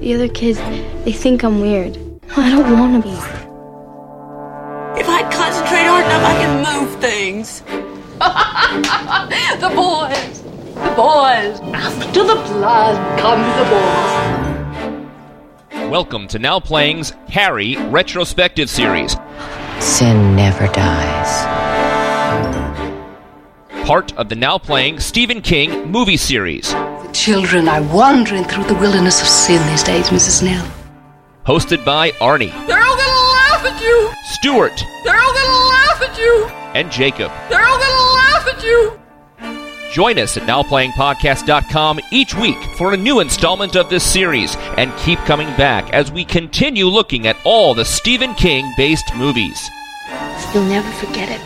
The other kids, they think I'm weird. I don't want to be. If I concentrate hard enough, I can move things. the boys. The boys. After the blood come the boys. Welcome to Now Playing's Carrie Retrospective Series, Sin never dies. part of the Now Playing Stephen King movie series. The children are wandering through the wilderness of sin these days, Mrs. Snell. Hosted by Arnie, They're all gonna laugh at you. Stuart, They're all gonna laugh at you. and Jacob. They're all gonna laugh at you. Join us at NowPlayingPodcast.com each week for a new installment of this series and keep coming back as we continue looking at all the Stephen King based movies. You'll never forget it.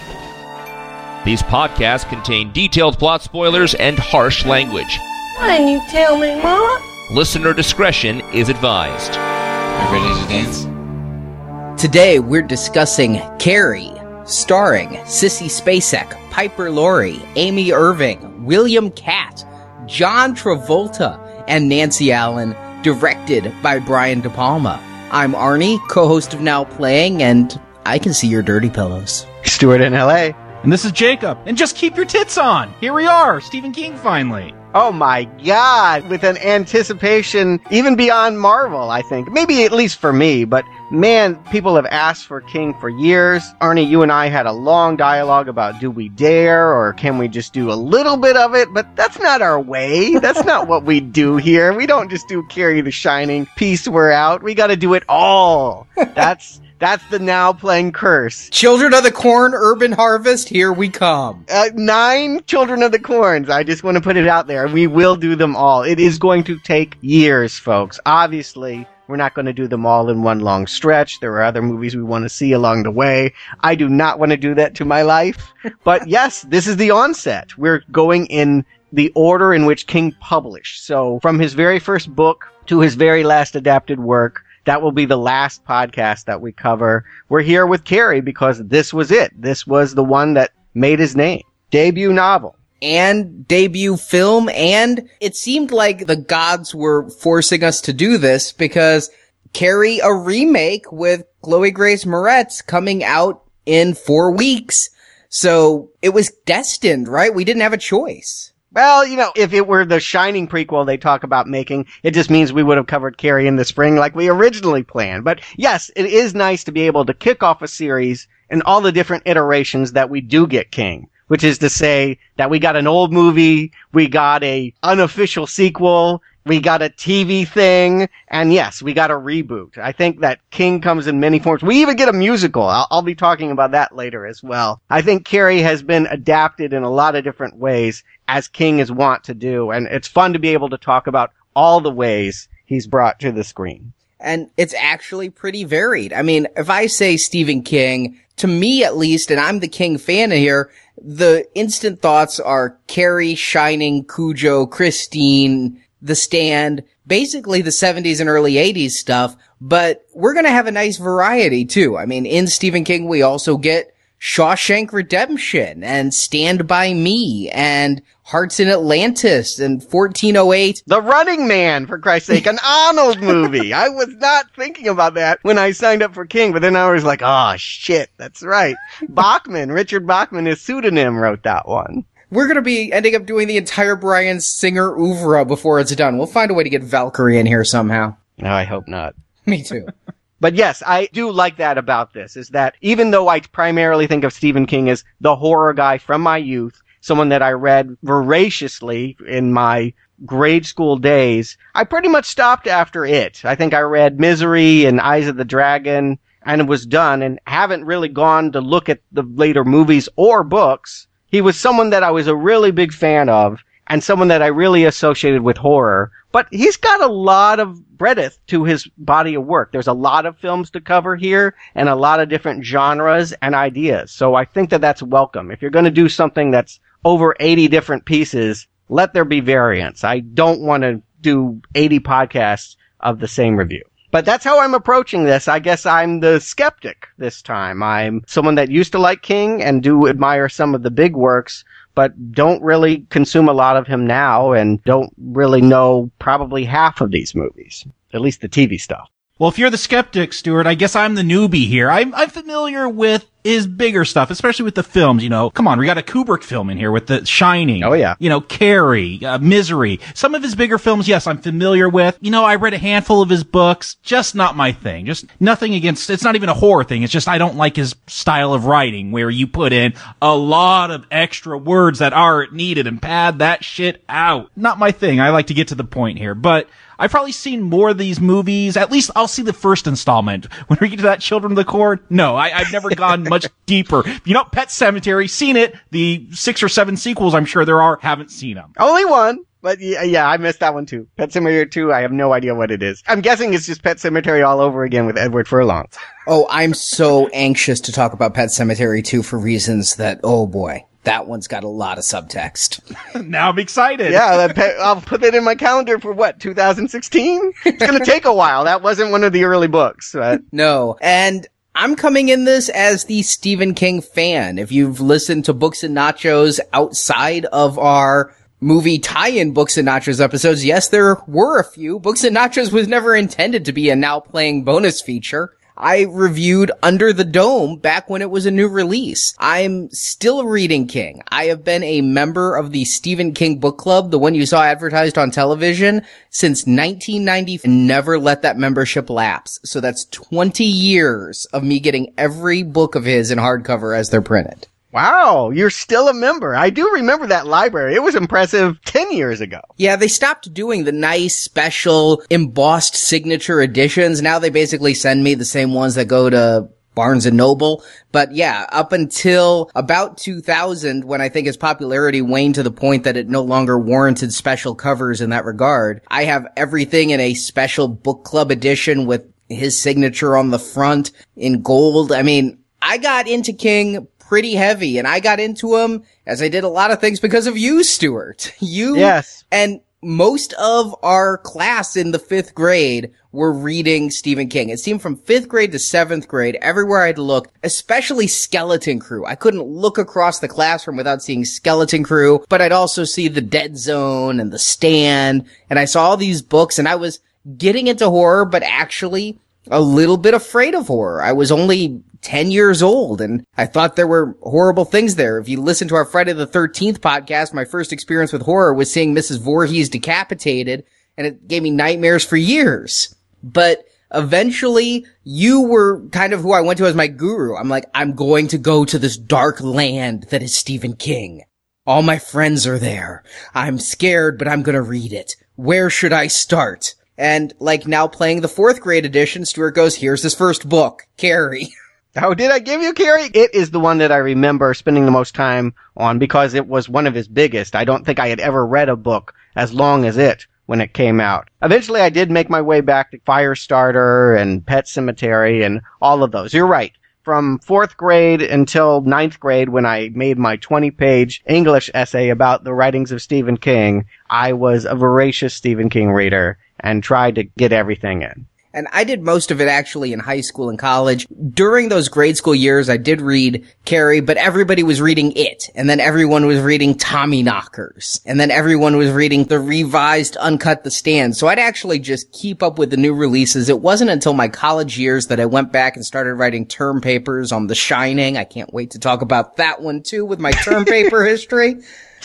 These podcasts contain detailed plot spoilers and harsh language. Why didn't you tell me, Mama? Listener discretion is advised. You ready to dance? Today we're discussing Carrie, starring Sissy Spacek, Piper Laurie, Amy Irving, William Katt, John Travolta, and Nancy Allen, directed by Brian De Palma. I'm Arnie, co-host of Now Playing, and I can see your dirty pillows. Stuart in LA. And this is Jacob. And just keep your tits on. Here we are, Stephen King finally. Oh my god, with an anticipation even beyond Marvel, I think. Maybe at least for me, but man, people have asked for King for years. Arnie, you and I had a long dialogue about do we dare or can we just do a little bit of it, but that's not our way. That's not what we do here. We don't just do Carrie the Shining, peace we're out. We gotta do it all. That's that's the now playing curse. Children of the Corn Urban Harvest, here we come. uh, nine children of the corns. I just want to put it out there. We will do them all. It is going to take years, folks. Obviously, we're not going to do them all in one long stretch. There are other movies we want to see along the way. I do not want to do that to my life. But yes, this is the onset. We're going in the order in which King published. So from his very first book to his very last adapted work, that will be the last podcast that we cover. We're here with Carrie because this was it. This was the one that made his name. Debut novel. and debut film and it seemed like the gods were forcing us to do this because Carrie a remake with Chloe Grace Moretz coming out in four weeks. So it was destined, right? We didn't have a choice. Well, you know, if it were the Shining prequel they talk about making, it just means we would have covered Carrie in the spring like we originally planned. But yes, it is nice to be able to kick off a series and all the different iterations that we do get King. Which is to say that we got an old movie, we got a unofficial sequel, we got a TV thing, and yes, we got a reboot. I think that King comes in many forms. We even get a musical. I'll, I'll be talking about that later as well. I think Carrie has been adapted in a lot of different ways as King is wont to do, and it's fun to be able to talk about all the ways he's brought to the screen. And it's actually pretty varied. I mean, if I say Stephen King, to me at least, and I'm the King fan here, the instant thoughts are Carrie, Shining, Cujo, Christine, The Stand, basically the 70s and early 80s stuff, but we're gonna have a nice variety too. I mean, in Stephen King, we also get Shawshank Redemption and Stand By Me and Hearts in Atlantis and 1408 The Running Man, for Christ's sake, an Arnold movie. I was not thinking about that when I signed up for King, but then I was like, oh shit, that's right. Bachman, Richard Bachman, his pseudonym wrote that one. We're gonna be ending up doing the entire Bryan Singer oeuvre before it's done. We'll find a way to get Valkyrie in here somehow. No, I hope not. Me too. But yes, I do like that about this, is that even though I primarily think of Stephen King as the horror guy from my youth, someone that I read voraciously in my grade school days, I pretty much stopped after it. I think I read Misery and Eyes of the Dragon and it was done and haven't really gone to look at the later movies or books. He was someone that I was a really big fan of and someone that I really associated with horror. But he's got a lot of breadth to his body of work. There's a lot of films to cover here and a lot of different genres and ideas. So I think that that's welcome. If you're going to do something that's over 80 different pieces, let there be variance. I don't want to do 80 podcasts of the same review. But that's how I'm approaching this. I guess I'm the skeptic this time. I'm someone that used to like King and do admire some of the big works, but don't really consume a lot of him now and don't really know probably half of these movies. at least the TV stuff. Well, if you're the skeptic, Stuart, I guess I'm the newbie here. I'm, I'm familiar with his bigger stuff, especially with the films. You know, come on, we got a Kubrick film in here with The Shining. Oh, yeah. You know, Carrie, uh, Misery. Some of his bigger films, yes, I'm familiar with. You know, I read a handful of his books. Just not my thing. Just nothing against. It's not even a horror thing. It's just I don't like his style of writing where you put in a lot of extra words that aren't needed and pad that shit out. Not my thing. I like to get to the point here, but. I've probably seen more of these movies. At least I'll see the first installment. When we get to that Children of the Corn, no, I, have never gone much deeper. You know, Pet Sematary, seen it. The six or seven sequels, I'm sure there are, haven't seen them. Only one. But yeah, yeah, I missed that one too. Pet Sematary 2, I have no idea what it is. I'm guessing it's just Pet Sematary all over again with Edward Furlong. Oh, I'm so anxious to talk about Pet Sematary 2 for reasons that, oh boy that one's got a lot of subtext. now I'm excited. Yeah, I'll put that in my calendar for what 2016. It's going to take a while. That wasn't one of the early books. But. No, and I'm coming in this as the Stephen King fan. If you've listened to Books and Nachos outside of our movie tie-in Books and Nachos episodes, yes, there were a few. Books and Nachos was never intended to be a now playing bonus feature. I reviewed Under the Dome back when it was a new release. I'm still reading King. I have been a member of the Stephen King book club, the one you saw advertised on television, since 1990 and never let that membership lapse. So that's 20 years of me getting every book of his in hardcover as they're printed. Wow, you're still a member. I do remember that library. It was impressive 10 years ago. Yeah, they stopped doing the nice special embossed signature editions. Now they basically send me the same ones that go to Barnes and Noble. But yeah, up until about 2000, when I think his popularity waned to the point that it no longer warranted special covers in that regard, I have everything in a special book club edition with his signature on the front in gold. I mean, I got into King pretty heavy and I got into them as I did a lot of things because of you, Stuart. You yes. and most of our class in the fifth grade were reading Stephen King. It seemed from fifth grade to seventh grade, everywhere I'd look, especially Skeleton Crew. I couldn't look across the classroom without seeing Skeleton Crew, but I'd also see The Dead Zone and The Stand, and I saw all these books and I was getting into horror, but actually a little bit afraid of horror. I was only 10 years old and I thought there were horrible things there. If you listen to our Friday the 13th podcast, my first experience with horror was seeing Mrs. Voorhees decapitated and it gave me nightmares for years. But eventually you were kind of who I went to as my guru. I'm like, I'm going to go to this dark land that is Stephen King. All my friends are there. I'm scared, but I'm going to read it. Where should I start? And like now playing the fourth grade edition, Stuart goes, here's his first book, Carrie. How did I give you Carrie? It is the one that I remember spending the most time on because it was one of his biggest. I don't think I had ever read a book as long as it when it came out. Eventually I did make my way back to Firestarter and Pet Sematary and all of those. You're right. From fourth grade until ninth grade when I made my 20 page English essay about the writings of Stephen King, I was a voracious Stephen King reader and tried to get everything in. And I did most of it actually in high school and college. During those grade school years, I did read Carrie, but everybody was reading it. And then everyone was reading Tommyknockers. And then everyone was reading the revised Uncut the Stand. So I'd actually just keep up with the new releases. It wasn't until my college years that I went back and started writing term papers on The Shining. I can't wait to talk about that one too with my term paper history.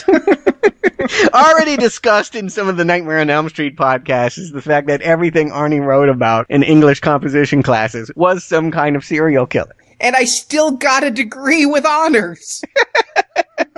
Already discussed in some of the Nightmare on Elm Street podcasts is the fact that everything Arnie wrote about in English composition classes was some kind of serial killer. And I still got a degree with honors.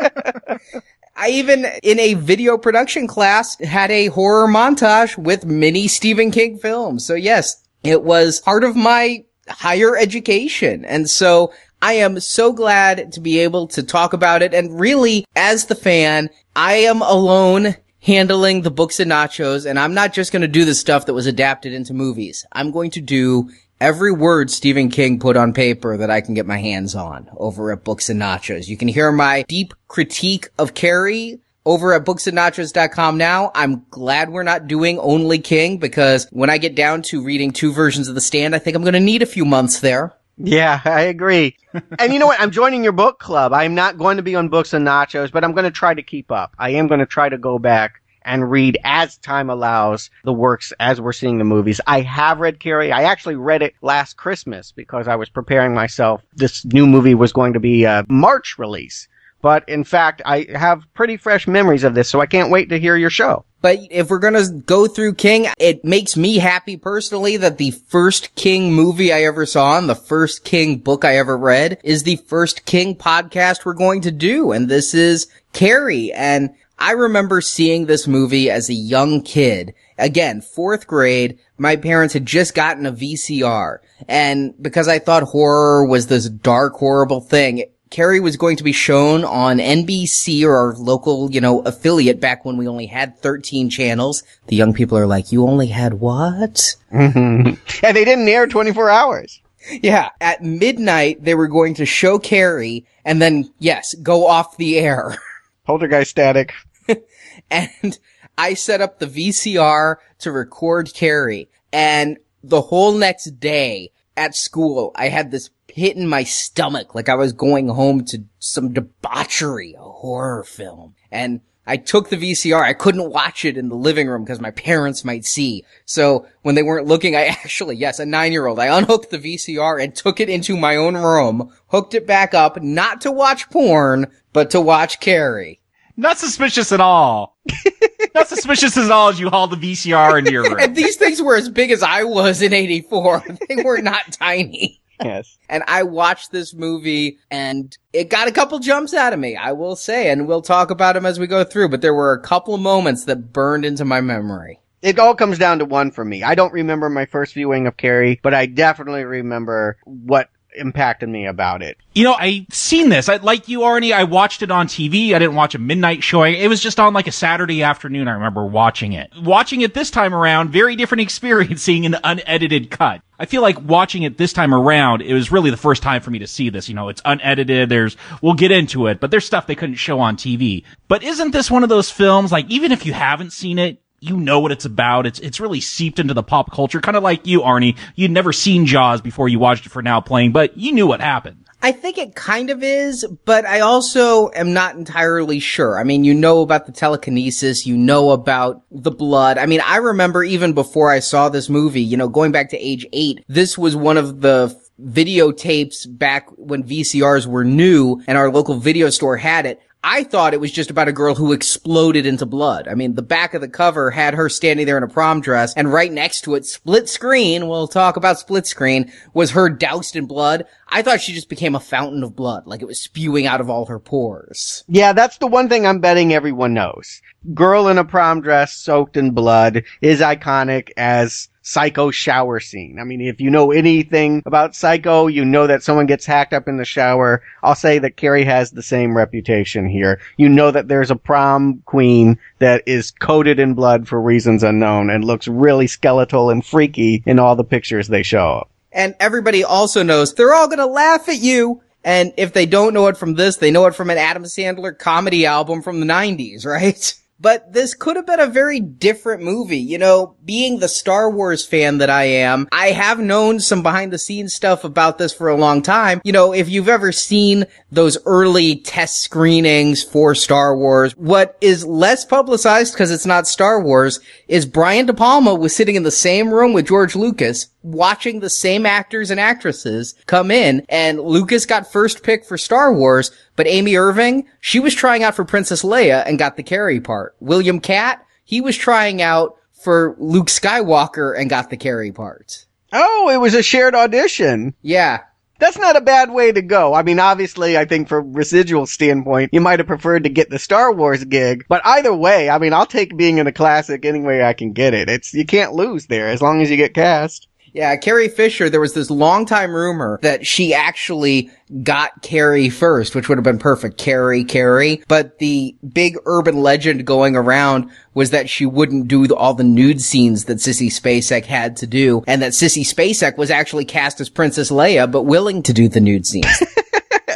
I even, in a video production class, had a horror montage with mini Stephen King films. So yes, it was part of my higher education. And so I am so glad to be able to talk about it. And really, as the fan, I am alone handling the books and nachos. And I'm not just going to do the stuff that was adapted into movies. I'm going to do every word Stephen King put on paper that I can get my hands on over at Books and Nachos. You can hear my deep critique of Carrie over at booksandnachos.com now. I'm glad we're not doing only King because when I get down to reading two versions of The Stand, I think I'm going to need a few months there. Yeah, I agree. and you know what? I'm joining your book club. I'm not going to be on Books and Nachos, but I'm going to try to keep up. I am going to try to go back and read as time allows the works as we're seeing the movies. I have read Carrie. I actually read it last Christmas because I was preparing myself. This new movie was going to be a March release. But in fact, I have pretty fresh memories of this, so I can't wait to hear your show. But if we're gonna go through King, it makes me happy personally that the first King movie I ever saw and the first King book I ever read is the first King podcast we're going to do. And this is Carrie. And I remember seeing this movie as a young kid. Again, fourth grade, my parents had just gotten a VCR. And because I thought horror was this dark, horrible thing, Carrie was going to be shown on NBC or our local, you know, affiliate back when we only had 13 channels. The young people are like, you only had what? Mm-hmm. and they didn't air 24 hours. Yeah. At midnight, they were going to show Carrie and then, yes, go off the air. Poltergeist static. and I set up the VCR to record Carrie and the whole next day at school, I had this pit in my stomach like I was going home to some debauchery, a horror film. And I took the VCR. I couldn't watch it in the living room because my parents might see. So when they weren't looking, I actually, yes, a nine year old, I unhooked the VCR and took it into my own room, hooked it back up, not to watch porn, but to watch Carrie. Not suspicious at all. Not suspicious at all as you haul the VCR into your room. and these things were as big as I was in 84. They were not tiny. Yes. And I watched this movie and it got a couple jumps out of me, I will say, and we'll talk about them as we go through, but there were a couple moments that burned into my memory. It all comes down to one for me. I don't remember my first viewing of Carrie, but I definitely remember what impacted me about it. You know, I seen this. I like you, Arnie. I watched it on TV. I didn't watch a midnight showing. It was just on like a Saturday afternoon. I remember watching it. Watching it this time around, very different experience seeing an unedited cut. I feel like watching it this time around, it was really the first time for me to see this. You know, it's unedited. There's, we'll get into it, but there's stuff they couldn't show on TV. But isn't this one of those films, like, even if you haven't seen it, you know what it's about. It's it's really seeped into the pop culture, kind of like you, Arnie. You'd never seen Jaws before you watched it for now playing, but you knew what happened. I think it kind of is, but I also am not entirely sure. I mean, you know about the telekinesis, you know about the blood. I mean, I remember even before I saw this movie, you know, going back to age eight, this was one of the videotapes back when VCRs were new and our local video store had it. I thought it was just about a girl who exploded into blood. I mean, the back of the cover had her standing there in a prom dress, and right next to it, split screen, we'll talk about split screen, was her doused in blood. I thought she just became a fountain of blood, like it was spewing out of all her pores. Yeah, that's the one thing I'm betting everyone knows. Girl in a prom dress soaked in blood is iconic as Psycho shower scene. I mean, if you know anything about Psycho, you know that someone gets hacked up in the shower. I'll say that Carrie has the same reputation here. You know that there's a prom queen that is coated in blood for reasons unknown and looks really skeletal and freaky in all the pictures they show. And everybody also knows they're all gonna laugh at you. And if they don't know it from this, they know it from an Adam Sandler comedy album from the 90s, right? But this could have been a very different movie. You know, being the Star Wars fan that I am, I have known some behind the scenes stuff about this for a long time. You know, if you've ever seen those early test screenings for Star Wars, what is less publicized because it's not Star Wars is Brian De Palma was sitting in the same room with George Lucas watching the same actors and actresses come in and Lucas got first pick for Star Wars, but Amy Irving, she was trying out for Princess Leia and got the Carrie part. William Katt, he was trying out for Luke Skywalker and got the Carrie part. Oh, it was a shared audition. Yeah. That's not a bad way to go. I mean, obviously, I think from residual standpoint, you might have preferred to get the Star Wars gig, but either way, I mean, I'll take being in a classic any way I can get it. It's, you can't lose there as long as you get cast. Yeah, Carrie Fisher, there was this long time rumor that she actually got Carrie first, which would have been perfect. Carrie, Carrie. But the big urban legend going around was that she wouldn't do all the nude scenes that Sissy Spacek had to do, and that Sissy Spacek was actually cast as Princess Leia, but willing to do the nude scenes.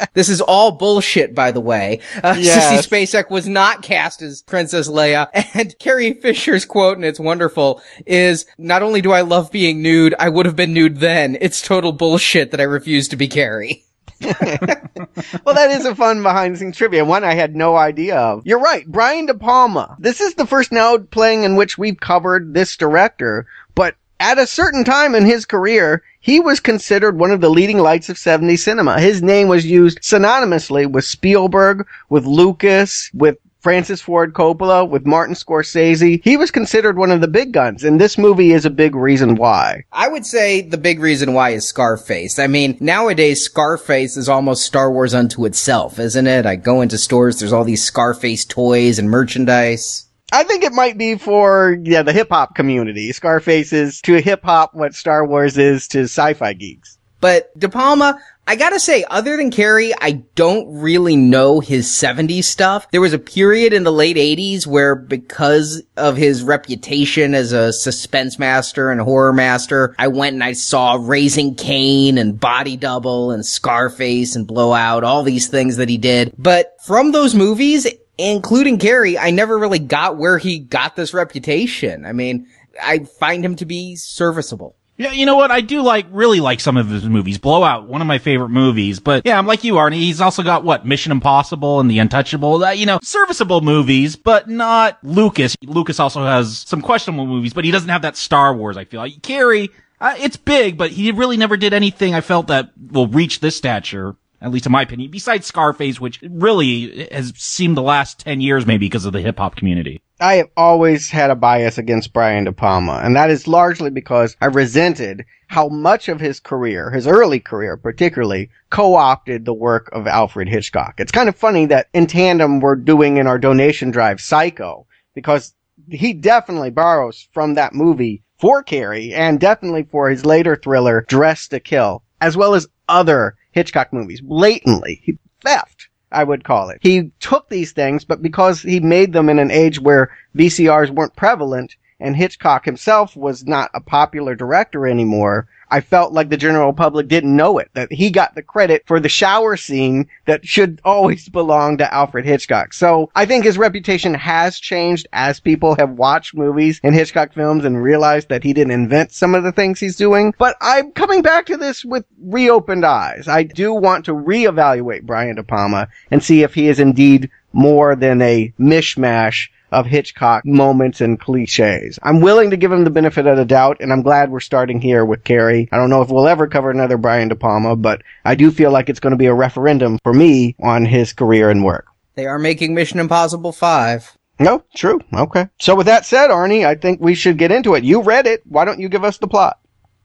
This is all bullshit, by the way. Uh, Yes. Sissy Spacek was not cast as Princess Leia, and Carrie Fisher's quote, and it's wonderful, is, not only do I love being nude, I would have been nude then. It's total bullshit that I refuse to be Carrie. well, that is a fun behind the scenes trivia. One I had no idea of. You're right. Brian De Palma. This is the first now playing in which we've covered this director, but at a certain time in his career, he was considered one of the leading lights of 70s cinema. His name was used synonymously with Spielberg, with Lucas, with Francis Ford Coppola, with Martin Scorsese. He was considered one of the big guns, and this movie is a big reason why. I would say the big reason why is Scarface. I mean, nowadays Scarface is almost Star Wars unto itself, isn't it? I go into stores, there's all these Scarface toys and merchandise. I think it might be for yeah the hip hop community. Scarface is to hip hop what Star Wars is to sci-fi geeks. But De Palma, I gotta say, other than Carrie, I don't really know his 70s stuff. There was a period in the late 80s where because of his reputation as a suspense master and horror master, I went and I saw Raising Cain and Body Double and Scarface and Blowout, all these things that he did. But from those movies, including Carrie, I never really got where he got this reputation. I mean, I find him to be serviceable. Yeah, you know what? I do like, really like some of his movies. Blowout, one of my favorite movies. But yeah, I'm like you, Arnie. He's also got what? Mission Impossible and The Untouchable. That, you know, serviceable movies, but not Lucas. Lucas also has some questionable movies, but he doesn't have that Star Wars, I feel like. Carrie, uh, it's big, but he really never did anything I felt that will reach this stature. At least in my opinion, besides Scarface, which really has seemed the last 10 years maybe because of the hip hop community. I have always had a bias against Brian De Palma, and that is largely because I resented how much of his career, his early career particularly, co-opted the work of Alfred Hitchcock. It's kind of funny that in tandem we're doing in our donation drive Psycho, because he definitely borrows from that movie for Carrie, and definitely for his later thriller, Dressed to Kill, as well as other Hitchcock movies, blatantly. theft. I would call it. He took these things, but because he made them in an age where VCRs weren't prevalent and Hitchcock himself was not a popular director anymore, I felt like the general public didn't know it, that he got the credit for the shower scene that should always belong to Alfred Hitchcock. So I think his reputation has changed as people have watched movies and Hitchcock films and realized that he didn't invent some of the things he's doing. But I'm coming back to this with reopened eyes. I do want to reevaluate Brian De Palma and see if he is indeed more than a mishmash of Hitchcock moments and cliches. I'm willing to give him the benefit of the doubt, and I'm glad we're starting here with Carrie. I don't know if we'll ever cover another Brian De Palma, but I do feel like it's going to be a referendum for me on his career and work. They are making Mission Impossible 5. No, true. Okay. So with that said, Arnie, I think we should get into it. You read it. Why don't you give us the plot?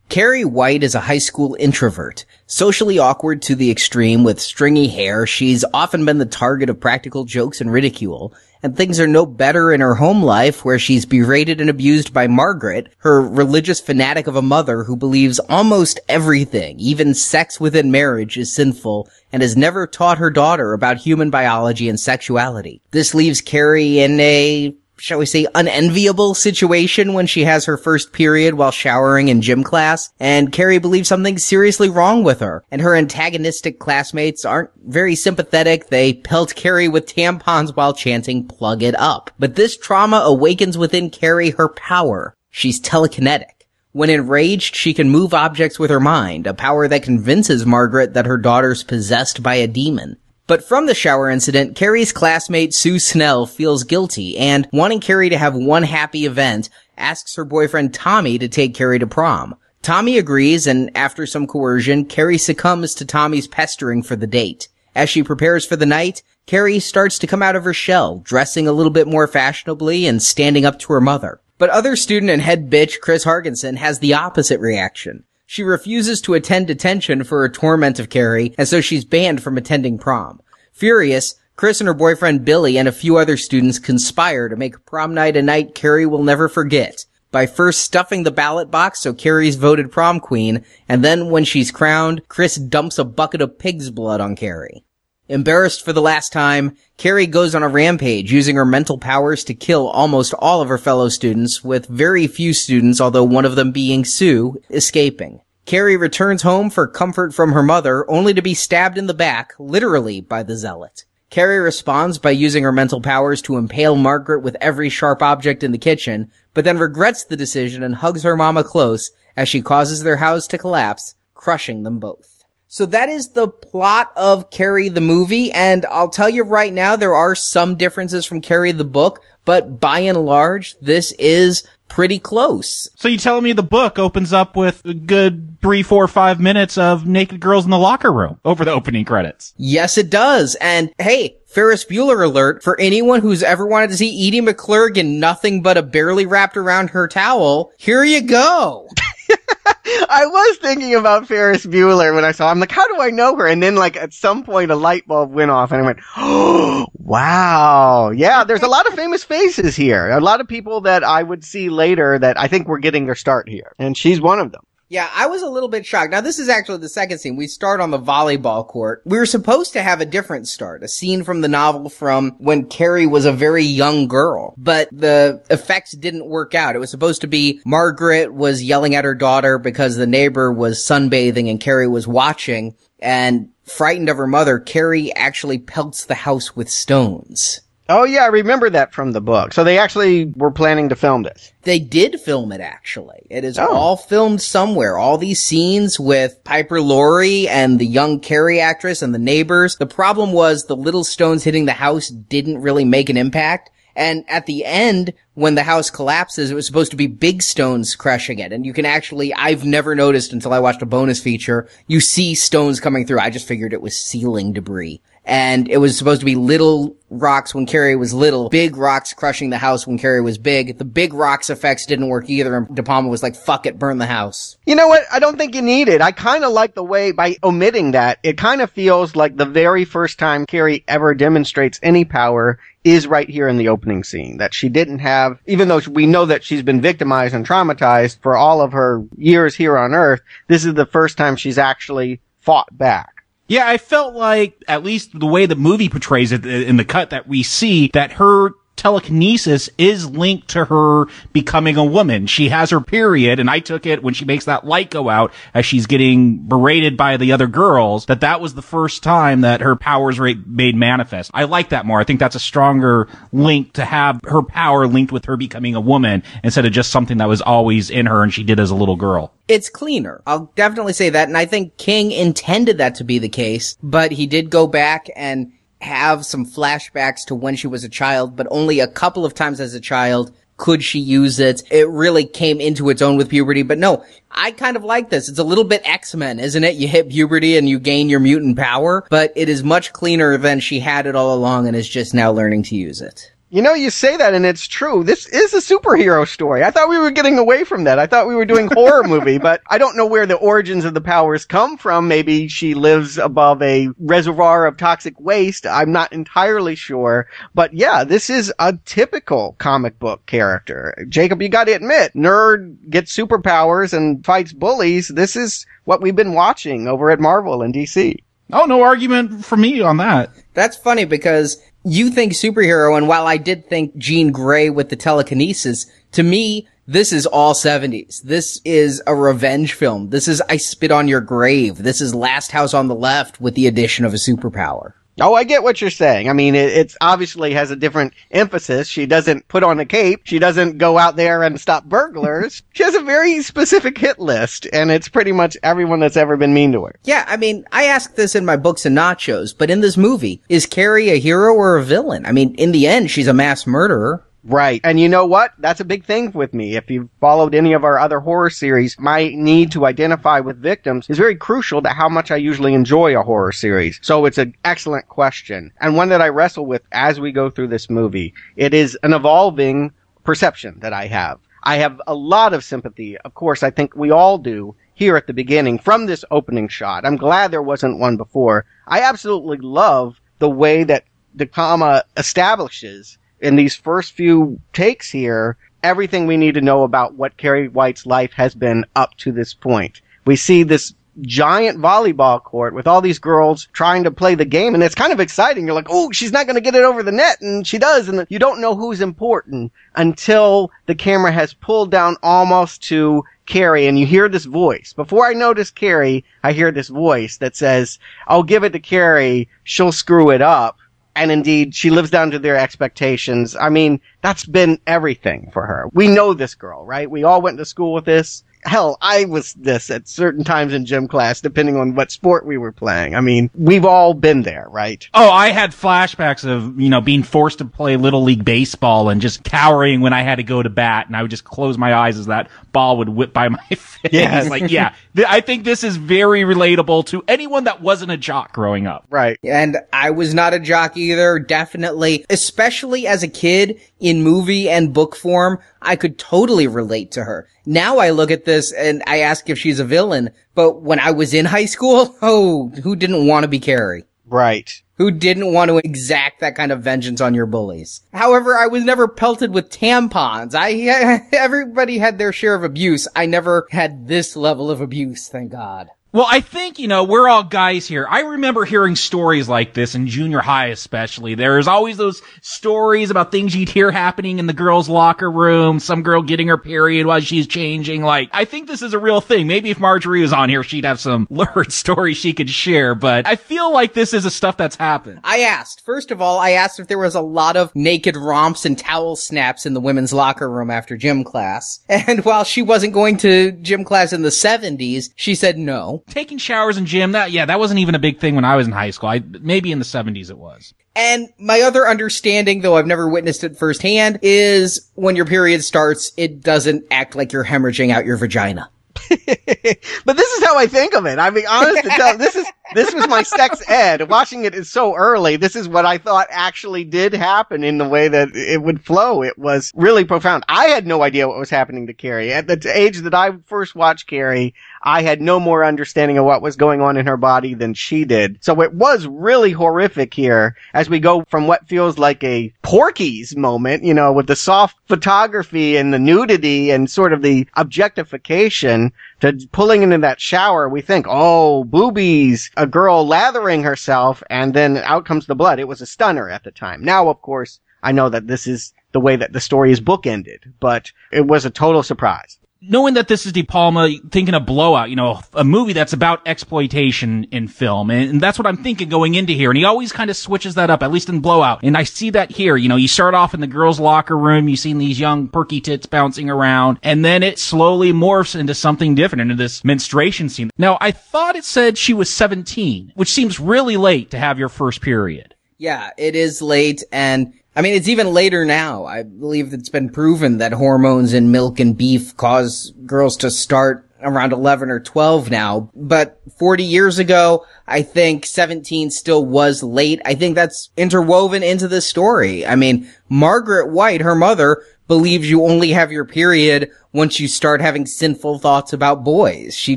Carrie White is a high school introvert. Socially awkward to the extreme with stringy hair, she's often been the target of practical jokes and ridicule, and things are no better in her home life where she's berated and abused by Margaret, her religious fanatic of a mother who believes almost everything, even sex within marriage, is sinful and has never taught her daughter about human biology and sexuality. This leaves Carrie in a shall we say, unenviable situation when she has her first period while showering in gym class, and Carrie believes something's seriously wrong with her, and her antagonistic classmates aren't very sympathetic. They pelt Carrie with tampons while chanting, plug it up. But this trauma awakens within Carrie her power. She's telekinetic. When enraged, she can move objects with her mind, a power that convinces Margaret that her daughter's possessed by a demon. But from the shower incident, Carrie's classmate Sue Snell feels guilty and, wanting Carrie to have one happy event, asks her boyfriend Tommy to take Carrie to prom. Tommy agrees and after some coercion, Carrie succumbs to Tommy's pestering for the date. As she prepares for the night, Carrie starts to come out of her shell, dressing a little bit more fashionably and standing up to her mother. But other student and head bitch Chris Hargensen has the opposite reaction. She refuses to attend detention for her torment of Carrie, and so she's banned from attending prom. Furious, Chris and her boyfriend Billy and a few other students conspire to make prom night a night Carrie will never forget by first stuffing the ballot box so Carrie's voted prom queen, and then when she's crowned, Chris dumps a bucket of pig's blood on Carrie. Embarrassed for the last time, Carrie goes on a rampage using her mental powers to kill almost all of her fellow students, with very few students, although one of them being Sue, escaping. Carrie returns home for comfort from her mother, only to be stabbed in the back, literally, by the zealot. Carrie responds by using her mental powers to impale Margaret with every sharp object in the kitchen, but then regrets the decision and hugs her mama close as she causes their house to collapse, crushing them both. So that is the plot of Carrie the movie, and I'll tell you right now, there are some differences from Carrie the book, but by and large, this is pretty close. So you telling me the book opens up with a good three, four, five minutes of naked girls in the locker room over the opening credits? Yes, it does. And hey, Ferris Bueller alert for anyone who's ever wanted to see Edie McClurg in nothing but a barely wrapped around her towel. Here you go. I was thinking about Ferris Bueller when I saw. I'm like, how do I know her? And then, like at some point, a light bulb went off, and I went, "Oh, wow, yeah." There's a lot of famous faces here. A lot of people that I would see later that I think were getting their start here, and she's one of them. Yeah, I was a little bit shocked. Now, this is actually the second scene. We start on the volleyball court. We were supposed to have a different start, a scene from the novel from when Carrie was a very young girl, but the effects didn't work out. It was supposed to be Margaret was yelling at her daughter because the neighbor was sunbathing and Carrie was watching, and frightened of her mother, Carrie actually pelts the house with stones. Oh yeah, I remember that from the book. So they actually were planning to film this. They did film it actually. It is Oh. all filmed somewhere. All these scenes with Piper Laurie and the young Carrie actress and the neighbors. The problem was the little stones hitting the house didn't really make an impact. And at the end, when the house collapses, it was supposed to be big stones crushing it. And you can actually, I've never noticed until I watched a bonus feature, you see stones coming through. I just figured it was ceiling debris. And it was supposed to be little rocks when Carrie was little, big rocks crushing the house when Carrie was big. The big rocks effects didn't work either. And De Palma was like, fuck it, burn the house. You know what? I don't think you need it. I kind of like the way by omitting that, it kind of feels like the very first time Carrie ever demonstrates any power is right here in the opening scene. That she didn't have, even though we know that she's been victimized and traumatized for all of her years here on Earth, this is the first time she's actually fought back. Yeah, I felt like, at least the way the movie portrays it uh, in the cut that we see, that her telekinesis is linked to her becoming a woman. She has her period, and I took it when she makes that light go out as she's getting berated by the other girls, that that was the first time that her powers were made manifest. I like that more. I think that's a stronger link to have her power linked with her becoming a woman instead of just something that was always in her and she did as a little girl. It's cleaner. I'll definitely say that. And I think King intended that to be the case, but he did go back and have some flashbacks to when she was a child, but only a couple of times as a child could she use it. It really came into its own with puberty, but no, I kind of like this. It's a little bit X-Men, isn't it? You hit puberty and you gain your mutant power, but it is much cleaner than she had it all along and is just now learning to use it. You know, you say that and it's true. This is a superhero story. I thought we were getting away from that. I thought we were doing horror movie, but I don't know where the origins of the powers come from. Maybe she lives above a reservoir of toxic waste. I'm not entirely sure. But yeah, this is a typical comic book character. Jacob, you gotta admit, nerd gets superpowers and fights bullies. This is what we've been watching over at Marvel and DC. Oh, no argument for me on that. That's funny because you think superhero, and while I did think Jean Grey with the telekinesis, to me, this is all 70s. This is a revenge film. This is I Spit on Your Grave. This is Last House on the Left with the addition of a superpower. Oh, I get what you're saying. I mean, it it's obviously has a different emphasis. She doesn't put on a cape. She doesn't go out there and stop burglars. she has a very specific hit list, and it's pretty much everyone that's ever been mean to her. Yeah, I mean, I ask this in my books and nachos, but in this movie, is Carrie a hero or a villain? I mean, in the end, she's a mass murderer. Right. And you know what? That's a big thing with me. If you've followed any of our other horror series, my need to identify with victims is very crucial to how much I usually enjoy a horror series. So it's an excellent question and one that I wrestle with as we go through this movie. It is an evolving perception that I have. I have a lot of sympathy. Of course, I think we all do here at the beginning from this opening shot. I'm glad there wasn't one before. I absolutely love the way that De Palma establishes in these first few takes here everything we need to know about what Carrie White's life has been up to this point. We see this giant volleyball court with all these girls trying to play the game and it's kind of exciting. You're like, oh, she's not going to get it over the net and she does and you don't know who's important until the camera has pulled down almost to Carrie and you hear this voice. Before I notice Carrie, I hear this voice that says, I'll give it to Carrie. She'll screw it up and indeed she lives down to their expectations. I mean, that's been everything for her. We know this girl, right? We all went to school with this. Hell, I was this at certain times in gym class, depending on what sport we were playing. I mean, we've all been there, right? Oh, I had flashbacks of, you know, being forced to play Little League Baseball and just cowering when I had to go to bat and I would just close my eyes as that ball would whip by my face. Yes. like, yeah, th- I think this is very relatable to anyone that wasn't a jock growing up. Right. And I was not a jock either, definitely. Especially as a kid in movie and book form, I could totally relate to her. Now I look at this and I ask if she's a villain, but when I was in high school, oh, who didn't want to be Carrie? Right. Who didn't want to exact that kind of vengeance on your bullies? However, I was never pelted with tampons. I, everybody had their share of abuse. I never had this level of abuse, thank God. Well, I think, you know, we're all guys here. I remember hearing stories like this in junior high, especially. There's always those stories about things you'd hear happening in the girls' locker room, some girl getting her period while she's changing. Like, I think this is a real thing. Maybe if Marjorie was on here, she'd have some lurid stories she could share, but I feel like this is a stuff that's happened. I asked, first of all, I asked if there was a lot of naked romps and towel snaps in the women's locker room after gym class. And while she wasn't going to gym class in the 70s, she said no. Taking showers in gym, that, yeah, that wasn't even a big thing when I was in high school. I, maybe in the 70s it was. And my other understanding, though I've never witnessed it firsthand, is when your period starts, it doesn't act like you're hemorrhaging out your vagina. but this is how I think of it. I mean, honest to tell, this is this was my sex ed. Watching it is so early. This is what I thought actually did happen in the way that it would flow. It was really profound. I had no idea what was happening to Carrie at the age that I first watched Carrie. I had no more understanding of what was going on in her body than she did. So it was really horrific here as we go from what feels like a Porky's moment, you know, with the soft photography and the nudity and sort of the objectification to pulling into that shower. We think, oh, boobies, a girl lathering herself, and then out comes the blood. It was a stunner at the time. Now, of course, I know that this is the way that the story is bookended, but it was a total surprise knowing that this is De Palma, thinking of Blowout, you know, a movie that's about exploitation in film. And, that's what I'm thinking going into here. And he always kind of switches that up, at least in Blowout. And I see that here. You know, you start off in the girls' locker room, you see these young perky tits bouncing around, and then it slowly morphs into something different, into this menstruation scene. Now, I thought it said she was 17, which seems really late to have your first period. Yeah, it is late and I mean, it's even later now. I believe it's been proven that hormones in milk and beef cause girls to start around 11 or 12 now. But 40 years ago, I think 17 still was late. I think that's interwoven into the story. I mean, Margaret White, her mother, believes you only have your period once you start having sinful thoughts about boys. She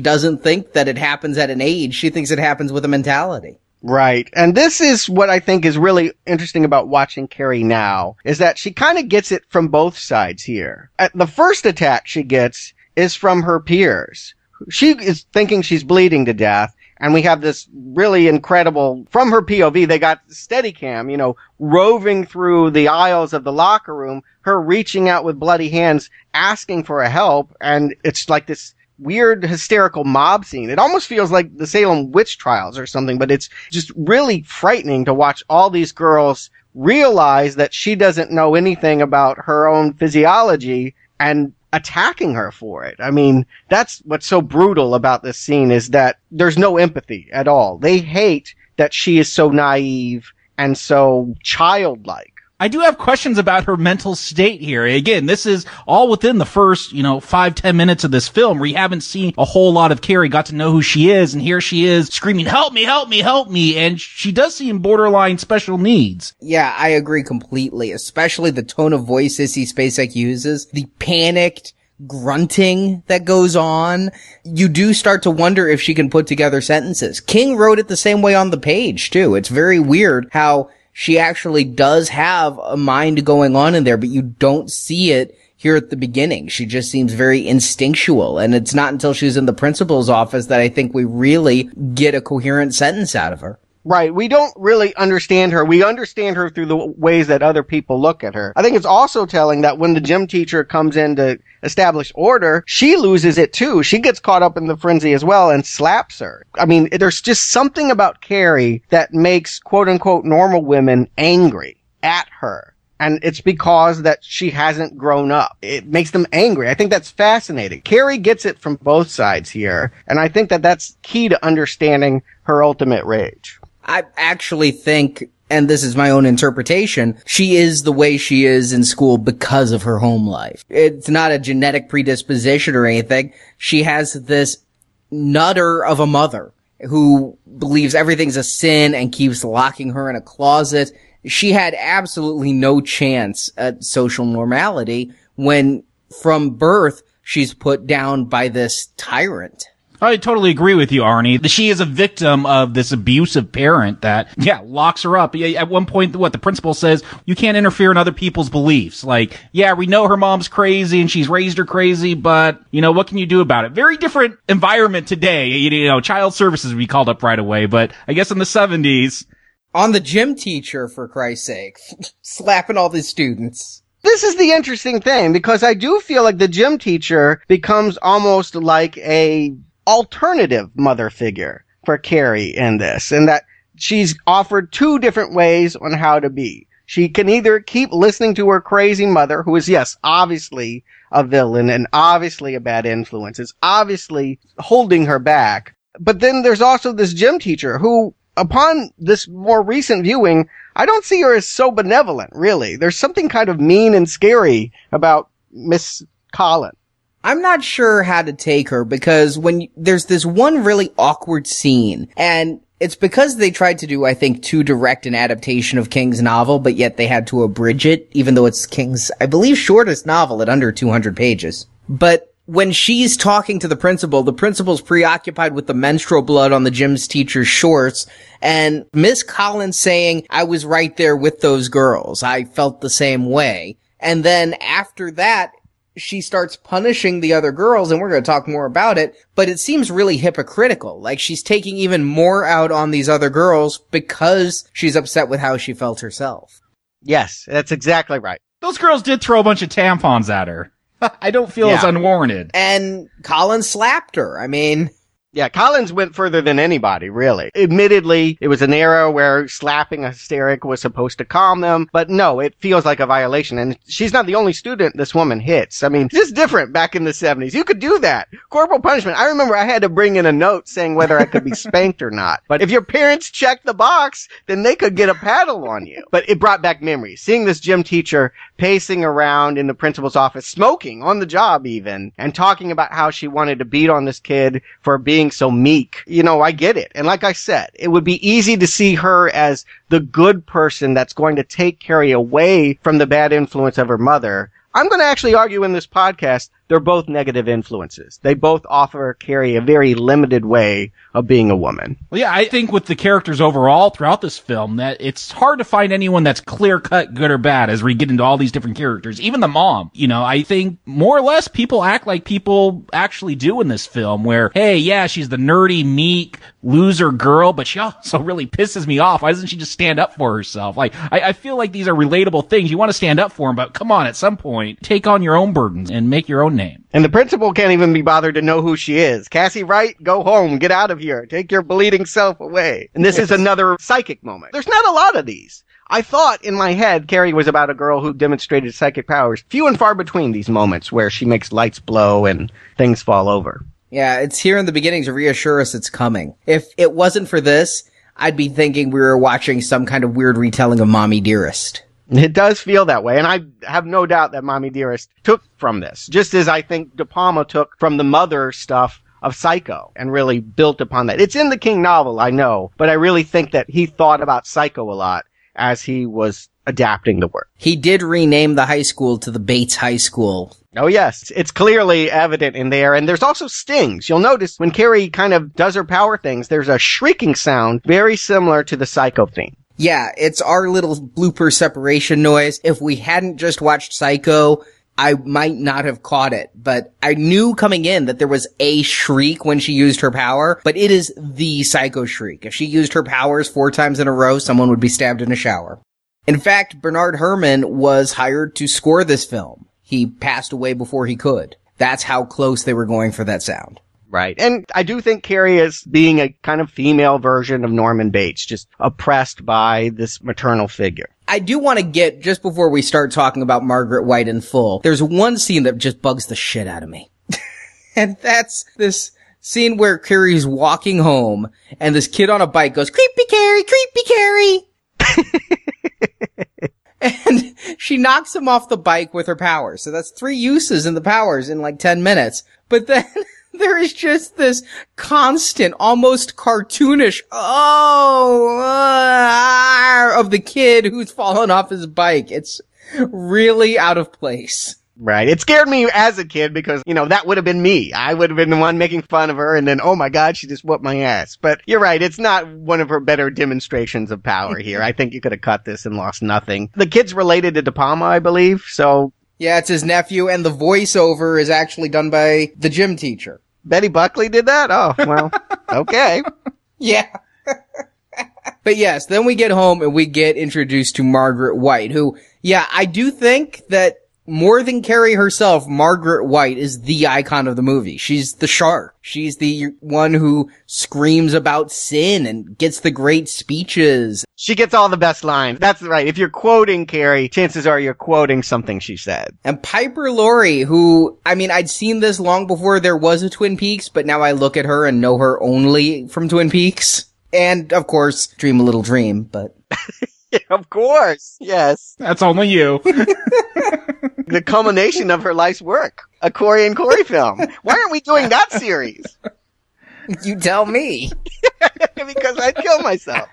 doesn't think that it happens at an age. She thinks it happens with a mentality. Right. And this is what I think is really interesting about watching Carrie now, is that she kind of gets it from both sides here. At the first attack she gets is from her peers. She is thinking she's bleeding to death. And we have this really incredible, from her POV, they got Steadicam, you know, roving through the aisles of the locker room, her reaching out with bloody hands, asking for a help. And it's like this weird hysterical mob scene. It almost feels like the Salem witch trials or something, but it's just really frightening to watch all these girls realize that she doesn't know anything about her own physiology and attacking her for it. I mean, that's what's so brutal about this scene is that there's no empathy at all. They hate that she is so naive and so childlike. I do have questions about her mental state here. Again, this is all within the first, you know, five, ten minutes of this film where haven't seen a whole lot of Carrie, got to know who she is, and here she is screaming, help me, help me, help me, and she does seem borderline special needs. Yeah, I agree completely, especially the tone of voice Sissy Spacek uses, the panicked, grunting that goes on, you do start to wonder if she can put together sentences. King wrote it the same way on the page, too. It's very weird how she actually does have a mind going on in there, but you don't see it here at the beginning. She just seems very instinctual. And it's not until she's in the principal's office that I think we really get a coherent sentence out of her. Right. We don't really understand her. We understand her through the ways that other people look at her. I think it's also telling that when the gym teacher comes in to establish order, she loses it too. She gets caught up in the frenzy as well and slaps her. I mean, there's just something about Carrie that makes quote unquote normal women angry at her. And it's because that she hasn't grown up. It makes them angry. I think that's fascinating. Carrie gets it from both sides here. And I think that that's key to understanding her ultimate rage. I actually think, and this is my own interpretation, she is the way she is in school because of her home life. It's not a genetic predisposition or anything. She has this nutter of a mother who believes everything's a sin and keeps locking her in a closet. She had absolutely no chance at social normality when from birth she's put down by this tyrant. I totally agree with you, Arnie. She is a victim of this abusive parent that, yeah, locks her up. At one point, what the principal says, you can't interfere in other people's beliefs. Like, yeah, we know her mom's crazy and she's raised her crazy, but, you know, what can you do about it? Very different environment today. You know, child services would be called up right away, but I guess in the 70s. On the gym teacher, for Christ's sake. Slapping all the students. This is the interesting thing because I do feel like the gym teacher becomes almost like a alternative mother figure for Carrie in this, and that she's offered two different ways on how to be. She can either keep listening to her crazy mother, who is, yes, obviously a villain and obviously a bad influence, is obviously holding her back. But then there's also this gym teacher who, upon this more recent viewing, I don't see her as so benevolent, really. There's something kind of mean and scary about Miss Collin. I'm not sure how to take her because when there's this one really awkward scene and it's because they tried to do, I think, too direct an adaptation of King's novel, but yet they had to abridge it, even though it's King's, I believe, shortest novel at under 200 pages. But when she's talking to the principal, the principal's preoccupied with the menstrual blood on the gym's teacher's shorts, and Miss Collins saying, I was right there with those girls. I felt the same way. And then after that, she starts punishing the other girls, and we're going to talk more about it, but it seems really hypocritical. Like she's taking even more out on these other girls because she's upset with how she felt herself. Yes, that's exactly right. Those girls did throw a bunch of tampons at her. I don't feel Yeah. it's unwarranted. And Colin slapped her. I mean, Yeah, Collins went further than anybody, really. Admittedly, it was an era where slapping a hysteric was supposed to calm them, but no, it feels like a violation. And she's not the only student this woman hits. I mean, it's different back in the 70s. You could do that. Corporal punishment. I remember I had to bring in a note saying whether I could be spanked or not. But if your parents checked the box, then they could get a paddle on you. But it brought back memories. Seeing this gym teacher pacing around in the principal's office, smoking on the job even, and talking about how she wanted to beat on this kid for being so meek. You know, I get it. And like I said, it would be easy to see her as the good person that's going to take Carrie away from the bad influence of her mother. I'm going to actually argue in this podcast they're both negative influences. They both offer Carrie a very limited way of being a woman. Well, yeah, I think with the characters overall throughout this film, that it's hard to find anyone that's clear cut good or bad as we get into all these different characters. Even the mom, you know, I think more or less people act like people actually do in this film where, hey, yeah, she's the nerdy, meek, loser girl, but she also really pisses me off. Why doesn't she just stand up for herself? Like, I, I feel like these are relatable things. You want to stand up for them, but come on, at some point, take on your own burdens and make your own name. And the principal can't even be bothered to know who she is. Cassie White, go home, get out of here, take your bleeding self away. And this is another psychic moment. There's not a lot of these. I thought in my head Carrie was about a girl who demonstrated psychic powers. Few and far between these moments where she makes lights blow and things fall over. yeah, it's here in the beginning to reassure us it's coming. If it wasn't for this, I'd be thinking we were watching some kind of weird retelling of Mommy Dearest. It does feel that way, and I have no doubt that Mommy Dearest took from this, just as I think De Palma took from the mother stuff of Psycho and really built upon that. It's in the King novel, I know, but I really think that he thought about Psycho a lot as he was adapting the work. He did rename the high school to the Bates High School. Oh yes, it's clearly evident in there, and there's also stings. You'll notice when Carrie kind of does her power things, there's a shrieking sound very similar to the Psycho theme. Yeah, it's our little blooper separation noise. If we hadn't just watched Psycho, I might not have caught it, but I knew coming in that there was a shriek when she used her power, but it is the Psycho shriek. If she used her powers four times in a row, someone would be stabbed in a shower. In fact, Bernard Herrmann was hired to score this film. He passed away before he could. That's how close they were going for that sound. Right. And I do think Carrie is being a kind of female version of Norman Bates, just oppressed by this maternal figure. I do want to get, just before we start talking about Margaret White in full, there's one scene that just bugs the shit out of me. and that's this scene where Carrie's walking home and this kid on a bike goes, creepy Carrie, creepy Carrie. and she knocks him off the bike with her powers. So that's three uses in the powers in like 10 minutes. But then there is just this constant, almost cartoonish, oh, uh, of the kid who's fallen off his bike. It's really out of place. Right. It scared me as a kid because, you know, that would have been me. I would have been the one making fun of her and then, oh my God, she just whooped my ass. But you're right. It's not one of her better demonstrations of power here. I think you could have cut this and lost nothing. The kid's related to De Palma, I believe. So. Yeah, it's his nephew and the voiceover is actually done by the gym teacher. Betty Buckley did that? Oh, well, okay. Yeah. but yes, then we get home and we get introduced to Margaret White, who, yeah, I do think that more than Carrie herself, Margaret White is the icon of the movie. She's the shark. She's the one who screams about sin and gets the great speeches. She gets all the best lines. That's right. If you're quoting Carrie, chances are you're quoting something she said. And Piper Laurie, who, I mean, I'd seen this long before there was a Twin Peaks, but now I look at her and know her only from Twin Peaks. And of course, Dream a Little Dream, but. of course. Yes. That's only you. the culmination of her life's work. A Corey and Corey film. Why aren't we doing that series? You tell me. because I'd kill myself.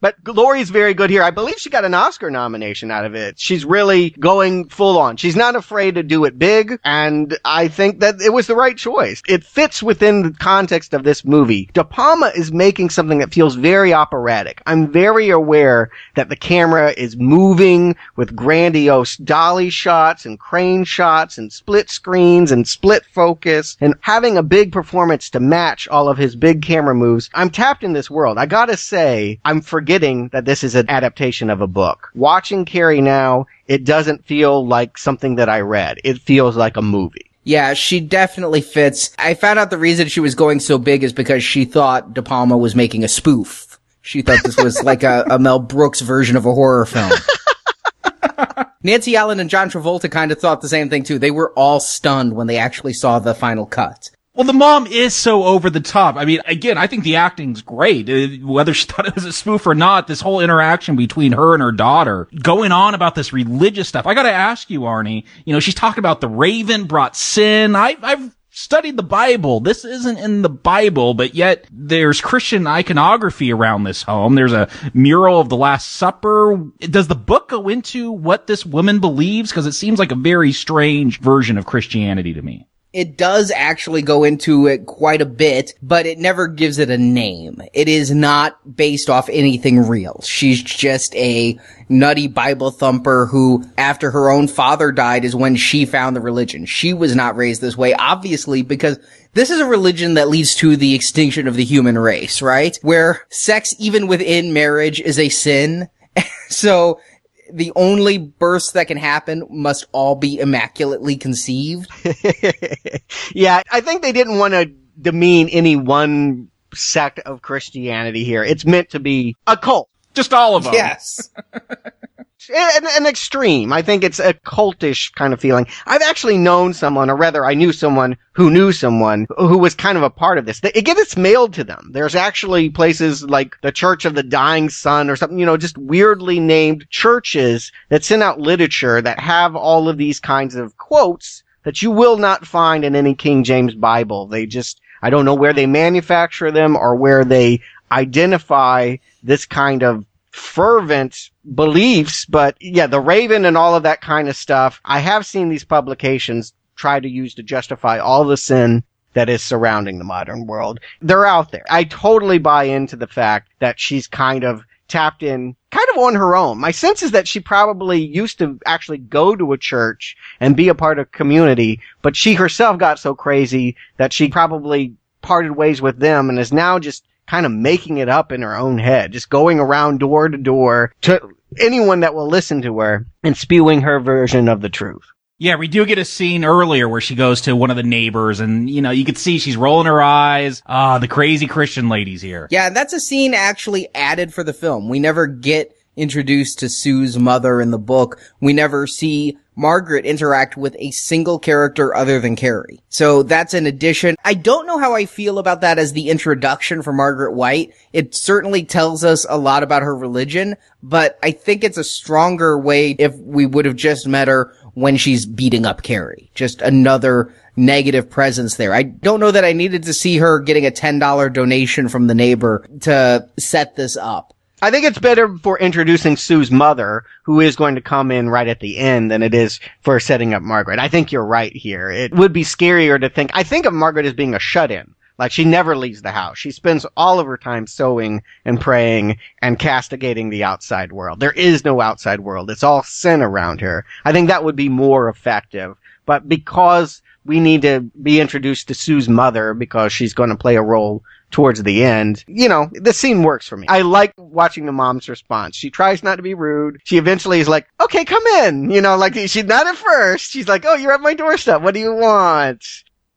But Laurie's very good here. I believe she got an Oscar nomination out of it. She's really going full on. She's not afraid to do it big, and I think that it was the right choice. It fits within the context of this movie. De Palma is making something that feels very operatic. I'm very aware that the camera is moving with grandiose dolly shots and crane shots and split screens and split focus and having a big performance to match all of his big camera moves. I'm tapped in this world. I gotta say, I'm forgetting that this is an adaptation of a book. Watching Carrie now, it doesn't feel like something that I read. It feels like a movie. Yeah, she definitely fits. I found out the reason she was going so big is because she thought De Palma was making a spoof. She thought this was like a, a Mel Brooks version of a horror film. Nancy Allen and John Travolta kind of thought the same thing too. They were all stunned when they actually saw the final cut. Well, the mom is so over the top. I mean, again, I think the acting's great. Uh, whether she thought it was a spoof or not, this whole interaction between her and her daughter going on about this religious stuff. I gotta ask you, Arnie, you know, she's talking about the raven brought sin. I, I've studied the Bible. This isn't in the Bible, but yet there's Christian iconography around this home. There's a mural of the Last Supper. Does the book go into what this woman believes? Because it seems like a very strange version of Christianity to me. It does actually go into it quite a bit, but it never gives it a name. It is not based off anything real. She's just a nutty Bible thumper who, after her own father died, is when she found the religion. She was not raised this way, obviously, because this is a religion that leads to the extinction of the human race, right? Where sex, even within marriage, is a sin. so the only births that can happen must all be immaculately conceived. yeah, I think they didn't want to demean any one sect of Christianity here. It's meant to be a cult. Just all of them. Yes. an, an extreme. I think it's a cultish kind of feeling. I've actually known someone, or rather, I knew someone who knew someone who was kind of a part of this. It gets mailed to them. There's actually places like the Church of the Dying Sun or something, you know, just weirdly named churches that send out literature that have all of these kinds of quotes that you will not find in any King James Bible. They just, I don't know where they manufacture them or where they identify this kind of fervent beliefs, but yeah, the Raven and all of that kind of stuff. I have seen these publications try to use to justify all the sin that is surrounding the modern world. They're out there. I totally buy into the fact that she's kind of tapped in kind of on her own. My sense is that she probably used to actually go to a church and be a part of community, but she herself got so crazy that she probably parted ways with them and is now just kind of making it up in her own head, just going around door to door to anyone that will listen to her and spewing her version of the truth. Yeah, we do get a scene earlier where she goes to one of the neighbors and, you know, you could see she's rolling her eyes. Ah, the crazy Christian ladies here. Yeah, that's a scene actually added for the film. We never get introduced to Sue's mother in the book, we never see Margaret interact with a single character other than Carrie. So that's an addition. I don't know how I feel about that as the introduction for Margaret White. It certainly tells us a lot about her religion, but I think it's a stronger way if we would have just met her when she's beating up Carrie. Just another negative presence there. I don't know that I needed to see her getting a $10 donation from the neighbor to set this up. I think it's better for introducing Sue's mother, who is going to come in right at the end, than it is for setting up Margaret. I think you're right here. It would be scarier to think, I think of Margaret as being a shut-in. Like she never leaves the house. She spends all of her time sewing and praying and castigating the outside world. There is no outside world. It's all sin around her. I think that would be more effective. But because we need to be introduced to Sue's mother because she's going to play a role towards the end. You know, the scene works for me. I like watching the mom's response. She tries not to be rude. She eventually is like, okay, come in. You know, like she's not at first. She's like, oh, you're at my doorstep. What do you want?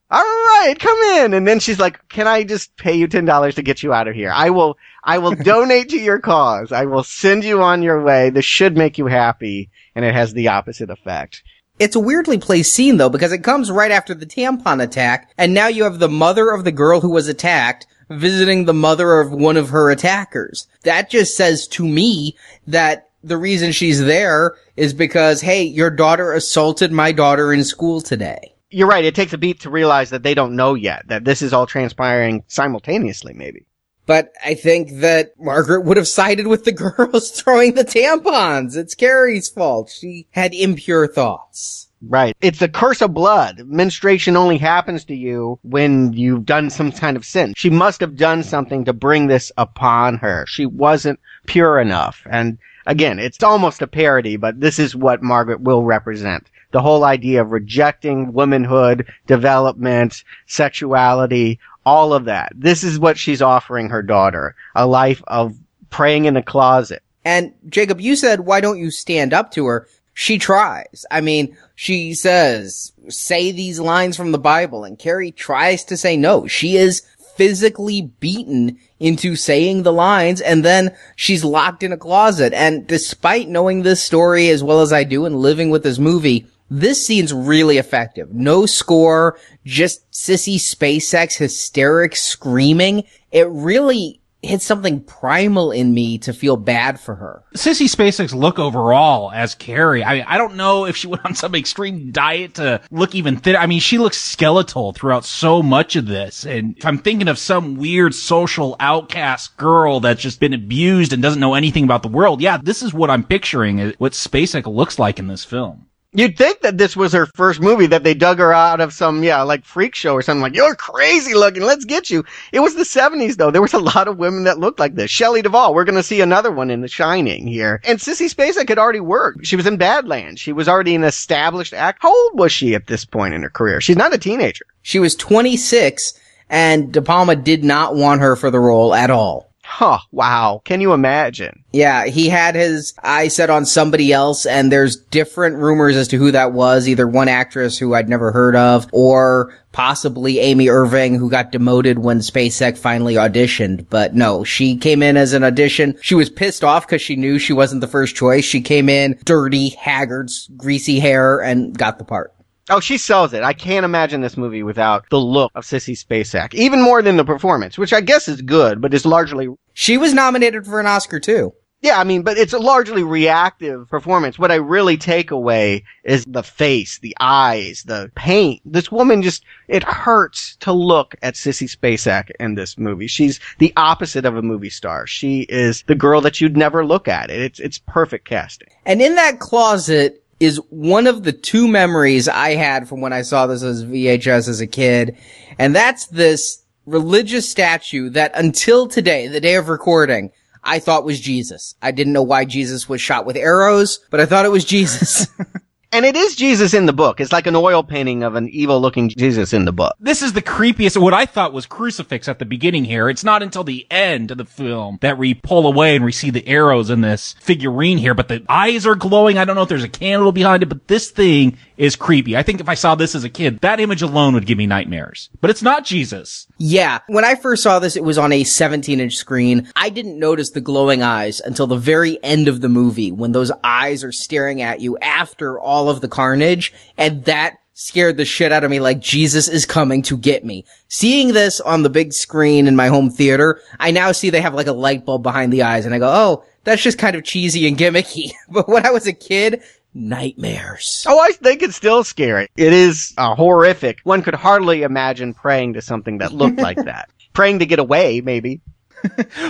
All right, come in. And then she's like, can I just pay you $10 to get you out of here? I will, I will donate to your cause. I will send you on your way. This should make you happy. And it has the opposite effect. It's a weirdly placed scene though, because it comes right after the tampon attack, and now you have the mother of the girl who was attacked visiting the mother of one of her attackers. That just says to me that the reason she's there is because, hey, your daughter assaulted my daughter in school today. You're right. It takes a beat to realize that they don't know yet, that this is all transpiring simultaneously, maybe. But I think that Margaret would have sided with the girls throwing the tampons. It's Carrie's fault. She had impure thoughts. Right. It's the curse of blood. Menstruation only happens to you when you've done some kind of sin. She must have done something to bring this upon her. She wasn't pure enough. And again, it's almost a parody, but this is what Margaret will represent. The whole idea of rejecting womanhood, development, sexuality, all of that. This is what she's offering her daughter. A life of praying in a closet. And Jacob, you said, why don't you stand up to her? She tries. I mean, she says, say these lines from the Bible and Carrie tries to say no. She is physically beaten into saying the lines and then she's locked in a closet. And despite knowing this story as well as I do and living with this movie, this scene's really effective. No score, just Sissy Spacek hysteric screaming. It really hit something primal in me to feel bad for her. Sissy Spacek's look overall as Carrie, I mean, I don't know if she went on some extreme diet to look even thinner. I mean, she looks skeletal throughout so much of this. And if I'm thinking of some weird social outcast girl that's just been abused and doesn't know anything about the world, yeah, this is what I'm picturing what Spacek looks like in this film. You'd think that this was her first movie that they dug her out of some, yeah, like freak show or something like, you're crazy looking, let's get you. It was the 70s though. There was a lot of women that looked like this. Shelley Duvall, we're gonna see another one in The Shining here. And Sissy Spacek had already worked. She was in Badlands. She was already an established act. How old was she at this point in her career? She's not a teenager. She was 26 and De Palma did not want her for the role at all. Huh, wow. Can you imagine? Yeah, he had his eye set on somebody else and there's different rumors as to who that was, either one actress who I'd never heard of or possibly Amy Irving who got demoted when Spacek finally auditioned. But no, she came in as an audition. She was pissed off because she knew she wasn't the first choice. She came in dirty, haggard, greasy hair and got the part. Oh, she sells it. I can't imagine this movie without the look of Sissy Spacek, even more than the performance, which I guess is good, but is largely. She was nominated for an Oscar too. Yeah, I mean, but it's a largely reactive performance. What I really take away is the face, the eyes, the paint. This woman just, it hurts to look at Sissy Spacek in this movie. She's the opposite of a movie star. She is the girl that you'd never look at. It's, it's perfect casting. And in that closet, is one of the two memories I had from when I saw this as VHS as a kid. And that's this religious statue that until today, the day of recording, I thought was Jesus. I didn't know why Jesus was shot with arrows, but I thought it was Jesus. And it is Jesus in the book. It's like an oil painting of an evil looking Jesus in the book. This is the creepiest, what I thought was crucifix at the beginning here. It's not until the end of the film that we pull away and we see the arrows in this figurine here, but the eyes are glowing. I don't know if there's a candle behind it, but this thing is creepy. I think if I saw this as a kid, that image alone would give me nightmares. But it's not Jesus. Yeah. When I first saw this, it was on a 17 inch screen. I didn't notice the glowing eyes until the very end of the movie when those eyes are staring at you after all of the carnage. And that scared the shit out of me like Jesus is coming to get me. Seeing this on the big screen in my home theater, I now see they have like a light bulb behind the eyes and I go, oh, that's just kind of cheesy and gimmicky. but when I was a kid, nightmares. Oh, I think it's still scary. It is uh, horrific. One could hardly imagine praying to something that looked like that. Praying to get away, maybe.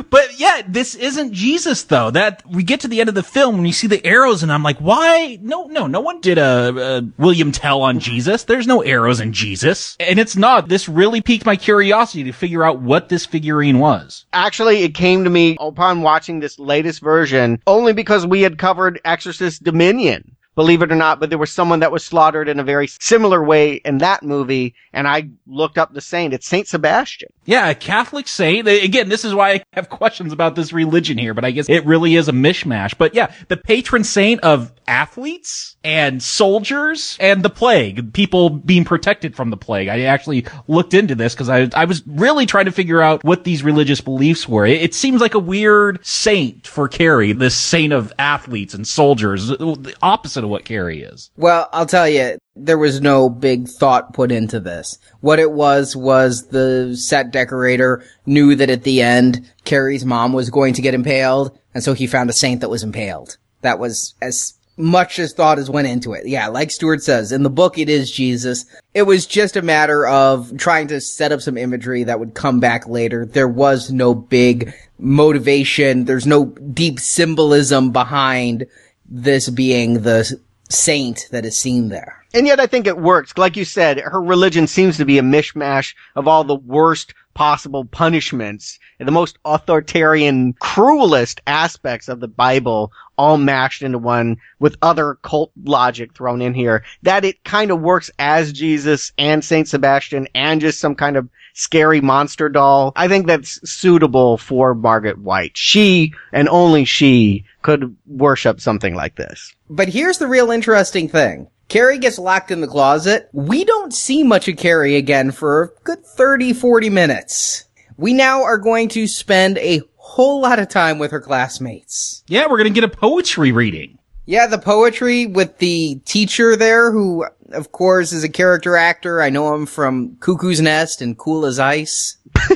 But yeah, this isn't Jesus though. That we get to the end of the film and you see the arrows and I'm like, why? No, no, no one did a, a William Tell on Jesus. There's no arrows in Jesus. And it's not. This really piqued my curiosity to figure out what this figurine was. Actually, it came to me upon watching this latest version only because we had covered Exorcist Dominion. Believe it or not, but there was someone that was slaughtered in a very similar way in that movie, and I looked up the saint. It's Saint Sebastian. Yeah, a Catholic saint. Again, this is why I have questions about this religion here, but I guess it really is a mishmash. But yeah, the patron saint of athletes and soldiers and the plague, people being protected from the plague. I actually looked into this because I, I was really trying to figure out what these religious beliefs were. It, it seems like a weird saint for Carrie, this saint of athletes and soldiers, the opposite of what Carrie is. Well, I'll tell you, there was no big thought put into this. What it was was the set decorator knew that at the end, Carrie's mom was going to get impaled, and so he found a saint that was impaled. That was as much as thought as went into it. Yeah, like Stuart says, in the book it is Jesus. It was just a matter of trying to set up some imagery that would come back later. There was no big motivation. There's no deep symbolism behind this being the saint that is seen there. And yet I think it works. Like you said, her religion seems to be a mishmash of all the worst possible punishments and the most authoritarian, cruelest aspects of the Bible all mashed into one with other cult logic thrown in here. That it kind of works as Jesus and Saint Sebastian and just some kind of scary monster doll. I think that's suitable for Margaret White. She and only she could worship something like this. But here's the real interesting thing. Carrie gets locked in the closet. We don't see much of Carrie again for a good 30, 40 minutes. We now are going to spend a whole lot of time with her classmates. Yeah, we're gonna get a poetry reading. Yeah, the poetry with the teacher there, who, of course, is a character actor. I know him from Cuckoo's Nest and Cool as Ice.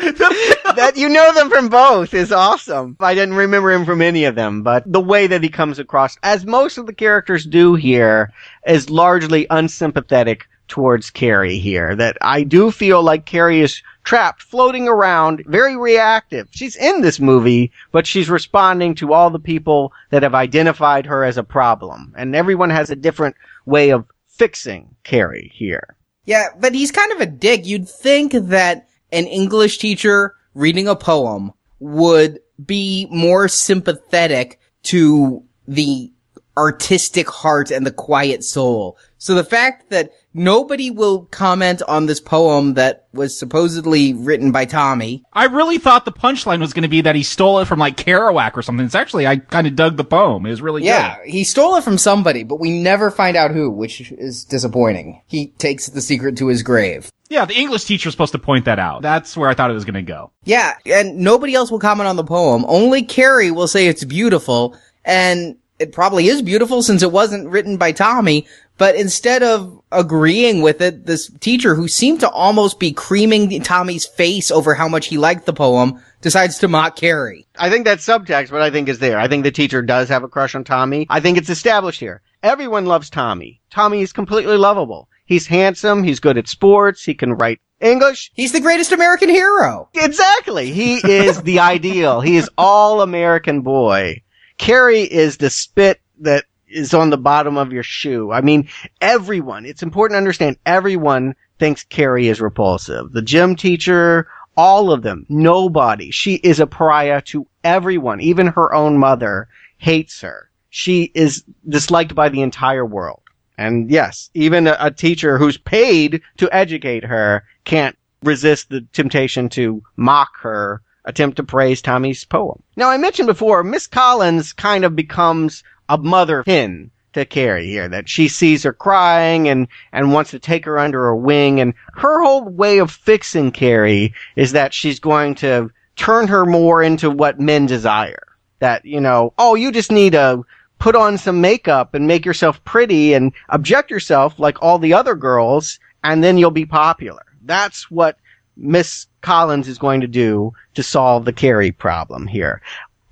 that you know them from both is awesome. I didn't remember him from any of them, but the way that he comes across, as most of the characters do here, is largely unsympathetic towards Carrie here. That I do feel like Carrie is trapped, floating around, very reactive. She's in this movie, but she's responding to all the people that have identified her as a problem. And everyone has a different way of fixing Carrie here. Yeah, but he's kind of a dick. You'd think that an English teacher reading a poem would be more sympathetic to the artistic heart and the quiet soul. So the fact that nobody will comment on this poem that was supposedly written by Tommy. I really thought the punchline was going to be that he stole it from like Kerouac or something. It's actually, I kind of dug the poem. It was really good. Yeah, good. he stole it from somebody, but we never find out who, which is disappointing. He takes the secret to his grave. Yeah, the English teacher was supposed to point that out. That's where I thought it was going to go. Yeah, and nobody else will comment on the poem. Only Carrie will say it's beautiful, and it probably is beautiful since it wasn't written by Tommy, but instead of agreeing with it, this teacher who seemed to almost be creaming Tommy's face over how much he liked the poem decides to mock Carrie. I think that's subtext, but I think is there. I think the teacher does have a crush on Tommy. I think it's established here. Everyone loves Tommy. Tommy is completely lovable. He's handsome. He's good at sports. He can write English. He's the greatest American hero. Exactly. He is the ideal. He is all American boy. Carrie is the spit that is on the bottom of your shoe. I mean, everyone, it's important to understand everyone thinks Carrie is repulsive. The gym teacher, all of them, nobody. She is a pariah to everyone. Even her own mother hates her. She is disliked by the entire world. And yes, even a, a teacher who's paid to educate her can't resist the temptation to mock her attempt to praise Tommy's poem. Now, I mentioned before, Miss Collins kind of becomes a mother hen to Carrie here, that she sees her crying and, and wants to take her under her wing. And her whole way of fixing Carrie is that she's going to turn her more into what men desire. That, you know, oh, you just need to put on some makeup and make yourself pretty and object yourself like all the other girls and then you'll be popular. That's what Miss Collins is going to do to solve the Carrie problem here.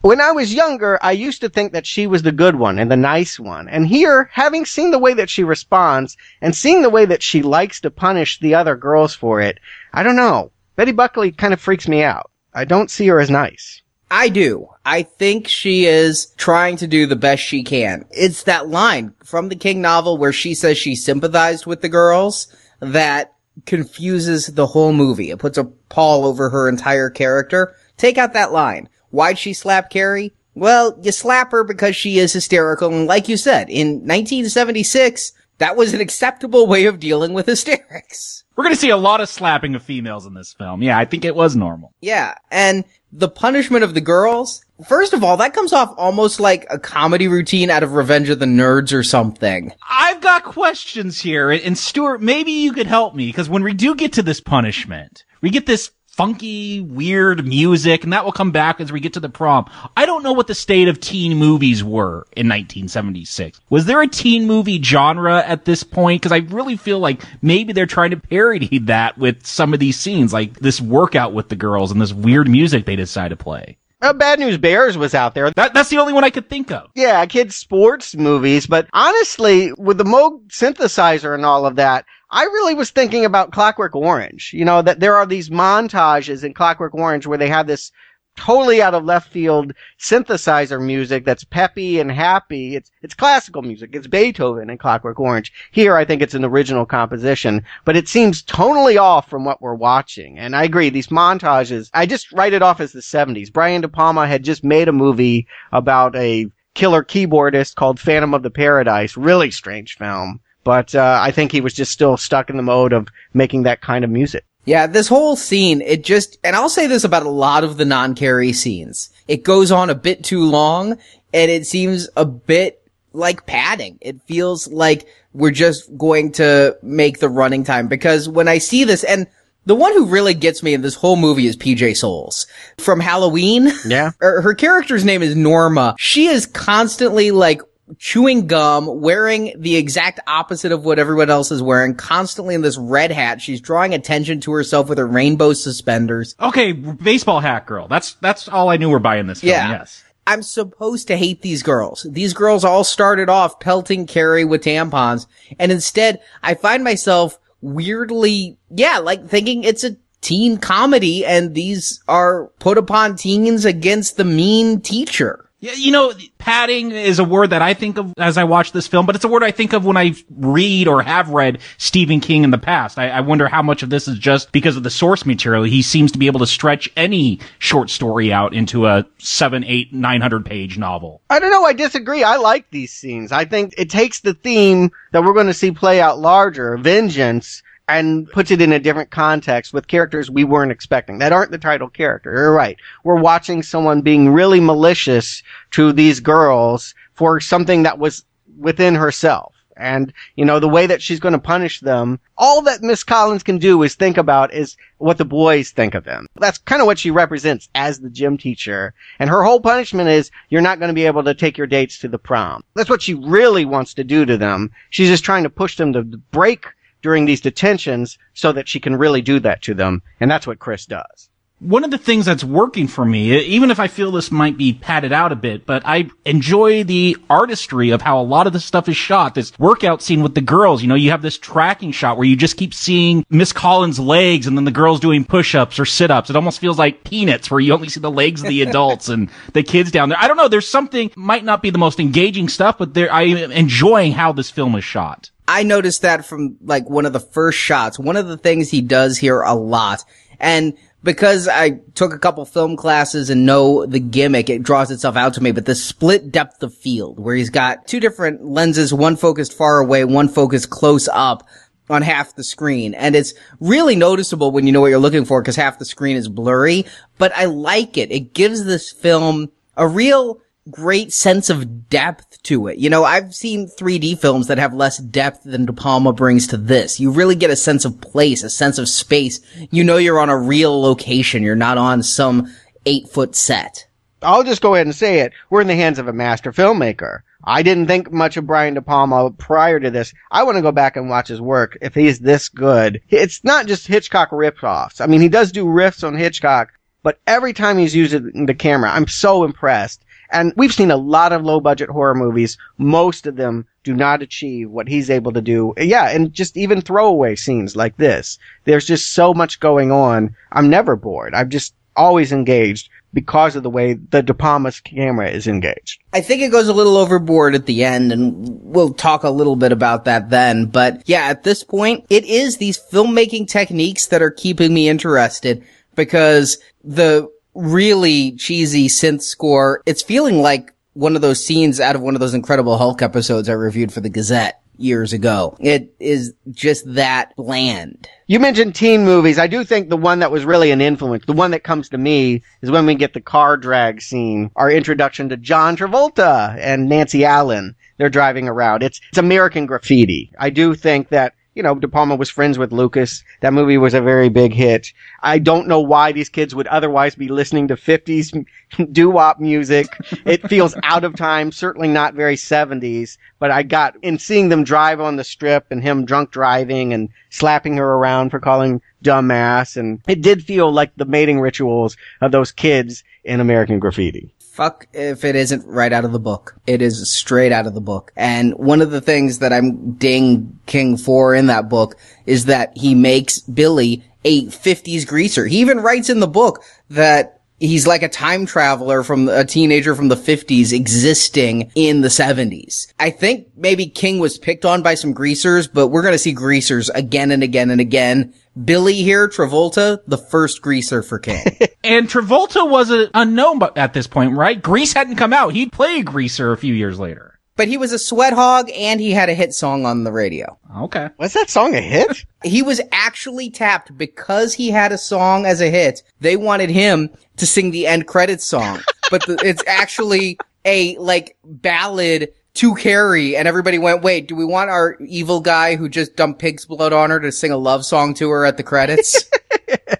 When I was younger, I used to think that she was the good one and the nice one. And here, having seen the way that she responds and seeing the way that she likes to punish the other girls for it, I don't know. Betty Buckley kind of freaks me out. I don't see her as nice. I do. I think she is trying to do the best she can. It's that line from the King novel where she says she sympathized with the girls that confuses the whole movie. It puts a pall over her entire character. Take out that line. Why'd she slap Carrie? Well, you slap her because she is hysterical. And like you said, in 1976, that was an acceptable way of dealing with hysterics. We're going to see a lot of slapping of females in this film. Yeah, I think it was normal. Yeah. And the punishment of the girls, first of all, that comes off almost like a comedy routine out of Revenge of the Nerds or something. I've got questions here, and Stuart, maybe you could help me, because when we do get to this punishment, we get this funky, weird music, and that will come back as we get to the prom. I don't know what the state of teen movies were in 1976. Was there a teen movie genre at this point? Because I really feel like maybe they're trying to parody that with some of these scenes, like this workout with the girls and this weird music they decide to play. Uh, Bad News Bears was out there. That, that's the only one I could think of. Yeah, kids sports movies, but honestly, with the Moog synthesizer and all of that, I really was thinking about Clockwork Orange. You know, that there are these montages in Clockwork Orange where they have this totally out of left field synthesizer music that's peppy and happy. It's, it's classical music. It's Beethoven in Clockwork Orange. Here, I think it's an original composition, but it seems totally off from what we're watching. And I agree, these montages, I just write it off as the 70s. Brian De Palma had just made a movie about a killer keyboardist called Phantom of the Paradise. Really strange film. But uh, I think he was just still stuck in the mode of making that kind of music. Yeah, this whole scene, it just, and I'll say this about a lot of the non-Carrie scenes. It goes on a bit too long, and it seems a bit like padding. It feels like we're just going to make the running time because when I see this, and the one who really gets me in this whole movie is PJ Soles from Halloween. Yeah. her, her character's name is Norma. She is constantly like chewing gum, wearing the exact opposite of what everyone else is wearing, constantly in this red hat. She's drawing attention to herself with her rainbow suspenders. Okay, baseball hat girl. That's that's all I knew we're buying this film. Yeah. Yes. I'm supposed to hate these girls. These girls all started off pelting Carrie with tampons, and instead I find myself weirdly, yeah, like thinking it's a teen comedy and these are put upon teens against the mean teacher. Yeah, you know, padding is a word that I think of as I watch this film, but it's a word I think of when I read or have read Stephen King in the past. I, I, wonder how much of this is just because of the source material. He seems to be able to stretch any short story out into a seven, eight, nine hundred page novel. I don't know. I disagree. I like these scenes. I think it takes the theme that we're going to see play out larger, vengeance, and puts it in a different context with characters we weren't expecting that aren't the title character. You're right. We're watching someone being really malicious to these girls for something that was within herself. And, you know, the way that she's going to punish them, all that Miss Collins can do is think about is what the boys think of them. That's kind of what she represents as the gym teacher. And her whole punishment is you're not going to be able to take your dates to the prom. That's what she really wants to do to them. She's just trying to push them to break during these detentions so that she can really do that to them. And that's what Chris does. One of the things that's working for me, even if I feel this might be padded out a bit, but I enjoy the artistry of how a lot of this stuff is shot. This workout scene with the girls, you know, you have this tracking shot where you just keep seeing Miss Collins' legs and then the girls doing push-ups or sit-ups. It almost feels like peanuts where you only see the legs of the adults and the kids down there. I don't know. There's something, might not be the most engaging stuff, but there, I am enjoying how this film is shot. I noticed that from like one of the first shots. One of the things he does here a lot. And because I took a couple film classes and know the gimmick, it draws itself out to me. But the split depth of field where he's got two different lenses, one focused far away, one focused close up on half the screen. And it's really noticeable when you know what you're looking for because half the screen is blurry. But I like it. It gives this film a real great sense of depth to it. You know, I've seen 3D films that have less depth than De Palma brings to this. You really get a sense of place, a sense of space. You know you're on a real location. You're not on some eight foot set. I'll just go ahead and say it. We're in the hands of a master filmmaker. I didn't think much of Brian De Palma prior to this. I want to go back and watch his work if he's this good. It's not just Hitchcock riff-offs. I mean, he does do riffs on Hitchcock, but every time he's using the camera, I'm so impressed. And we've seen a lot of low budget horror movies. Most of them do not achieve what he's able to do. Yeah, and just even throwaway scenes like this. There's just so much going on. I'm never bored. I'm just always engaged because of the way the De Palma's camera is engaged. I think it goes a little overboard at the end and we'll talk a little bit about that then. But yeah, at this point, it is these filmmaking techniques that are keeping me interested because the really cheesy synth score, it's feeling like one of those scenes out of one of those Incredible Hulk episodes I reviewed for the Gazette years ago. It is just that bland. You mentioned teen movies. I do think the one that was really an influence, the one that comes to me, is when we get the car drag scene, our introduction to John Travolta and Nancy Allen. They're driving around. It's, it's American graffiti. I do think that you know, De Palma was friends with Lucas. That movie was a very big hit. I don't know why these kids would otherwise be listening to 50s doo-wop music. It feels out of time, certainly not very 70s, but I got in seeing them drive on the strip and him drunk driving and slapping her around for calling dumbass and it did feel like the mating rituals of those kids in American Graffiti. Fuck if it isn't right out of the book. It is straight out of the book. And one of the things that I'm ding King for in that book is that he makes Billy a 50s greaser. He even writes in the book that he's like a time traveler from a teenager from the 50s existing in the 70s. I think maybe King was picked on by some greasers, but we're going to see greasers again and again and again Billy here, Travolta, the first greaser for King. and Travolta was a unknown at this point, right? Grease hadn't come out. He'd play a greaser a few years later. But he was a sweat hog and he had a hit song on the radio. Okay. Was that song a hit? he was actually tapped because he had a song as a hit. They wanted him to sing the end credits song, but the, it's actually a like ballad to Carrie, and everybody went, wait, do we want our evil guy who just dumped pig's blood on her to sing a love song to her at the credits?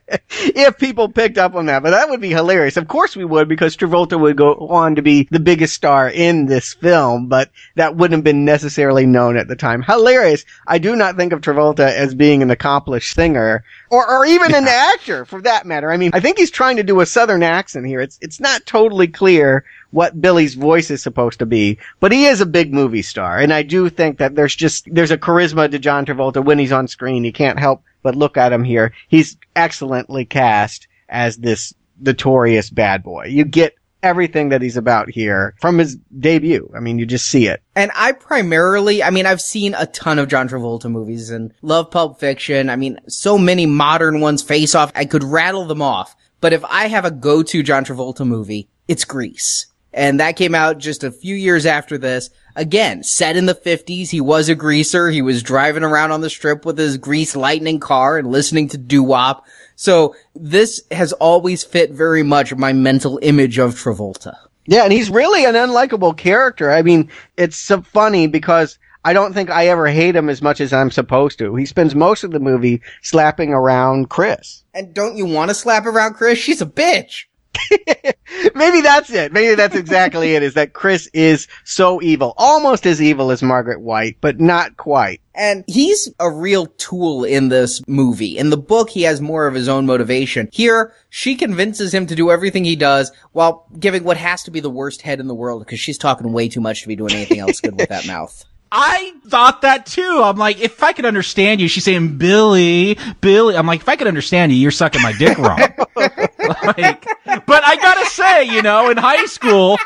if people picked up on that, but that would be hilarious. Of course we would, because Travolta would go on to be the biggest star in this film, but that wouldn't have been necessarily known at the time. Hilarious. I do not think of Travolta as being an accomplished singer, or, or even an actor for that matter. I mean, I think he's trying to do a southern accent here. It's, it's not totally clear what Billy's voice is supposed to be, but he is a big movie star. And I do think that there's just, there's a charisma to John Travolta when he's on screen. He can't help but look at him here. He's excellently cast as this notorious bad boy. You get everything that he's about here from his debut. I mean, you just see it. And I primarily, I mean, I've seen a ton of John Travolta movies and love Pulp Fiction. I mean, so many modern ones, Face Off. I could rattle them off. But if I have a go-to John Travolta movie, it's Grease. And that came out just a few years after this. Again, set in the 50s, he was a greaser. He was driving around on the strip with his grease lightning car and listening to doo-wop. So this has always fit very much my mental image of Travolta. Yeah, and he's really an unlikable character. I mean, it's so funny because I don't think I ever hate him as much as I'm supposed to. He spends most of the movie slapping around Chris. And don't you want to slap around Chris? She's a bitch. Maybe that's it. Maybe that's exactly it. Is that Chris is so evil, almost as evil as Margaret White, but not quite. And he's a real tool in this movie. In the book, he has more of his own motivation. Here, she convinces him to do everything he does while giving what has to be the worst head in the world because she's talking way too much to be doing anything else good with that mouth. I thought that too. I'm like, if I could understand you, she's saying Billy, Billy. I'm like, if I could understand you, you're sucking my dick wrong. Like, but I gotta say, you know, in high school,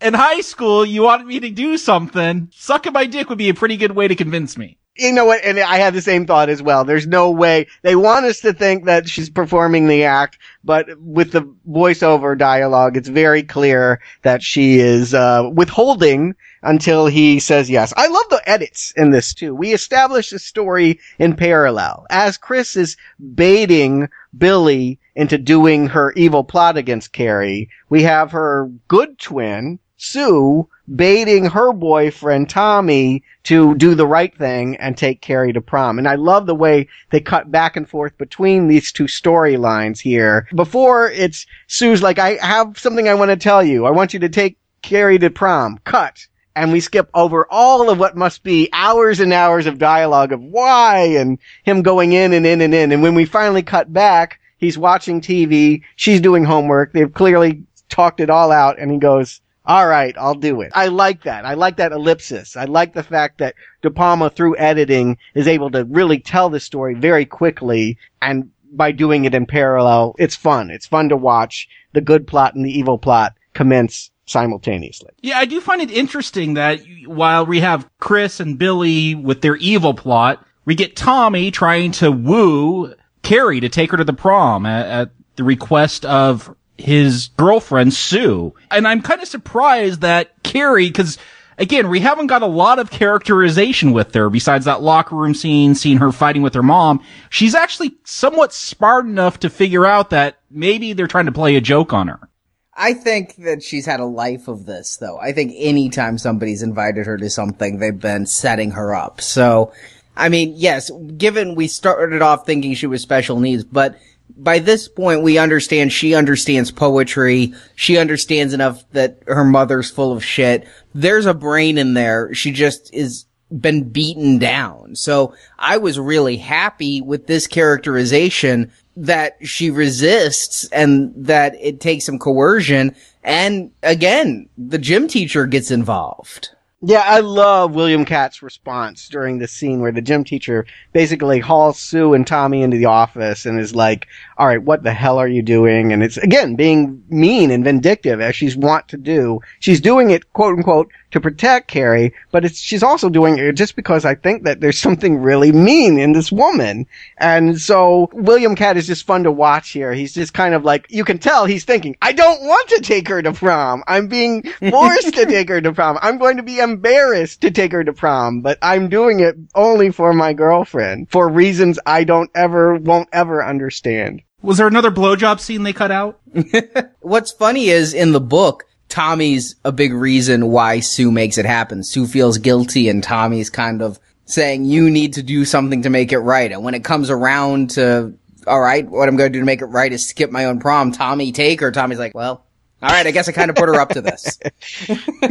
in high school, you wanted me to do something. Sucking my dick would be a pretty good way to convince me. You know what? And I had the same thought as well. There's no way they want us to think that she's performing the act, but with the voiceover dialogue, it's very clear that she is uh, withholding until he says yes. I love the edits in this too. We establish a story in parallel as Chris is baiting Billy into doing her evil plot against Carrie. We have her good twin, Sue, baiting her boyfriend Tommy to do the right thing and take Carrie to prom. And I love the way they cut back and forth between these two storylines here. Before it's Sue's like, I have something I want to tell you. I want you to take Carrie to prom. Cut. And we skip over all of what must be hours and hours of dialogue of why and him going in and in and in. And when we finally cut back, he's watching TV. She's doing homework. They've clearly talked it all out and he goes, all right, I'll do it. I like that. I like that ellipsis. I like the fact that De Palma through editing is able to really tell the story very quickly and by doing it in parallel, it's fun. It's fun to watch the good plot and the evil plot commence simultaneously. Yeah, I do find it interesting that while we have Chris and Billy with their evil plot, we get Tommy trying to woo Carrie to take her to the prom at, at the request of his girlfriend Sue. And I'm kind of surprised that Carrie, cause again, we haven't got a lot of characterization with her besides that locker room scene, seeing her fighting with her mom. She's actually somewhat smart enough to figure out that maybe they're trying to play a joke on her. I think that she's had a life of this, though. I think anytime somebody's invited her to something, they've been setting her up. So, I mean, yes, given we started off thinking she was special needs, but by this point, we understand she understands poetry. She understands enough that her mother's full of shit. There's a brain in there. She just is been beaten down. So I was really happy with this characterization that she resists and that it takes some coercion. And again, the gym teacher gets involved. Yeah, I love William Katt's response during the scene where the gym teacher basically hauls Sue and Tommy into the office and is like, all right, what the hell are you doing? And it's again being mean and vindictive as she's want to do. She's doing it, quote unquote, to protect Carrie, but it's, she's also doing it just because I think that there's something really mean in this woman. And so William Katt is just fun to watch here. He's just kind of like, you can tell he's thinking, I don't want to take her to prom. I'm being forced to take her to prom. I'm going to be embarrassed to take her to prom, but I'm doing it only for my girlfriend for reasons I don't ever, won't ever understand. Was there another blowjob scene they cut out? What's funny is in the book, Tommy's a big reason why Sue makes it happen. Sue feels guilty and Tommy's kind of saying, you need to do something to make it right. And when it comes around to, all right, what I'm going to do to make it right is skip my own prom, Tommy take her. Tommy's like, well, all right, I guess I kind of put her up to this.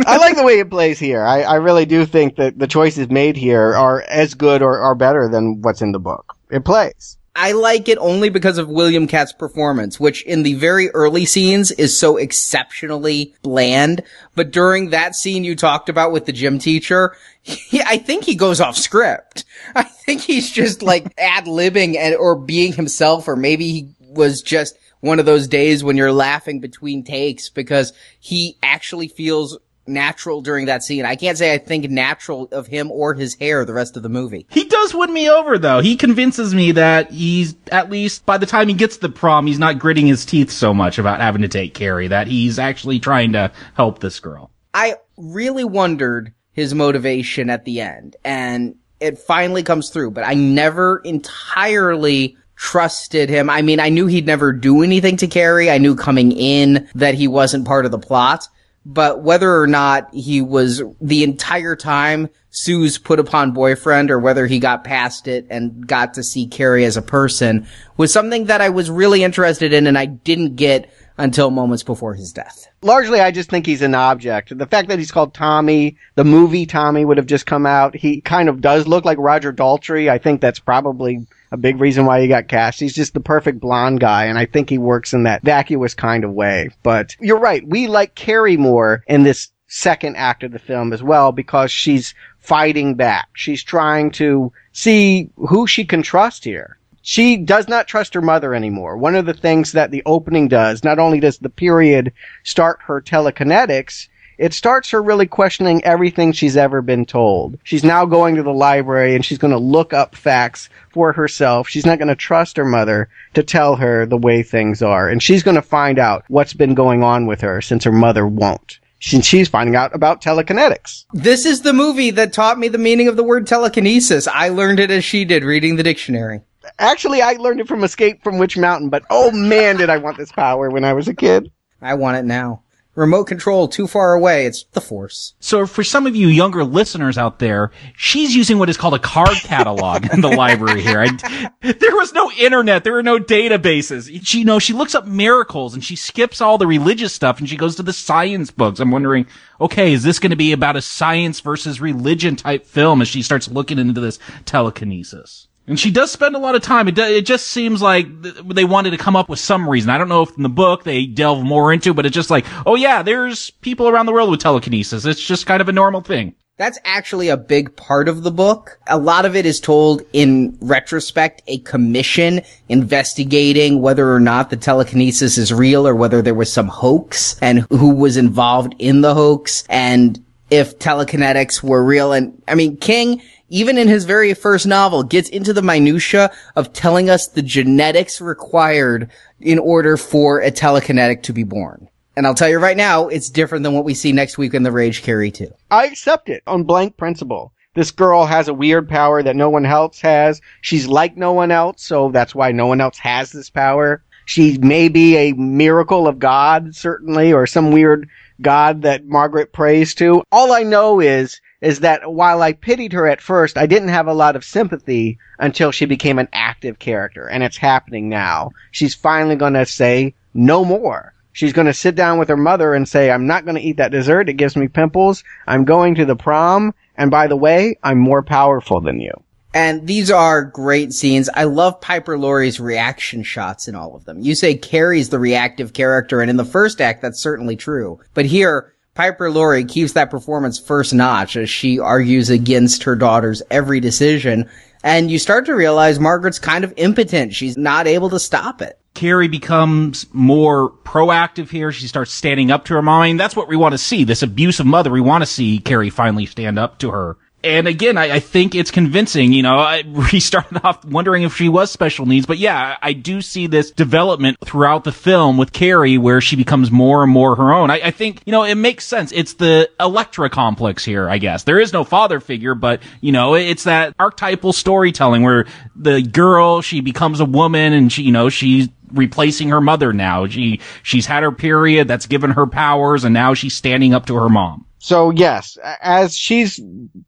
I like the way it plays here. I, I really do think that the choices made here are as good or are better than what's in the book. It plays. I like it only because of William Katt's performance, which in the very early scenes is so exceptionally bland. But during that scene you talked about with the gym teacher, he, I think he goes off script. I think he's just like ad libbing and, or being himself, or maybe he was just one of those days when you're laughing between takes because he actually feels natural during that scene. I can't say I think natural of him or his hair the rest of the movie. He does win me over though. He convinces me that he's at least by the time he gets to the prom, he's not gritting his teeth so much about having to take Carrie that he's actually trying to help this girl. I really wondered his motivation at the end and it finally comes through, but I never entirely trusted him. I mean, I knew he'd never do anything to Carrie. I knew coming in that he wasn't part of the plot but whether or not he was the entire time Sue's put upon boyfriend or whether he got past it and got to see Carrie as a person was something that I was really interested in and I didn't get until moments before his death. Largely, I just think he's an object. The fact that he's called Tommy, the movie Tommy would have just come out. He kind of does look like Roger Daltrey. I think that's probably a big reason why he got cast. He's just the perfect blonde guy, and I think he works in that vacuous kind of way. But you're right. We like Carrie more in this second act of the film as well because she's fighting back. She's trying to see who she can trust here. She does not trust her mother anymore. One of the things that the opening does, not only does the period start her telekinetics, it starts her really questioning everything she's ever been told. She's now going to the library and she's going to look up facts for herself. She's not going to trust her mother to tell her the way things are. And she's going to find out what's been going on with her since her mother won't. Since she's finding out about telekinetics. This is the movie that taught me the meaning of the word telekinesis. I learned it as she did reading the dictionary. Actually, I learned it from Escape from Witch Mountain, but oh man, did I want this power when I was a kid. I want it now. Remote control too far away. It's the force. So for some of you younger listeners out there, she's using what is called a card catalog in the library here. I, there was no internet. There were no databases. She, you know, she looks up miracles and she skips all the religious stuff and she goes to the science books. I'm wondering, okay, is this going to be about a science versus religion type film as she starts looking into this telekinesis? And she does spend a lot of time. It, it just seems like they wanted to come up with some reason. I don't know if in the book they delve more into, but it's just like, oh yeah, there's people around the world with telekinesis. It's just kind of a normal thing. That's actually a big part of the book. A lot of it is told in retrospect, a commission investigating whether or not the telekinesis is real or whether there was some hoax and who was involved in the hoax and if telekinetics were real. And I mean, King, even in his very first novel, gets into the minutia of telling us the genetics required in order for a telekinetic to be born. And I'll tell you right now, it's different than what we see next week in The Rage Carrie 2. I accept it on blank principle. This girl has a weird power that no one else has. She's like no one else, so that's why no one else has this power. She may be a miracle of God, certainly, or some weird God that Margaret prays to. All I know is is that while I pitied her at first, I didn't have a lot of sympathy until she became an active character, and it's happening now. She's finally gonna say no more. She's gonna sit down with her mother and say, I'm not gonna eat that dessert, it gives me pimples, I'm going to the prom, and by the way, I'm more powerful than you. And these are great scenes. I love Piper Laurie's reaction shots in all of them. You say Carrie's the reactive character, and in the first act, that's certainly true. But here, Piper Laurie keeps that performance first notch as she argues against her daughter's every decision. And you start to realize Margaret's kind of impotent. She's not able to stop it. Carrie becomes more proactive here. She starts standing up to her mom. I mean, that's what we want to see. This abusive mother. We want to see Carrie finally stand up to her and again, I, I, think it's convincing. You know, I, we started off wondering if she was special needs, but yeah, I do see this development throughout the film with Carrie where she becomes more and more her own. I, I think, you know, it makes sense. It's the Electra complex here, I guess. There is no father figure, but, you know, it's that archetypal storytelling where the girl, she becomes a woman and she, you know, she's replacing her mother now. She, she's had her period that's given her powers and now she's standing up to her mom. So yes, as she's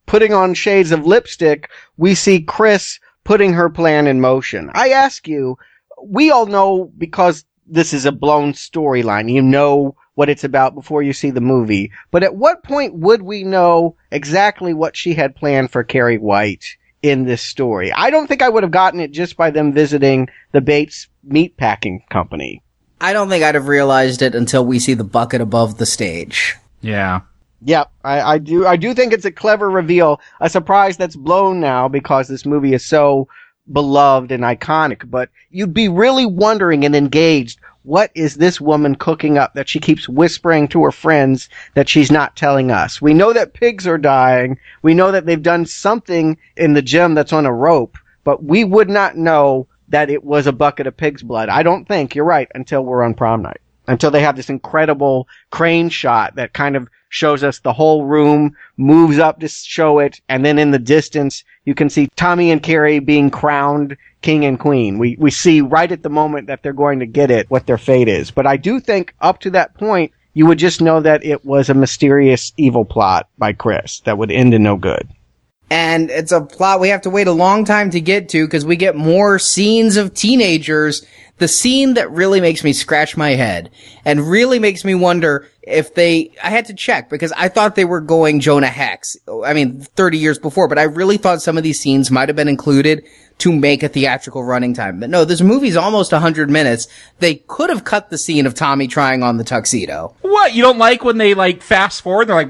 putting on shades of lipstick, we see Chris putting her plan in motion. I ask you, we all know because this is a blown storyline. You know what it's about before you see the movie. But at what point would we know exactly what she had planned for Carrie White in this story? I don't think I would have gotten it just by them visiting the Bates meatpacking company. I don't think I'd have realized it until we see the bucket above the stage. Yeah. Yep, I, I do. I do think it's a clever reveal, a surprise that's blown now because this movie is so beloved and iconic. But you'd be really wondering and engaged. What is this woman cooking up that she keeps whispering to her friends that she's not telling us? We know that pigs are dying. We know that they've done something in the gym that's on a rope, but we would not know that it was a bucket of pig's blood. I don't think you're right until we're on prom night. Until they have this incredible crane shot that kind of shows us the whole room, moves up to show it, and then in the distance, you can see Tommy and Carrie being crowned king and queen. We, we see right at the moment that they're going to get it what their fate is. But I do think up to that point, you would just know that it was a mysterious evil plot by Chris that would end in no good. And it's a plot we have to wait a long time to get to because we get more scenes of teenagers. The scene that really makes me scratch my head and really makes me wonder if they, I had to check because I thought they were going Jonah Hex. I mean, 30 years before, but I really thought some of these scenes might have been included to make a theatrical running time. But no, this movie's almost 100 minutes. They could have cut the scene of Tommy trying on the tuxedo. What? You don't like when they like fast forward? They're like,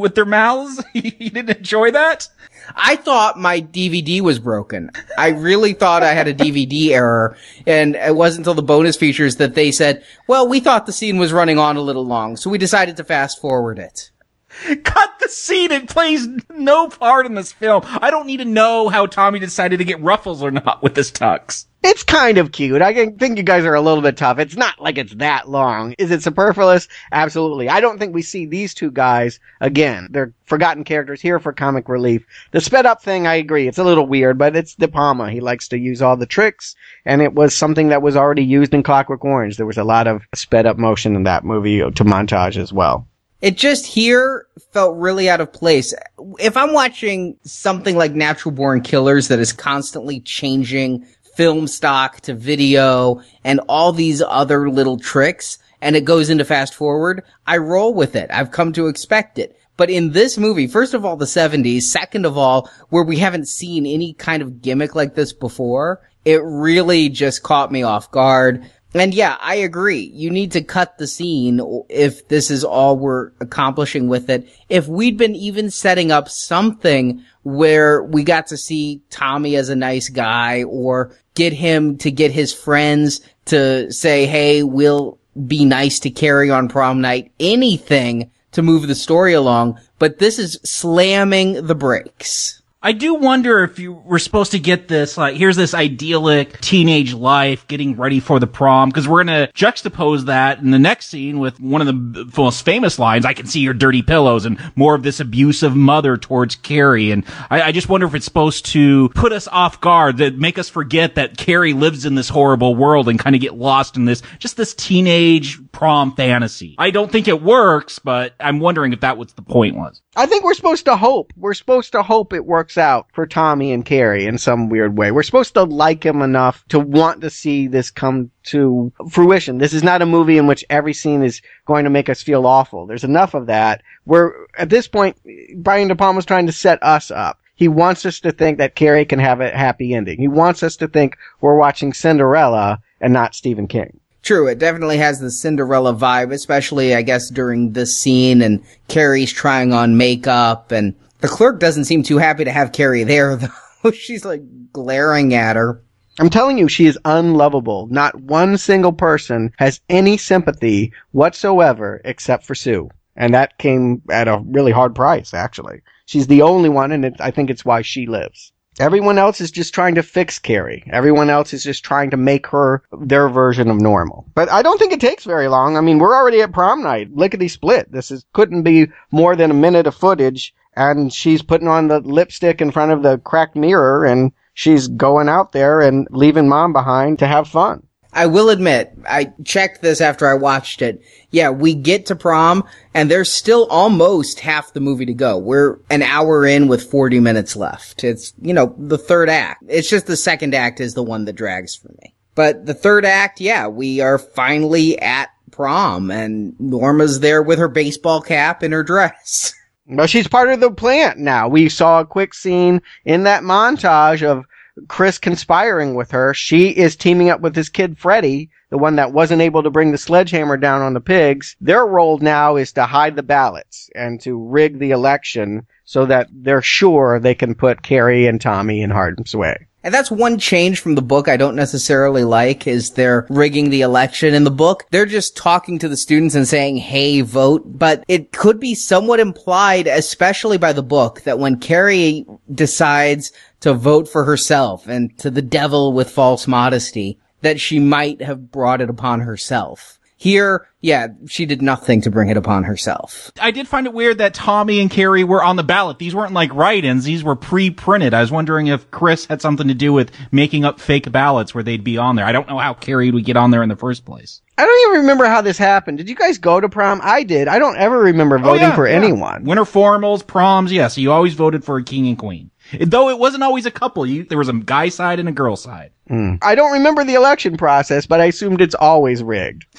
with their mouths? you didn't enjoy that? I thought my DVD was broken. I really thought I had a DVD error. And it wasn't until the bonus features that they said, well, we thought the scene was running on a little long, so we decided to fast forward it. Cut the scene. It plays no part in this film. I don't need to know how Tommy decided to get ruffles or not with this tux. It's kind of cute. I think you guys are a little bit tough. It's not like it's that long. Is it superfluous? Absolutely. I don't think we see these two guys again. They're forgotten characters here for comic relief. The sped up thing, I agree. It's a little weird, but it's De Palma. He likes to use all the tricks, and it was something that was already used in Clockwork Orange. There was a lot of sped up motion in that movie to montage as well. It just here felt really out of place. If I'm watching something like Natural Born Killers that is constantly changing film stock to video and all these other little tricks and it goes into fast forward, I roll with it. I've come to expect it. But in this movie, first of all, the 70s, second of all, where we haven't seen any kind of gimmick like this before, it really just caught me off guard. And yeah, I agree. You need to cut the scene if this is all we're accomplishing with it. If we'd been even setting up something where we got to see Tommy as a nice guy or get him to get his friends to say, Hey, we'll be nice to Carrie on prom night, anything to move the story along. But this is slamming the brakes. I do wonder if you were supposed to get this, like, here's this idyllic teenage life, getting ready for the prom, because we're gonna juxtapose that in the next scene with one of the most famous lines, I can see your dirty pillows, and more of this abusive mother towards Carrie. And I, I just wonder if it's supposed to put us off guard, that make us forget that Carrie lives in this horrible world and kind of get lost in this, just this teenage prom fantasy. I don't think it works, but I'm wondering if that was the point was. I think we're supposed to hope. We're supposed to hope it works out for Tommy and Carrie in some weird way. We're supposed to like him enough to want to see this come to fruition. This is not a movie in which every scene is going to make us feel awful. There's enough of that. Where at this point, Brian De Palma's trying to set us up. He wants us to think that Carrie can have a happy ending. He wants us to think we're watching Cinderella and not Stephen King. True, it definitely has the Cinderella vibe, especially, I guess, during this scene and Carrie's trying on makeup and the clerk doesn't seem too happy to have Carrie there, though. She's like glaring at her. I'm telling you, she is unlovable. Not one single person has any sympathy whatsoever except for Sue. And that came at a really hard price, actually. She's the only one, and it, I think it's why she lives. Everyone else is just trying to fix Carrie. Everyone else is just trying to make her their version of normal. But I don't think it takes very long. I mean, we're already at prom night. Lickety split. This is, couldn't be more than a minute of footage. And she's putting on the lipstick in front of the cracked mirror and she's going out there and leaving mom behind to have fun. I will admit, I checked this after I watched it. Yeah, we get to prom and there's still almost half the movie to go. We're an hour in with 40 minutes left. It's, you know, the third act. It's just the second act is the one that drags for me. But the third act, yeah, we are finally at prom and Norma's there with her baseball cap and her dress. Well, she's part of the plant now. We saw a quick scene in that montage of Chris conspiring with her. She is teaming up with his kid Freddie, the one that wasn't able to bring the sledgehammer down on the pigs. Their role now is to hide the ballots and to rig the election so that they're sure they can put Carrie and Tommy in harm's way. And that's one change from the book I don't necessarily like is they're rigging the election in the book. They're just talking to the students and saying, hey, vote. But it could be somewhat implied, especially by the book, that when Carrie decides to vote for herself and to the devil with false modesty, that she might have brought it upon herself. Here, yeah, she did nothing to bring it upon herself. I did find it weird that Tommy and Carrie were on the ballot. These weren't like write-ins. These were pre-printed. I was wondering if Chris had something to do with making up fake ballots where they'd be on there. I don't know how Carrie would get on there in the first place. I don't even remember how this happened. Did you guys go to prom? I did. I don't ever remember oh, voting Oh, yeah, for yeah. anyone. Winter formals, proms, yes. you always voted for a king and queen. Though it wasn't always a couple. You, there was a guy side and a girl side. Hmm. I don't remember the election process, but I assumed it's always rigged.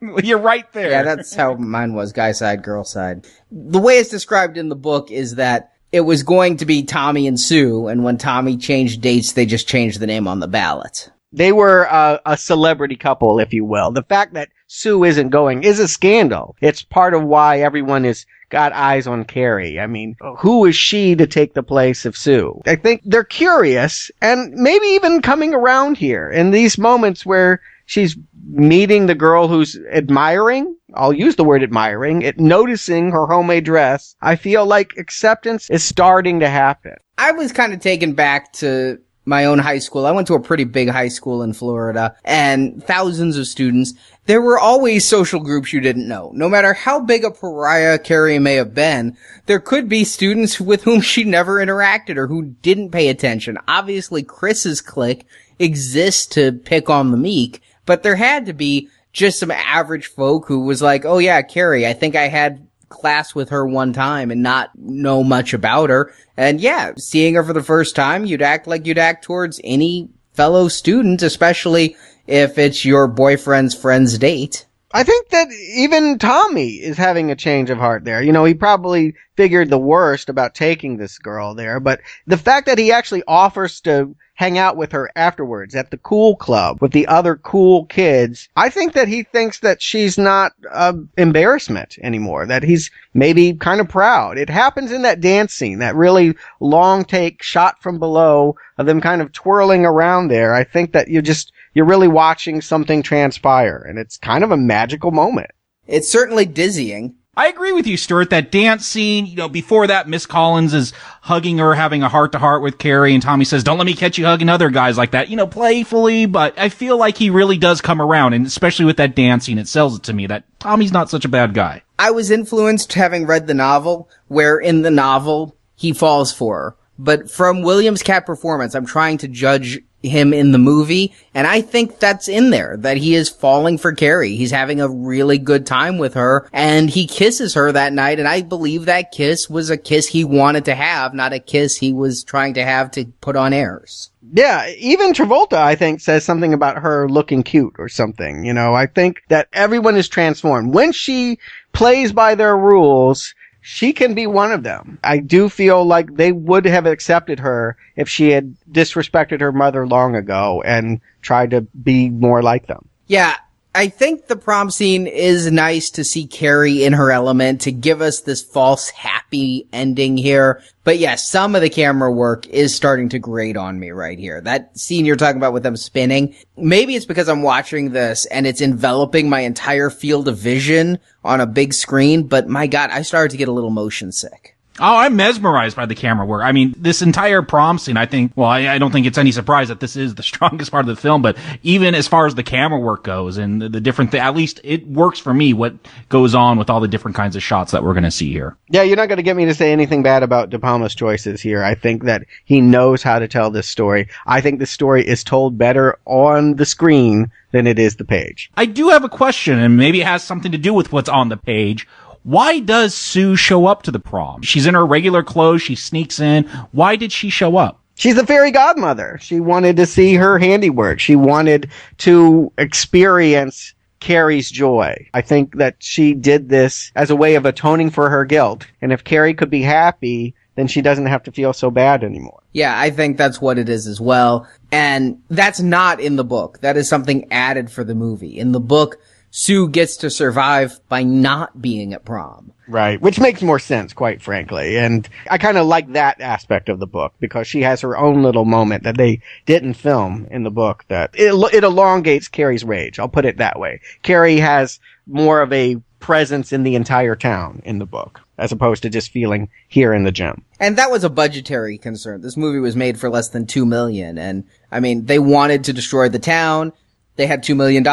You're right there. Yeah, that's how mine was, guy side, girl side. The way it's described in the book is that it was going to be Tommy and Sue, and when Tommy changed dates, they just changed the name on the ballot. They were uh, a celebrity couple, if you will. The fact that Sue isn't going is a scandal. It's part of why everyone has got eyes on Carrie. I mean, who is she to take the place of Sue? I think they're curious and maybe even coming around here in these moments where she's meeting the girl who's admiring. I'll use the word admiring, it noticing her homemade dress. I feel like acceptance is starting to happen. I was kind of taken back to my own high school. I went to a pretty big high school in Florida and thousands of students. There were always social groups you didn't know. No matter how big a pariah Carrie may have been, there could be students with whom she never interacted or who didn't pay attention. Obviously, Chris's clique exists to pick on the meek, but there had to be just some average folk who was like, oh yeah, Carrie, I think I had class with her one time and not know much about her. And yeah, seeing her for the first time, you'd act like you'd act towards any fellow student, especially if it's your boyfriend's friend's date. I think that even Tommy is having a change of heart there. You know, he probably figured the worst about taking this girl there, but the fact that he actually offers to hang out with her afterwards at the cool club with the other cool kids, I think that he thinks that she's not an embarrassment anymore, that he's maybe kind of proud. It happens in that dance scene, that really long take shot from below of them kind of twirling around there. I think that you just, you're really watching something transpire and it's kind of a magical moment. It's certainly dizzying. I agree with you, Stuart. That dance scene, you know, before that, Miss Collins is hugging her, having a heart to heart with Carrie, and Tommy says, don't let me catch you hugging other guys like that, you know, playfully, but I feel like he really does come around, and especially with that dance scene, it sells it to me that Tommy's not such a bad guy. I was influenced having read the novel, where in the novel, he falls for her. But from William Katt's performance, I'm trying to judge him in the movie. And I think that's in there, that he is falling for Carrie. He's having a really good time with her and he kisses her that night. And I believe that kiss was a kiss he wanted to have, not a kiss he was trying to have to put on airs. Yeah, even Travolta, I think, says something about her looking cute or something. You know, I think that everyone is transformed. When she plays by their rules, she can be one of them. I do feel like they would have accepted her if she had disrespected her mother long ago and tried to be more like them. Yeah, I think the prom scene is nice to see Carrie in her element to give us this false happy ending here. But yes, yeah, some of the camera work is starting to grate on me right here. That scene you're talking about with them spinning, maybe it's because I'm watching this and it's enveloping my entire field of vision on a big screen, but my god, I started to get a little motion sick. Oh, I'm mesmerized by the camera work. I mean, this entire prom scene, I think, well, I, I, don't think it's any surprise that this is the strongest part of the film, but even as far as the camera work goes and the, the different, th- at least it works for me what goes on with all the different kinds of shots that we're going to see here. Yeah, you're not going to get me to say anything bad about De Palma's choices here. I think that he knows how to tell this story. I think the story is told better on the screen than it is the page. I do have a question, and maybe it has something to do with what's on the page. Why does Sue show up to the prom? She's in her regular clothes. She sneaks in. Why did she show up? She's a fairy godmother. She wanted to see her handiwork. She wanted to experience Carrie's joy. I think that she did this as a way of atoning for her guilt. And if Carrie could be happy, then she doesn't have to feel so bad anymore. Yeah, I think that's what it is as well. And that's not in the book. That is something added for the movie. In the book, Sue gets to survive by not being at prom. Right, which makes more sense, quite frankly. And I kind of like that aspect of the book because she has her own little moment that they didn't film in the book that it, it elongates Carrie's rage. I'll put it that way. Carrie has more of a presence in the entire town in the book as opposed to just feeling here in the gym. And that was a budgetary concern. This movie was made for less than 2 million and I mean, they wanted to destroy the town they had $2 million.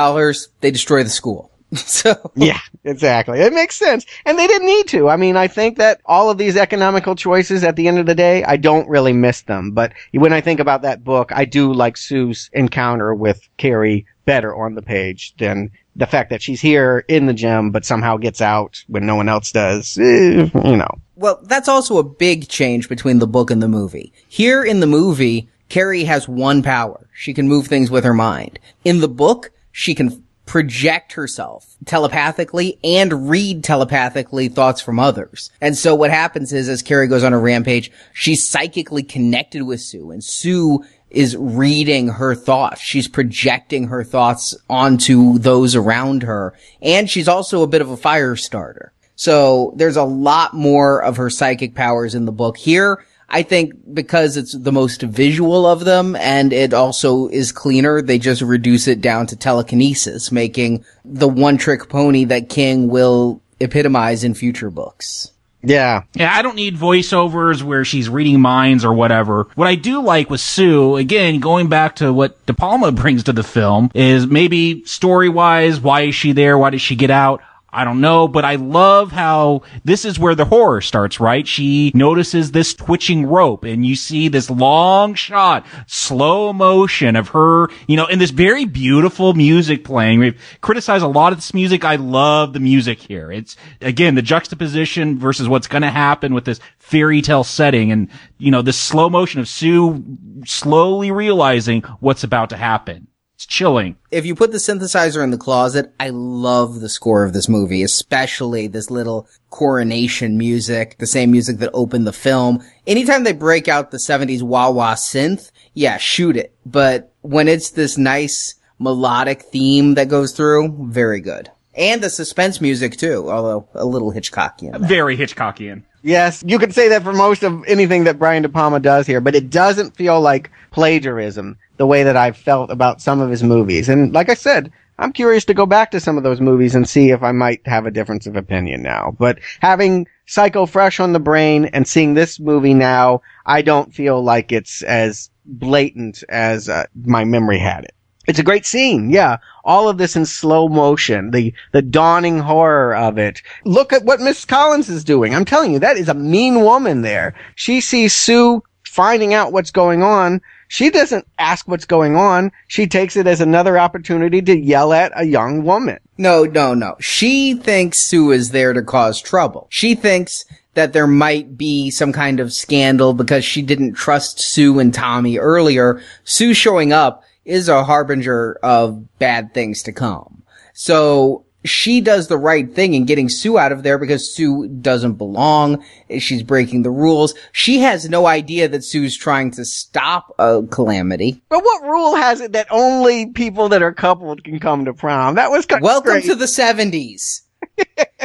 They destroy the school. so. Yeah, exactly. It makes sense. And they didn't need to. I mean, I think that all of these economical choices at the end of the day, I don't really miss them. But when I think about that book, I do like Sue's encounter with Carrie better on the page than the fact that she's here in the gym, but somehow gets out when no one else does. Eh, you know. Well, that's also a big change between the book and the movie. Here in the movie, Carrie has one power. She can move things with her mind. In the book, she can project herself telepathically and read telepathically thoughts from others. And so what happens is as Carrie goes on a rampage, she's psychically connected with Sue and Sue is reading her thoughts. She's projecting her thoughts onto those around her. And she's also a bit of a fire starter. So there's a lot more of her psychic powers in the book. Here, I think because it's the most visual of them and it also is cleaner, they just reduce it down to telekinesis, making the one trick pony that King will epitomize in future books. Yeah. Yeah, I don't need voiceovers where she's reading minds or whatever. What I do like with Sue, again, going back to what De Palma brings to the film, is maybe story wise, why is she there? Why did she get out? I don't know, but I love how this is where the horror starts, right? She notices this twitching rope and you see this long shot, slow motion of her, you know, and this very beautiful music playing. We've criticized a lot of this music. I love the music here. It's again, the juxtaposition versus what's going to happen with this fairy tale setting and, you know, this slow motion of Sue slowly realizing what's about to happen. It's chilling. If you put the synthesizer in the closet, I love the score of this movie, especially this little coronation music, the same music that opened the film. Anytime they break out the 70s wah wah synth, yeah, shoot it. But when it's this nice melodic theme that goes through, very good. And the suspense music too, although a little Hitchcockian. Very Hitchcockian. Yes, you could say that for most of anything that Brian De Palma does here, but it doesn't feel like plagiarism the way that I've felt about some of his movies. And like I said, I'm curious to go back to some of those movies and see if I might have a difference of opinion now. But having Psycho fresh on the brain and seeing this movie now, I don't feel like it's as blatant as uh, my memory had it. It's a great scene. Yeah. All of this in slow motion. The, the dawning horror of it. Look at what Miss Collins is doing. I'm telling you, that is a mean woman there. She sees Sue finding out what's going on. She doesn't ask what's going on. She takes it as another opportunity to yell at a young woman. No, no, no. She thinks Sue is there to cause trouble. She thinks that there might be some kind of scandal because she didn't trust Sue and Tommy earlier. Sue showing up is a harbinger of bad things to come. So she does the right thing in getting Sue out of there because Sue doesn't belong. She's breaking the rules. She has no idea that Sue's trying to stop a calamity. But what rule has it that only people that are coupled can come to prom? That was kind Welcome to the 70s.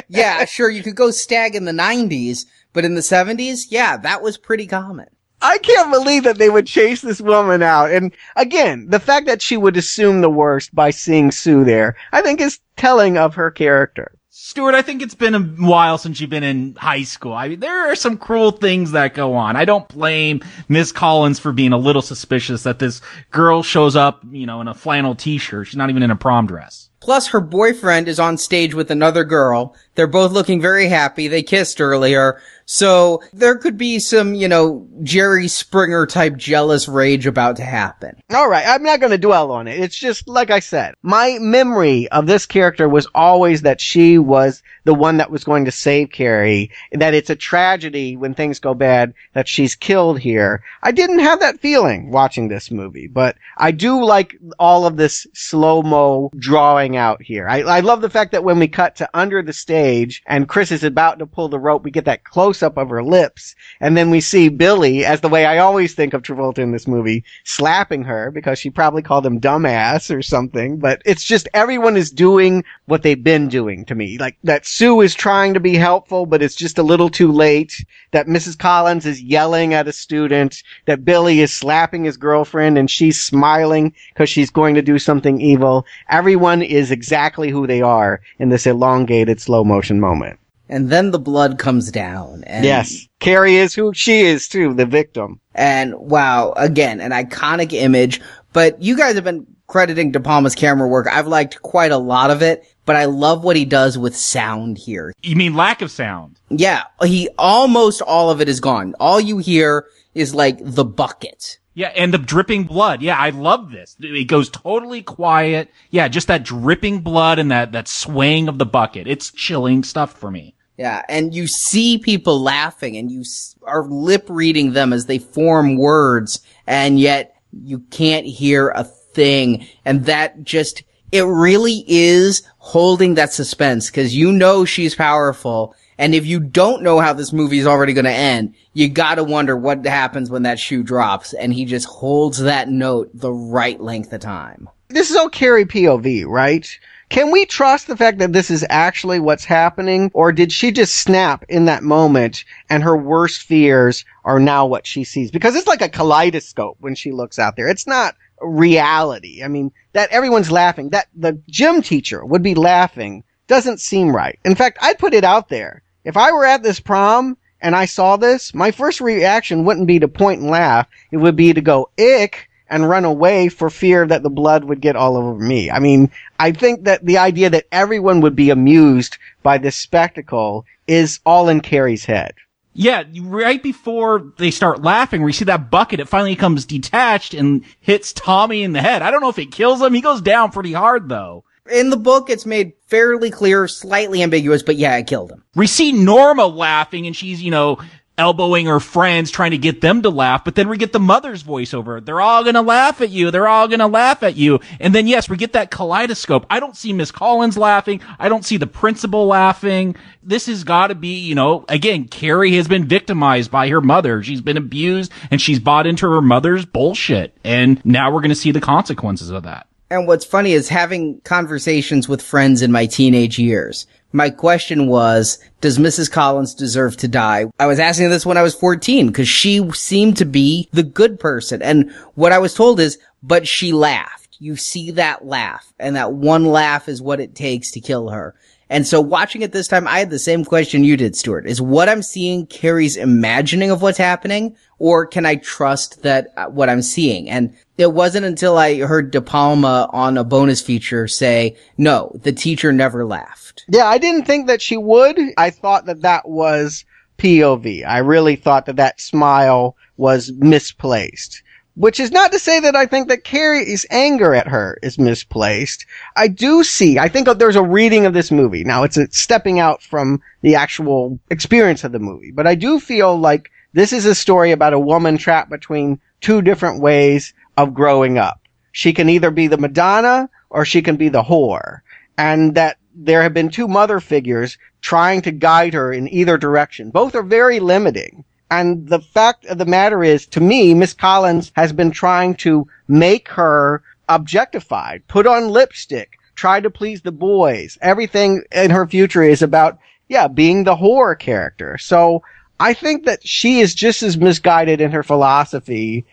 yeah, sure, you could go stag in the 90s, but in the 70s, yeah, that was pretty common. I can't believe that they would chase this woman out. And again, the fact that she would assume the worst by seeing Sue there, I think is telling of her character. Stuart, I think it's been a while since you've been in high school. I mean, there are some cruel things that go on. I don't blame Miss Collins for being a little suspicious that this girl shows up, you know, in a flannel t-shirt. She's not even in a prom dress. Plus, her boyfriend is on stage with another girl. They're both looking very happy. They kissed earlier. So there could be some, you know, Jerry Springer type jealous rage about to happen. All right, I'm not going to dwell on it. It's just like I said, my memory of this character was always that she was the one that was going to save Carrie, that it's a tragedy when things go bad that she's killed here. I didn't have that feeling watching this movie, but I do like all of this slow-mo drawing out here. I, I love the fact that when we cut to under the stage and Chris is about to pull the rope, we get that close up of her lips, and then we see Billy, as the way I always think of Travolta in this movie, slapping her because she probably called him dumbass or something. But it's just everyone is doing what they've been doing to me. Like that Sue is trying to be helpful, but it's just a little too late. That Mrs. Collins is yelling at a student. That Billy is slapping his girlfriend and she's smiling because she's going to do something evil. Everyone is exactly who they are in this elongated slow motion moment. And then the blood comes down. And, Yes. Carrie is who she is too, the victim. And wow, again, an iconic image. But you guys have been crediting De Palma's camera work. I've liked quite a lot of it, but I love what he does with sound here. You mean lack of sound? Yeah, he almost all of it is gone. All you hear is like the bucket. Yeah, and the dripping blood. Yeah, I love this. It goes totally quiet. Yeah, just that dripping blood and that, that swaying of the bucket. It's chilling stuff for me. Yeah, and you see people laughing and you are lip reading them as they form words and yet you can't hear a thing. And that just, it really is holding that suspense because you know she's powerful. And if you don't know how this movie is already going to end, you gotta wonder what happens when that shoe drops and he just holds that note the right length of time. This is all Carrie POV, right? Can we trust the fact that this is actually what's happening? Or did she just snap in that moment and her worst fears are now what she sees? Because it's like a kaleidoscope when she looks out there. It's not reality. I mean, that everyone's laughing, that the gym teacher would be laughing doesn't seem right. In fact, I'd put it out there. If I were at this prom and I saw this, my first reaction wouldn't be to point and laugh. It would be to go, ick, and run away for fear that the blood would get all over me. I mean, I think that the idea that everyone would be amused by this spectacle is all in Carrie's head. Yeah, right before they start laughing, we see that bucket, it finally comes detached and hits Tommy in the head. I don't know if it kills him. He goes down pretty hard though. In the book, it's made fairly clear, slightly ambiguous, but yeah, it killed him. We see Norma laughing and she's, you know, elbowing her friends, trying to get them to laugh, but then we get the mother's voiceover. They're all gonna laugh at you. They're all gonna laugh at you. And then yes, we get that kaleidoscope. I don't see Miss Collins laughing. I don't see the principal laughing. This has gotta be, you know, again, Carrie has been victimized by her mother. She's been abused and she's bought into her mother's bullshit. And now we're gonna see the consequences of that. And what's funny is having conversations with friends in my teenage years. My question was, does Mrs. Collins deserve to die? I was asking this when I was 14 because she seemed to be the good person. And what I was told is, but she laughed. You see that laugh and that one laugh is what it takes to kill her. And so watching it this time, I had the same question you did, Stuart. Is what I'm seeing Carrie's imagining of what's happening, or can I trust that uh, what I'm seeing? And it wasn't until I heard De Palma on a bonus feature say, no, the teacher never laughed. Yeah, I didn't think that she would. I thought that that was POV. I really thought that that smile was misplaced. Which is not to say that I think that Carrie's anger at her is misplaced. I do see, I think there's a reading of this movie. Now it's stepping out from the actual experience of the movie, but I do feel like this is a story about a woman trapped between two different ways of growing up. She can either be the Madonna or she can be the whore. And that there have been two mother figures trying to guide her in either direction. Both are very limiting. And the fact of the matter is, to me, Miss Collins has been trying to make her objectified, put on lipstick, try to please the boys. Everything in her future is about, yeah, being the whore character. So I think that she is just as misguided in her philosophy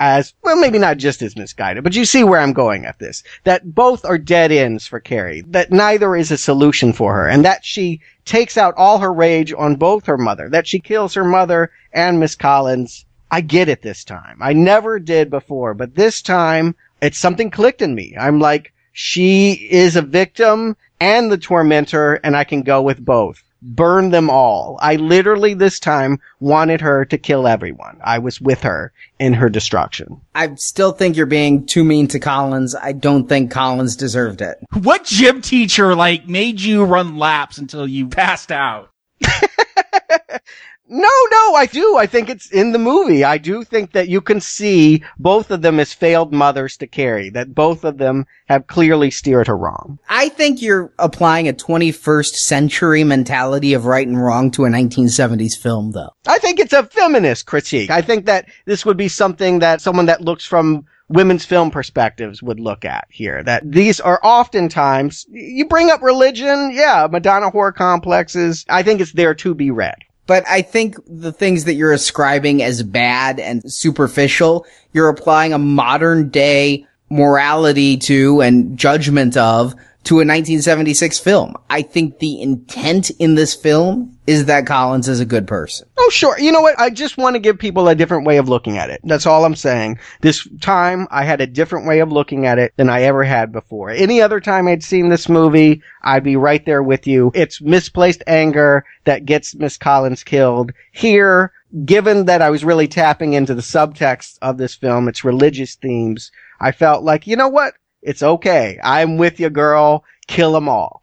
as, well, maybe not just as misguided, but you see where I'm going at this. That both are dead ends for Carrie. That neither is a solution for her. And that she takes out all her rage on both her mother. That she kills her mother and Miss Collins. I get it this time. I never did before, but this time it's something clicked in me. I'm like, she is a victim and the tormentor and I can go with both burn them all. I literally this time wanted her to kill everyone. I was with her in her destruction. I still think you're being too mean to Collins. I don't think Collins deserved it. What gym teacher like made you run laps until you passed out? No, no, I do. I think it's in the movie. I do think that you can see both of them as failed mothers to Carrie, that both of them have clearly steered her wrong. I think you're applying a 21st century mentality of right and wrong to a 1970s film, though. I think it's a feminist critique. I think that this would be something that someone that looks from women's film perspectives would look at here. That these are oftentimes, you bring up religion, yeah, Madonna whore complexes. I think it's there to be read. But I think the things that you're ascribing as bad and superficial, you're applying a modern day morality to and judgment of to a 1976 film. I think the intent in this film is that Collins is a good person. Oh, sure. You know what? I just want to give people a different way of looking at it. That's all I'm saying. This time I had a different way of looking at it than I ever had before. Any other time I'd seen this movie, I'd be right there with you. It's misplaced anger that gets Miss Collins killed. Here, given that I was really tapping into the subtext of this film, its religious themes, I felt like, you know what? It's okay. I'm with you, girl. Kill them all.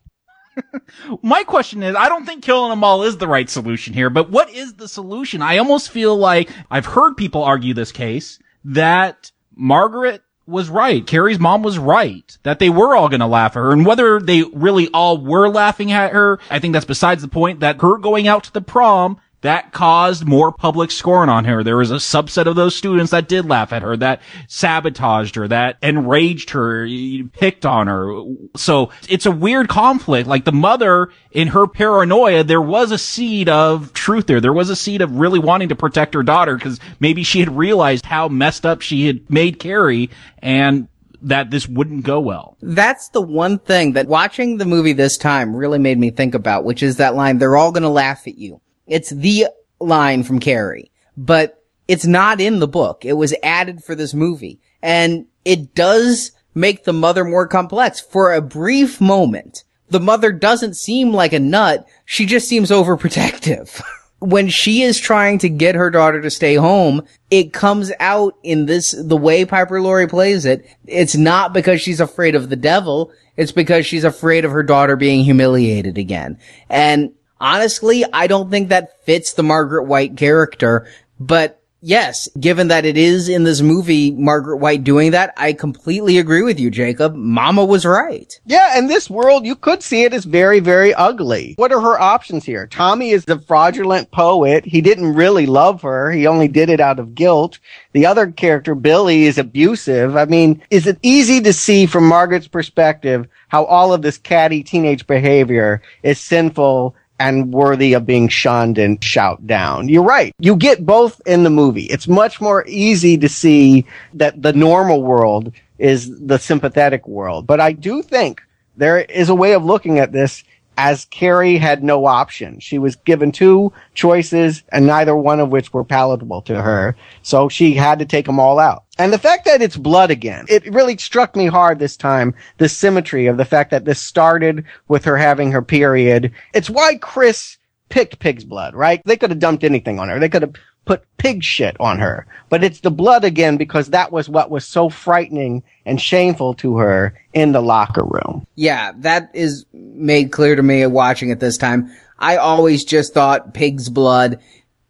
My question is, I don't think killing them all is the right solution here, but what is the solution? I almost feel like I've heard people argue this case that Margaret was right. Carrie's mom was right. That they were all gonna laugh at her. And whether they really all were laughing at her, I think that's besides the point that her going out to the prom that caused more public scorn on her. There was a subset of those students that did laugh at her, that sabotaged her, that enraged her, picked on her. So it's a weird conflict. Like the mother in her paranoia, there was a seed of truth there. There was a seed of really wanting to protect her daughter because maybe she had realized how messed up she had made Carrie and that this wouldn't go well. That's the one thing that watching the movie this time really made me think about, which is that line, they're all gonna laugh at you. It's the line from Carrie, but it's not in the book. It was added for this movie. And it does make the mother more complex. For a brief moment, the mother doesn't seem like a nut. She just seems overprotective. when she is trying to get her daughter to stay home, it comes out in this, the way Piper Laurie plays it. It's not because she's afraid of the devil. It's because she's afraid of her daughter being humiliated again. And honestly, I don't think that fits the Margaret White character, but yes, given that it is in this movie, Margaret White doing that, I completely agree with you, Jacob. Mama was right. Yeah, in this world, you could see it as very, very ugly. What are her options here? Tommy is the fraudulent poet. He didn't really love her. He only did it out of guilt. The other character, Billy, is abusive. I mean, is it easy to see from Margaret's perspective how all of this catty teenage behavior is sinful and worthy of being shunned and shout down. You're right. You get both in the movie. It's much more easy to see that the normal world is the sympathetic world. But I do think there is a way of looking at this as Carrie had no option. She was given two choices and neither one of which were palatable to her. So she had to take them all out. And the fact that it's blood again, it really struck me hard this time, the symmetry of the fact that this started with her having her period. It's why Chris picked pig's blood, right? They could have dumped anything on her. They could have put pig shit on her. But it's the blood again because that was what was so frightening and shameful to her in the locker room. Yeah, that is made clear to me watching it this time. I always just thought pig's blood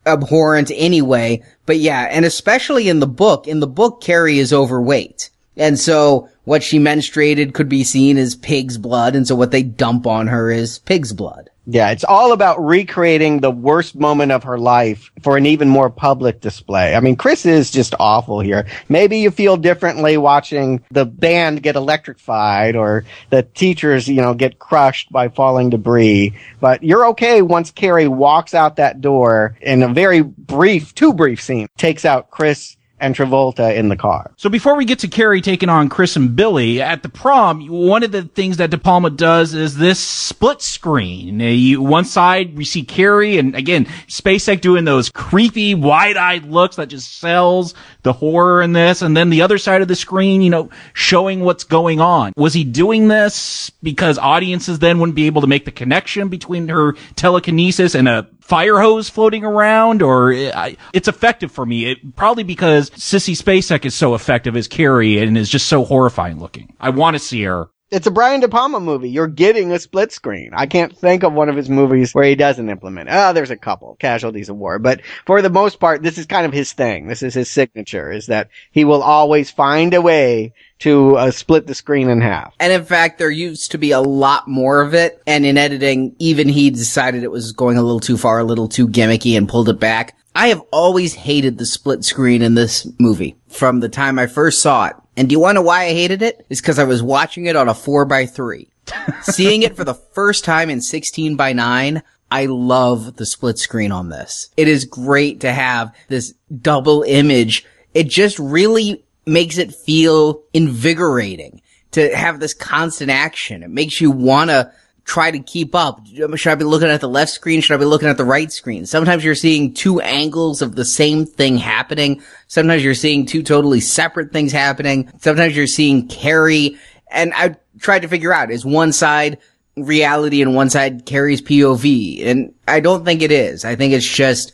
abhorrent anyway. But yeah, and especially in the book, in the book, Carrie is overweight. And so what she menstruated could be seen as pig's blood. And so what they dump on her is pig's blood. Yeah, it's all about recreating the worst moment of her life for an even more public display. I mean, Chris is just awful here. Maybe you feel differently watching the band get electrified or the teachers, you know, get crushed by falling debris, but you're okay once Carrie walks out that door in a very brief, too brief scene, takes out Chris and Travolta in the car. So before we get to Carrie taking on Chris and Billy at the prom, one of the things that De Palma does is this split screen. You, one side we see Carrie and again Spacek doing those creepy wide-eyed looks that just sells the horror in this, and then the other side of the screen, you know, showing what's going on. Was he doing this because audiences then wouldn't be able to make the connection between her telekinesis and a fire hose floating around, or it's effective for me. It, probably because Sissy Spacek is so effective as Carrie and is just so horrifying looking. I want to see her. It's a Brian De Palma movie. You're getting a split screen. I can't think of one of his movies where he doesn't implement. Ah, oh, there's a couple, Casualties of War, but for the most part, this is kind of his thing. This is his signature. Is that he will always find a way to uh, split the screen in half. And in fact, there used to be a lot more of it. And in editing, even he decided it was going a little too far, a little too gimmicky and pulled it back. I have always hated the split screen in this movie from the time I first saw it. And do you want to know why I hated it? It's because I was watching it on a 4 by 3 Seeing it for the first time in 16 by 9 I love the split screen on this. It is great to have this double image. It just really makes it feel invigorating to have this constant action. It makes you want to try to keep up. Should I be looking at the left screen? Should I be looking at the right screen? Sometimes you're seeing two angles of the same thing happening. Sometimes you're seeing two totally separate things happening. Sometimes you're seeing Carrie. And I tried to figure out, is one side reality and one side Carrie's POV? And I don't think it is. I think it's just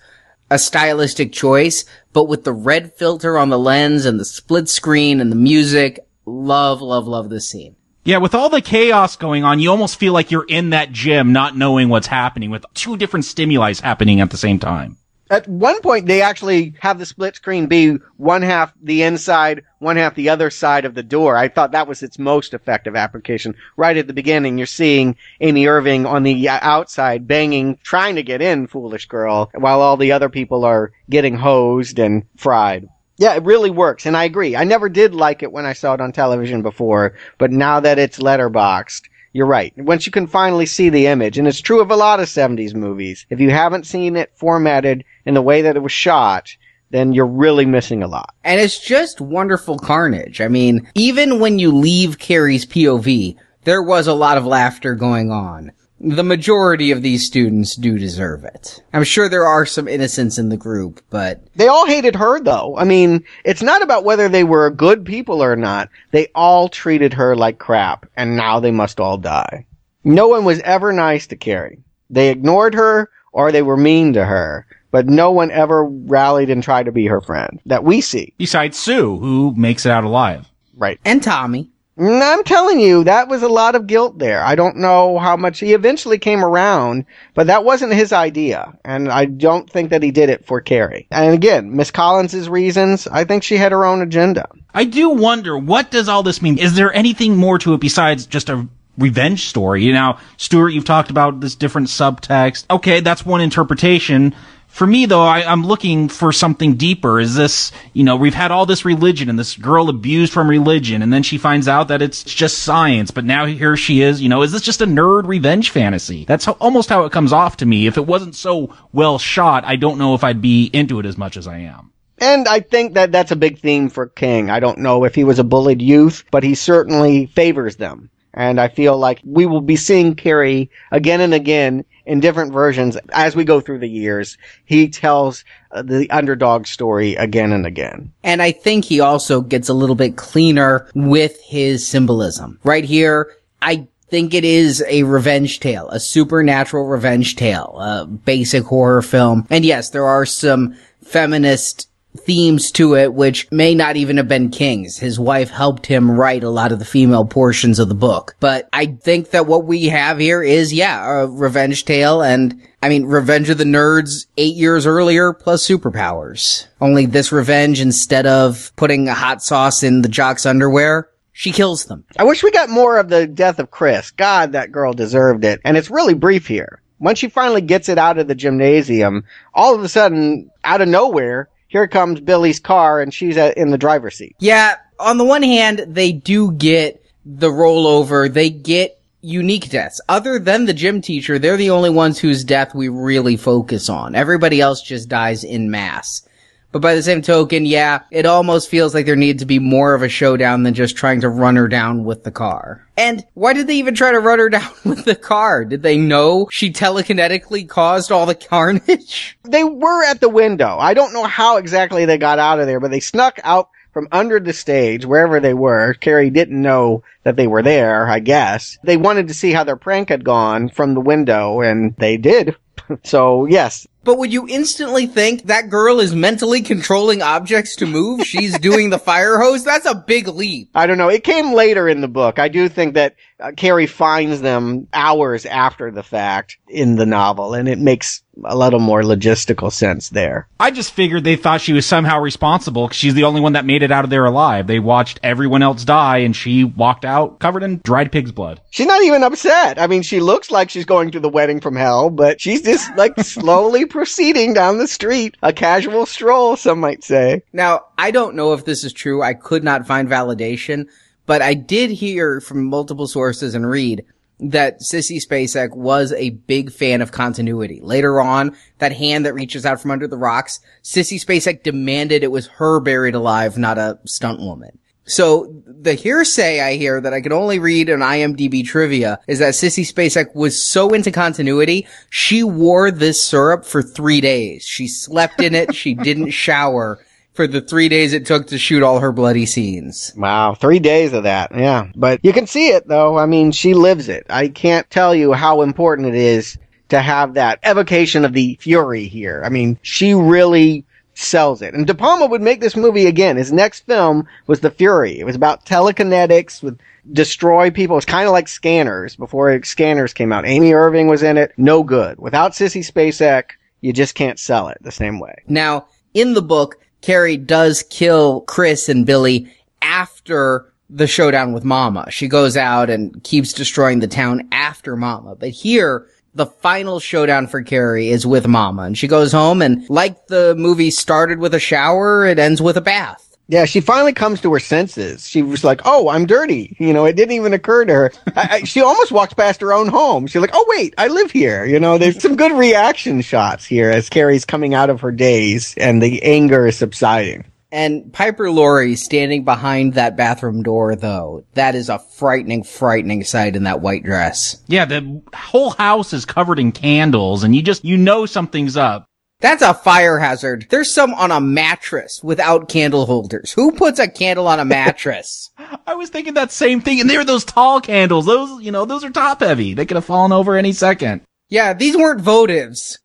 a stylistic choice, but with the red filter on the lens and the split screen and the music, love, love, love this scene. Yeah, with all the chaos going on, you almost feel like you're in that gym not knowing what's happening with two different stimuli happening at the same time. At one point, they actually have the split screen be one half the inside, one half the other side of the door. I thought that was its most effective application. Right at the beginning, you're seeing Amy Irving on the uh, outside banging, trying to get in, foolish girl, while all the other people are getting hosed and fried. Yeah, it really works, and I agree. I never did like it when I saw it on television before, but now that it's letterboxed, you're right. Once you can finally see the image, and it's true of a lot of 70s movies, if you haven't seen it formatted in the way that it was shot, then you're really missing a lot. And it's just wonderful carnage. I mean, even when you leave Carrie's POV, there was a lot of laughter going on the majority of these students do deserve it. I'm sure there are some innocents in the group, but they all hated her though. I mean, it's not about whether they were good people or not. They all treated her like crap, and now they must all die. No one was ever nice to Carrie. They ignored her or they were mean to her, but no one ever rallied and tried to be her friend that we see. Besides Sue, who makes it out alive. Right. And Tommy. Mm, I'm telling you, that was a lot of guilt there. I don't know how much he eventually came around, but that wasn't his idea. And I don't think that he did it for Carrie. And again, Miss Collins's reasons, I think she had her own agenda. I do wonder, what does all this mean? Is there anything more to it besides just a revenge story? You know, Stuart, you've talked about this different subtext. Okay, that's one interpretation for me though, I, am looking for something deeper. Is this, you know, we've had all this religion and this girl abused from religion and then she finds out that it's just science, but now here she is, you know, is this just a nerd revenge fantasy? That's how, almost how it comes off to me. If it wasn't so well shot, I don't know if I'd be into it as much as I am. And I think that that's a big theme for King. I don't know if he was a bullied youth, but he certainly favors them. And I feel like we will be seeing Carrie again and again in different versions as we go through the years. He tells uh, the underdog story again and again. And I think he also gets a little bit cleaner with his symbolism. Right here, I think it is a revenge tale, a supernatural revenge tale, a basic horror film. And yes, there are some feminist themes to it, which may not even have been King's. His wife helped him write a lot of the female portions of the book. But I think that what we have here is, yeah, a revenge tale and I mean, Revenge of the Nerds eight years earlier plus superpowers. Only this revenge, instead of putting a hot sauce in the jock's underwear, she kills them. I wish we got more of the death of Chris. God, that girl deserved it. And it's really brief here. Once she finally gets it out of the gymnasium, all of a sudden, out of nowhere, here comes Billy's car and she's in the driver's seat. Yeah, on the one hand, they do get the rollover. They get unique deaths. Other than the gym teacher, they're the only ones whose death we really focus on. Everybody else just dies in mass. But by the same token, yeah, it almost feels like there needed to be more of a showdown than just trying to run her down with the car. And why did they even try to run her down with the car? Did they know she telekinetically caused all the carnage? They were at the window. I don't know how exactly they got out of there, but they snuck out from under the stage, wherever they were. Carrie didn't know that they were there, I guess. They wanted to see how their prank had gone from the window, and they did. so, yes, but would you instantly think that girl is mentally controlling objects to move? She's doing the fire hose? That's a big leap. I don't know. It came later in the book. I do think that uh, Carrie finds them hours after the fact in the novel, and it makes a little more logistical sense there. I just figured they thought she was somehow responsible because she's the only one that made it out of there alive. They watched everyone else die, and she walked out covered in dried pig's blood. She's not even upset. I mean, she looks like she's going to the wedding from hell, but she's just like slowly proceeding down the street. A casual stroll, some might say. Now, I don't know if this is true. I could not find validation, but I did hear from multiple sources and read that Sissy Spacek was a big fan of continuity. Later on, that hand that reaches out from under the rocks, Sissy Spacek demanded it was her buried alive, not a stunt woman. So the hearsay I hear that I can only read in IMDb trivia is that Sissy Spacek was so into continuity, she wore this syrup for three days. She slept in it. she didn't shower for the three days it took to shoot all her bloody scenes. Wow, three days of that, yeah. But you can see it though. I mean, she lives it. I can't tell you how important it is to have that evocation of the fury here. I mean, she really sells it. And De Palma would make this movie again. His next film was The Fury. It was about telekinetics with destroy people. It's kind of like Scanners before Scanners came out. Amy Irving was in it. No good. Without Sissy Spacek, You just can't sell it the same way. Now, in the book, Carrie does kill Chris and Billy after the showdown with Mama. She goes out and keeps destroying the town after Mama. But here, the final showdown for Carrie is with Mama. And she goes home and like the movie started with a shower, it ends with a bath. Yeah, she finally comes to her senses. She was like, "Oh, I'm dirty." You know, it didn't even occur to her. I, I, she almost walks past her own home. She's like, "Oh, wait, I live here." You know, there's some good reaction shots here as Carrie's coming out of her daze and the anger is subsiding. And Piper Laurie standing behind that bathroom door, though, that is a frightening, frightening sight in that white dress. Yeah, the whole house is covered in candles and you just, you know something's up. That's a fire hazard. There's some on a mattress without candle holders. Who puts a candle on a mattress? I was thinking that same thing, and they were those tall candles. Those, you know, those are top heavy. They could have fallen over any second. Yeah, these weren't votives.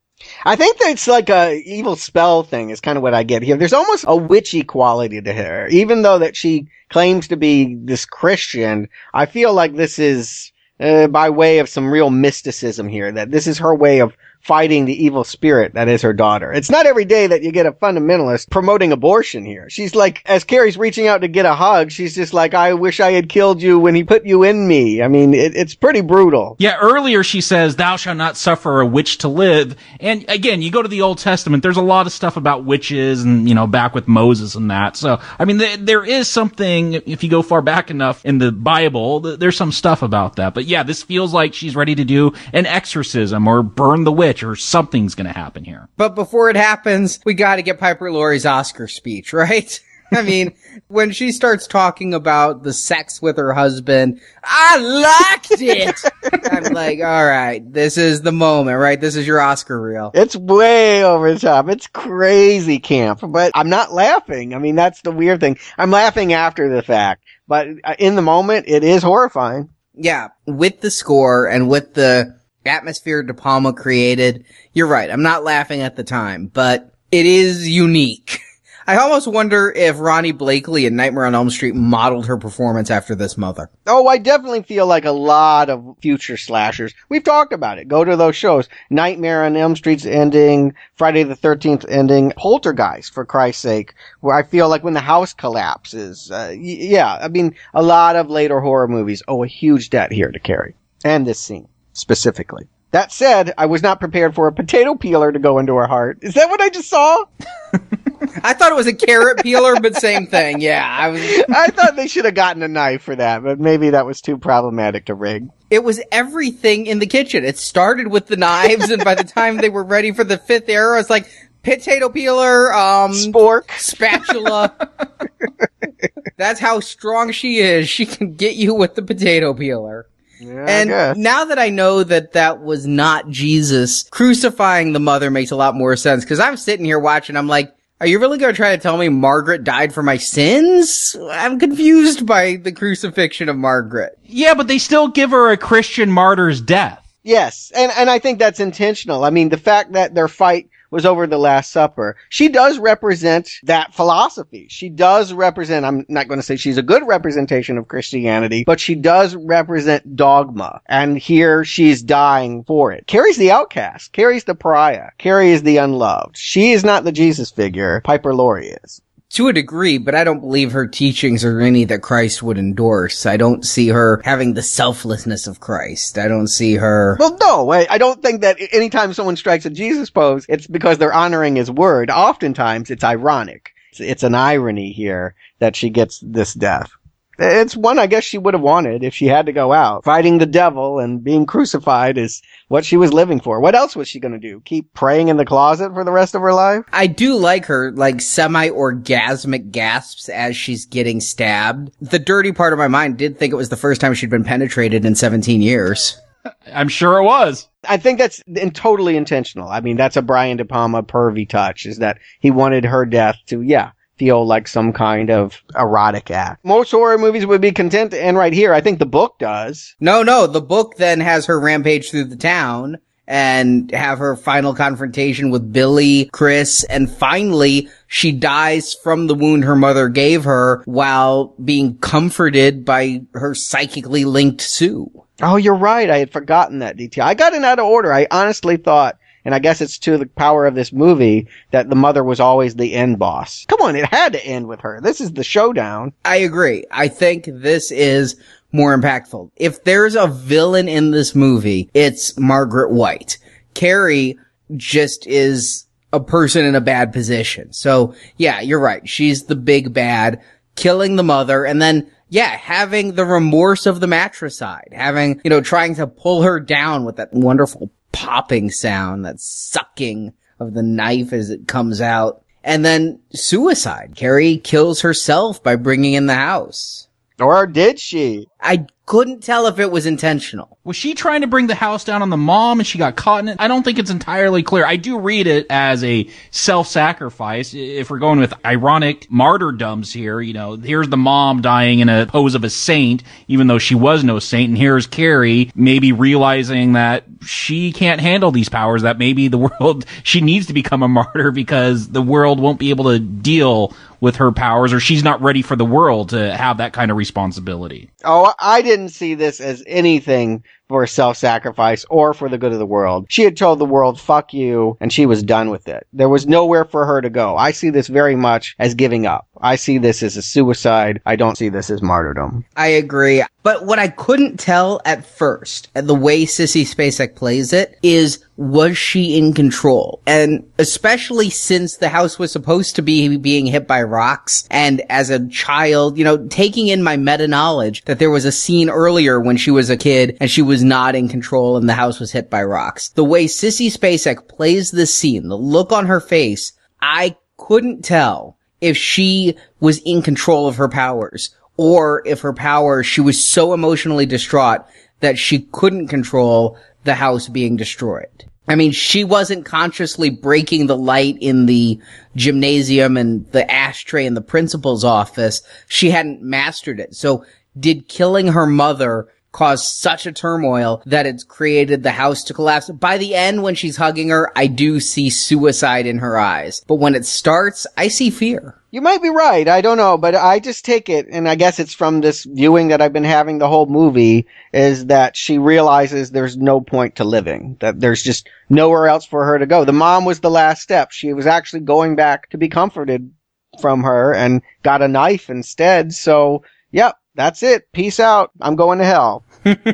I think that it's like a evil spell thing is kind of what I get here. There's almost a witchy quality to her. Even though that she claims to be this Christian, I feel like this is uh, by way of some real mysticism here, that this is her way of fighting the evil spirit that is her daughter. It's not every day that you get a fundamentalist promoting abortion here. She's like, as Carrie's reaching out to get a hug, she's just like, I wish I had killed you when he put you in me. I mean, it, it's pretty brutal. Yeah, earlier she says, thou shalt not suffer a witch to live. And again, you go to the Old Testament, there's a lot of stuff about witches and, you know, back with Moses and that. So, I mean, th- there is something, if you go far back enough in the Bible, th- there's some stuff about that. But yeah, this feels like she's ready to do an exorcism or burn the witch or something's going to happen here. But before it happens, we got to get Piper Laurie's Oscar speech, right? I mean, when she starts talking about the sex with her husband, I liked it. I'm like, all right, this is the moment, right? This is your Oscar reel. It's way over the top. It's crazy camp, but I'm not laughing. I mean, that's the weird thing. I'm laughing after the fact, but uh, in the moment, it is horrifying. Yeah, with the score and with the atmosphere De Palma created, you're right. I'm not laughing at the time, but it is unique. I almost wonder if Ronee Blakley in Nightmare on Elm Street modeled her performance after this mother. Oh, I definitely feel like a lot of future slashers. We've talked about it. Go to those shows. Nightmare on Elm Street's ending, Friday the 13th ending, Poltergeist, for Christ's sake, where I feel like when the house collapses. Uh, y- yeah, I mean, a lot of later horror movies owe a huge debt here to Carrie. And this scene, specifically. That said, I was not prepared for a potato peeler to go into her heart. Is that what I just saw? I thought it was a carrot peeler, but same thing. Yeah, I was. I thought they should have gotten a knife for that, but maybe that was too problematic to rig. It was everything in the kitchen. It started with the knives, and by the time they were ready for the fifth arrow, it's like potato peeler, um, Spork. spatula. That's how strong she is. She can get you with the potato peeler. Yeah, And now that I know that that was not Jesus crucifying the mother makes a lot more sense because I'm sitting here watching. I'm like, are you really going to try to tell me Margaret died for my sins? I'm confused by the crucifixion of Margaret. Yeah, but they still give her a Christian martyr's death. Yes, and and I think that's intentional. I mean, the fact that their fight was over the Last Supper, she does represent that philosophy. She does represent. I'm not going to say she's a good representation of Christianity, but she does represent dogma, and here she's dying for it. Carrie's the outcast. Carrie's the pariah. Carrie is the unloved. She is not the Jesus figure. Piper Laurie is. To a degree, but I don't believe her teachings are any that Christ would endorse. I don't see her having the selflessness of Christ. I don't see her. Well, no, I, I don't think that anytime someone strikes a Jesus pose, it's because they're honoring his word. Oftentimes, it's ironic. It's, it's an irony here that she gets this death. It's one I guess she would have wanted if she had to go out. Fighting the devil and being crucified is what she was living for. What else was she going to do? Keep praying in the closet for the rest of her life? I do like her, like, semi-orgasmic gasps as she's getting stabbed. The dirty part of my mind did think it was the first time she'd been penetrated in 17 years. I'm sure it was. I think that's in, totally intentional. I mean, that's a Brian De Palma pervy touch, is that he wanted her death to, yeah, feel like some kind of erotic act. Most horror movies would be content to end right here. I think the book does. No, no, the book then has her rampage through the town and have her final confrontation with Billy, Chris, and finally she dies from the wound her mother gave her while being comforted by her psychically linked Sue. Oh, you're right. I had forgotten that detail. I got it out of order. I honestly thought And I guess it's to the power of this movie that the mother was always the end boss. Come on, it had to end with her. This is the showdown. I agree. I think this is more impactful. If there's a villain in this movie, it's Margaret White. Carrie just is a person in a bad position. So yeah, you're right. She's the big bad, killing the mother and then yeah, having the remorse of the matricide, having, you know, trying to pull her down with that wonderful popping sound, that sucking of the knife as it comes out. And then suicide. Carrie kills herself by bringing in the house. Or did she? I couldn't tell if it was intentional. Was she trying to bring the house down on the mom and she got caught in it? I don't think it's entirely clear. I do read it as a self-sacrifice. If we're going with ironic martyrdoms here, you know, here's the mom dying in a pose of a saint, even though she was no saint. And here's Carrie maybe realizing that she can't handle these powers, that maybe the world, she needs to become a martyr because the world won't be able to deal with her powers or she's not ready for the world to have that kind of responsibility. Oh, I didn't see this as anything for self-sacrifice or for the good of the world. She had told the world, fuck you, and she was done with it. There was nowhere for her to go. I see this very much as giving up. I see this as a suicide. I don't see this as martyrdom. I agree. But what I couldn't tell at first, the way Sissy Spacek plays it, is was she in control? And especially since the house was supposed to be being hit by rocks, and as a child, you know, taking in my meta knowledge that there was a scene earlier when she was a kid and she was not in control and the house was hit by rocks. The way Sissy Spacek plays this scene, the look on her face, I couldn't tell if she was in control of her powers or if her powers, she was so emotionally distraught that she couldn't control the house being destroyed. I mean, she wasn't consciously breaking the light in the gymnasium and the ashtray in the principal's office. She hadn't mastered it. So did killing her mother cause such a turmoil that it's created the house to collapse. By the end, when she's hugging her, I do see suicide in her eyes. But when it starts, I see fear. You might be right. I don't know, but I just take it, and I guess it's from this viewing that I've been having the whole movie, is that she realizes there's no point to living. That there's just nowhere else for her to go. The mom was the last step. She was actually going back to be comforted from her and got a knife instead. So, yep, that's it. Peace out. I'm going to hell.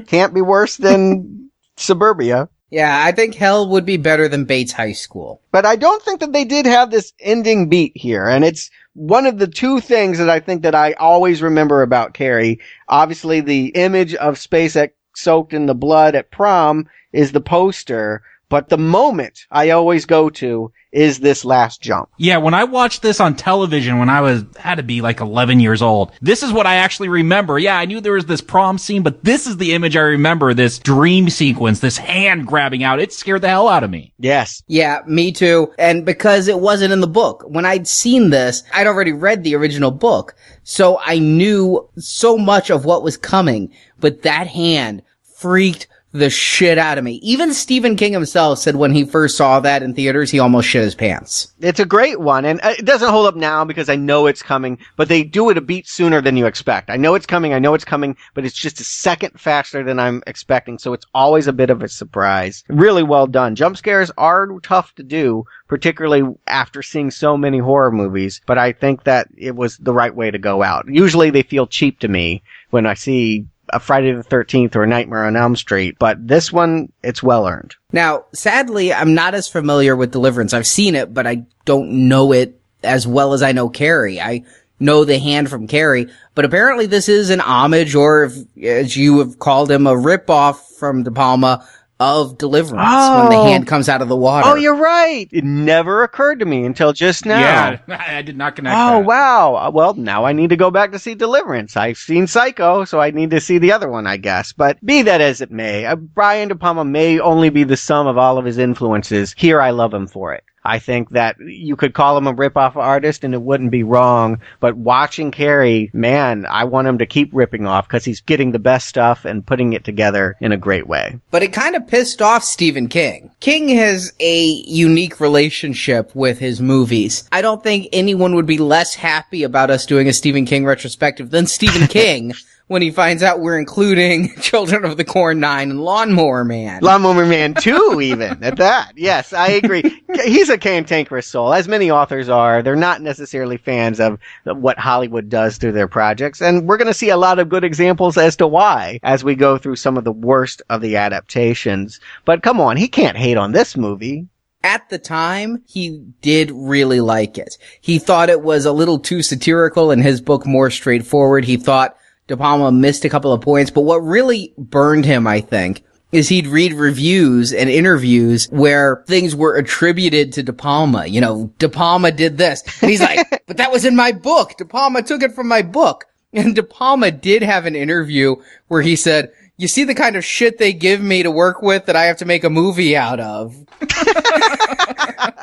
Can't be worse than suburbia. Yeah, I think hell would be better than Bates High School. But I don't think that they did have this ending beat here. And it's one of the two things that I think that I always remember about Carrie. Obviously the image of Spacek's soaked in the blood at prom is the poster. But the moment I always go to is this last jump. Yeah, when I watched this on television when I was, had to be like 11 years old, this is what I actually remember. Yeah, I knew there was this prom scene, but this is the image I remember, this dream sequence, this hand grabbing out. It scared the hell out of me. Yes. Yeah, me too. And because it wasn't in the book, when I'd seen this, I'd already read the original book. So I knew so much of what was coming, but that hand freaked the shit out of me. Even Stephen King himself said when he first saw that in theaters, he almost shit his pants. It's a great one, and it doesn't hold up now because I know it's coming, but they do it a beat sooner than you expect. I know it's coming, I know it's coming, but it's just a second faster than I'm expecting, so it's always a bit of a surprise. Really well done. Jump scares are tough to do, particularly after seeing so many horror movies, but I think that it was the right way to go out. Usually they feel cheap to me when I see a Friday the 13th or a Nightmare on Elm Street, but this one, it's well earned. Now, sadly, I'm not as familiar with Deliverance. I've seen it, but I don't know it as well as I know Carrie. I know the hand from Carrie, but apparently this is an homage or if, as you have called him, a ripoff from De Palma of Deliverance when the Oh. hand comes out of the water. Oh, you're right. It never occurred to me until just now. Yeah, I did not connect Oh that. wow! Uh, Well, now I need to go back to see Deliverance. I've seen Psycho, so I need to see the other one, I guess. But be that as it may, uh, Brian De Palma may only be the sum of all of his influences. Here, I love him for it. I think that you could call him a rip-off artist and it wouldn't be wrong. But watching Carrie, man, I want him to keep ripping off because he's getting the best stuff and putting it together in a great way. But it kind of pissed off Stephen King. King has a unique relationship with his movies. I don't think anyone would be less happy about us doing a Stephen King retrospective than Stephen King when he finds out we're including Children of the Corn 9 and Lawnmower Man. Lawnmower Man 2, even at that. Yes, I agree. He's a cantankerous soul, as many authors are. They're not necessarily fans of what Hollywood does through their projects. And we're going to see a lot of good examples as to why as we go through some of the worst of the adaptations. But come on, he can't hate on this movie at the time, he did really like it. He thought it was a little too satirical and his book more straightforward. He thought De Palma missed a couple of points, but what really burned him, I think, is he'd read reviews and interviews where things were attributed to De Palma. You know, De Palma did this. And he's like, but that was in my book. De Palma took it from my book. And De Palma did have an interview where he said, you see the kind of shit they give me to work with that I have to make a movie out of.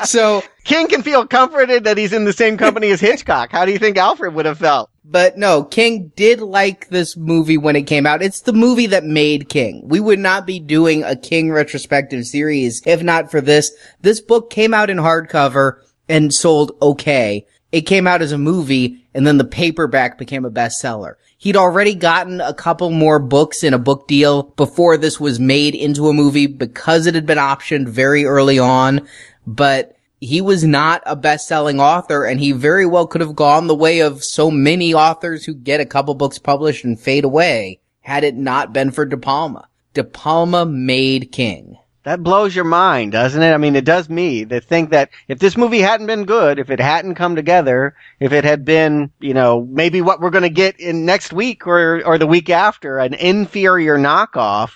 so King can feel comforted that he's in the same company as Hitchcock. How do you think Alfred would have felt? But no, King did like this movie when it came out. It's the movie that made King. We would not be doing a King retrospective series if not for this. This book came out in hardcover and sold okay. It came out as a movie and then the paperback became a bestseller. He'd already gotten a couple more books in a book deal before this was made into a movie because it had been optioned very early on, but he was not a best-selling author and he very well could have gone the way of so many authors who get a couple books published and fade away had it not been for De Palma. De Palma made King. That blows your mind, doesn't it? I mean, it does me to think that if this movie hadn't been good, if it hadn't come together, if it had been, you know, maybe what we're going to get in next week or, or the week after, an inferior knockoff,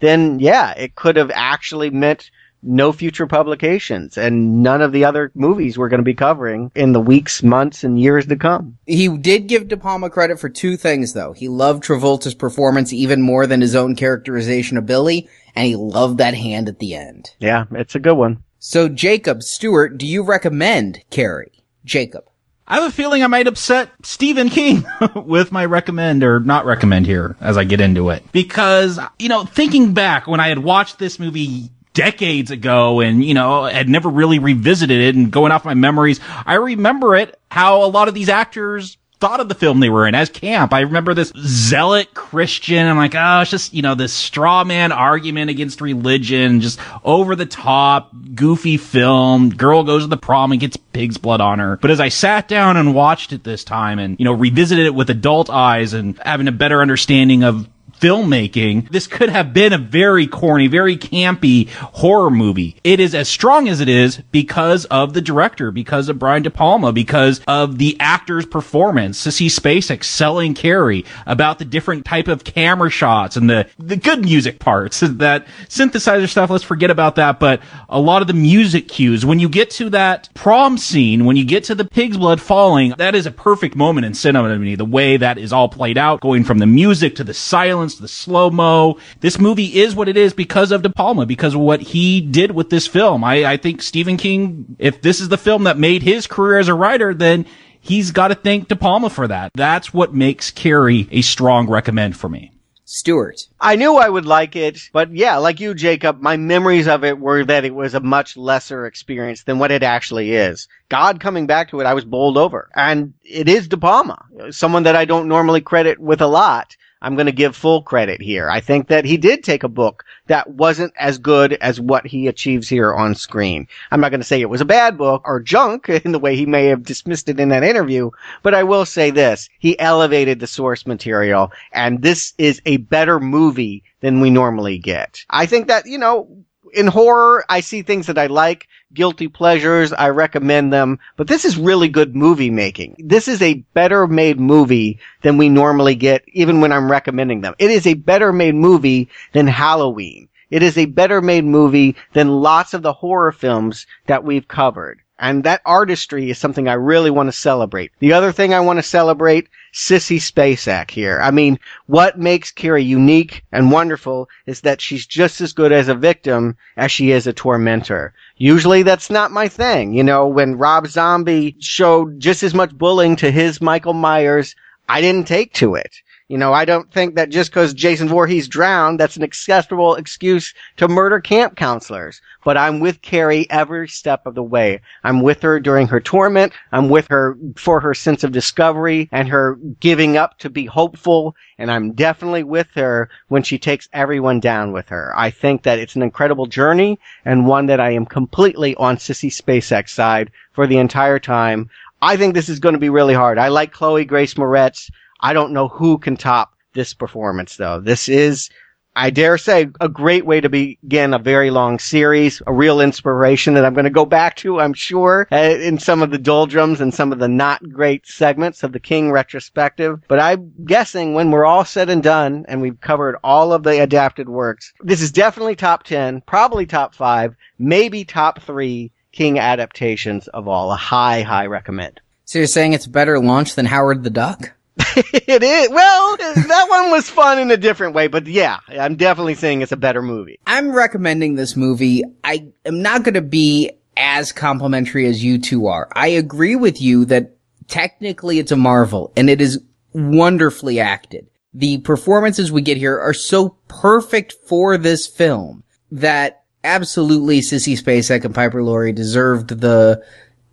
then yeah, it could have actually meant no future publications and none of the other movies we're going to be covering in the weeks, months, and years to come. He did give De Palma credit for two things though. He loved Travolta's performance even more than his own characterization of Billy, and he loved that hand at the end. Yeah, it's a good one. So Jacob Stuart, do you recommend Carrie? Jacob. I have a feeling I might upset Stephen King with my recommend or not recommend here as I get into it. Because, you know, thinking back when I had watched this movie decades ago and, you know, had never really revisited it and going off my memories, I remember it, how a lot of these actors thought of the film they were in as camp. I remember this zealot Christian. I'm like, oh, it's just, you know, this straw man argument against religion, just over the top, goofy film. Girl goes to the prom and gets pig's blood on her. But as I sat down and watched it this time and, you know, revisited it with adult eyes and having a better understanding of filmmaking, this could have been a very corny, very campy horror movie. It is as strong as it is because of the director, because of Brian De Palma, because of the actor's performance. Sissy Spacek selling Carrie about the different type of camera shots and the, the good music parts. That synthesizer stuff, let's forget about that. But a lot of the music cues, when you get to that prom scene, when you get to the pig's blood falling, that is a perfect moment in cinema to me. The way that is all played out, going from the music to the silence violence, the slow mo. This movie is what it is because of De Palma, because of what he did with this film. I, I think Stephen King, if this is the film that made his career as a writer, then he's got to thank De Palma for that. That's what makes Carrie a strong recommend for me. Stuart. I knew I would like it, but yeah, like you, Jacob, my memories of it were that it was a much lesser experience than what it actually is. God coming back to it, I was bowled over. And it is De Palma, someone that I don't normally credit with a lot. I'm going to give full credit here. I think that he did take a book that wasn't as good as what he achieves here on screen. I'm not going to say it was a bad book or junk in the way he may have dismissed it in that interview, but I will say this. He elevated the source material and this is a better movie than we normally get. I think that, you know, in horror, I see things that I like, guilty pleasures, I recommend them, but this is really good movie making. This is a better made movie than we normally get, even when I'm recommending them. It is a better made movie than Halloween. It is a better made movie than lots of the horror films that we've covered. And that artistry is something I really want to celebrate. The other thing I want to celebrate, Sissy Spacek here. I mean, what makes Carrie unique and wonderful is that she's just as good as a victim as she is a tormentor. Usually that's not my thing. You know, when Rob Zombie showed just as much bullying to his Michael Myers, I didn't take to it. You know, I don't think that just because Jason Voorhees drowned, that's an acceptable excuse to murder camp counselors. But I'm with Carrie every step of the way. I'm with her during her torment. I'm with her for her sense of discovery and her giving up to be hopeful. And I'm definitely with her when she takes everyone down with her. I think that it's an incredible journey and one that I am completely on Sissy Spacek side for the entire time. I think this is going to be really hard. I like Chloe Grace Moretz. I don't know who can top this performance though. This is, I dare say, a great way to begin a very long series, a real inspiration that I'm going to go back to, I'm sure, uh, in some of the doldrums and some of the not great segments of the King retrospective. But I'm guessing when we're all said and done and we've covered all of the adapted works, this is definitely top 10, probably top 5, maybe top 3 King adaptations of all. A high, high recommend. So you're saying it's better launch than Howard the Duck? it is. Well, that one was fun in a different way, but yeah, I'm definitely saying it's a better movie. I'm recommending this movie. I am not going to be as complimentary as you two are. I agree with you that technically it's a marvel and it is wonderfully acted. The performances we get here are so perfect for this film that absolutely Sissy Spacek and Piper Laurie deserved the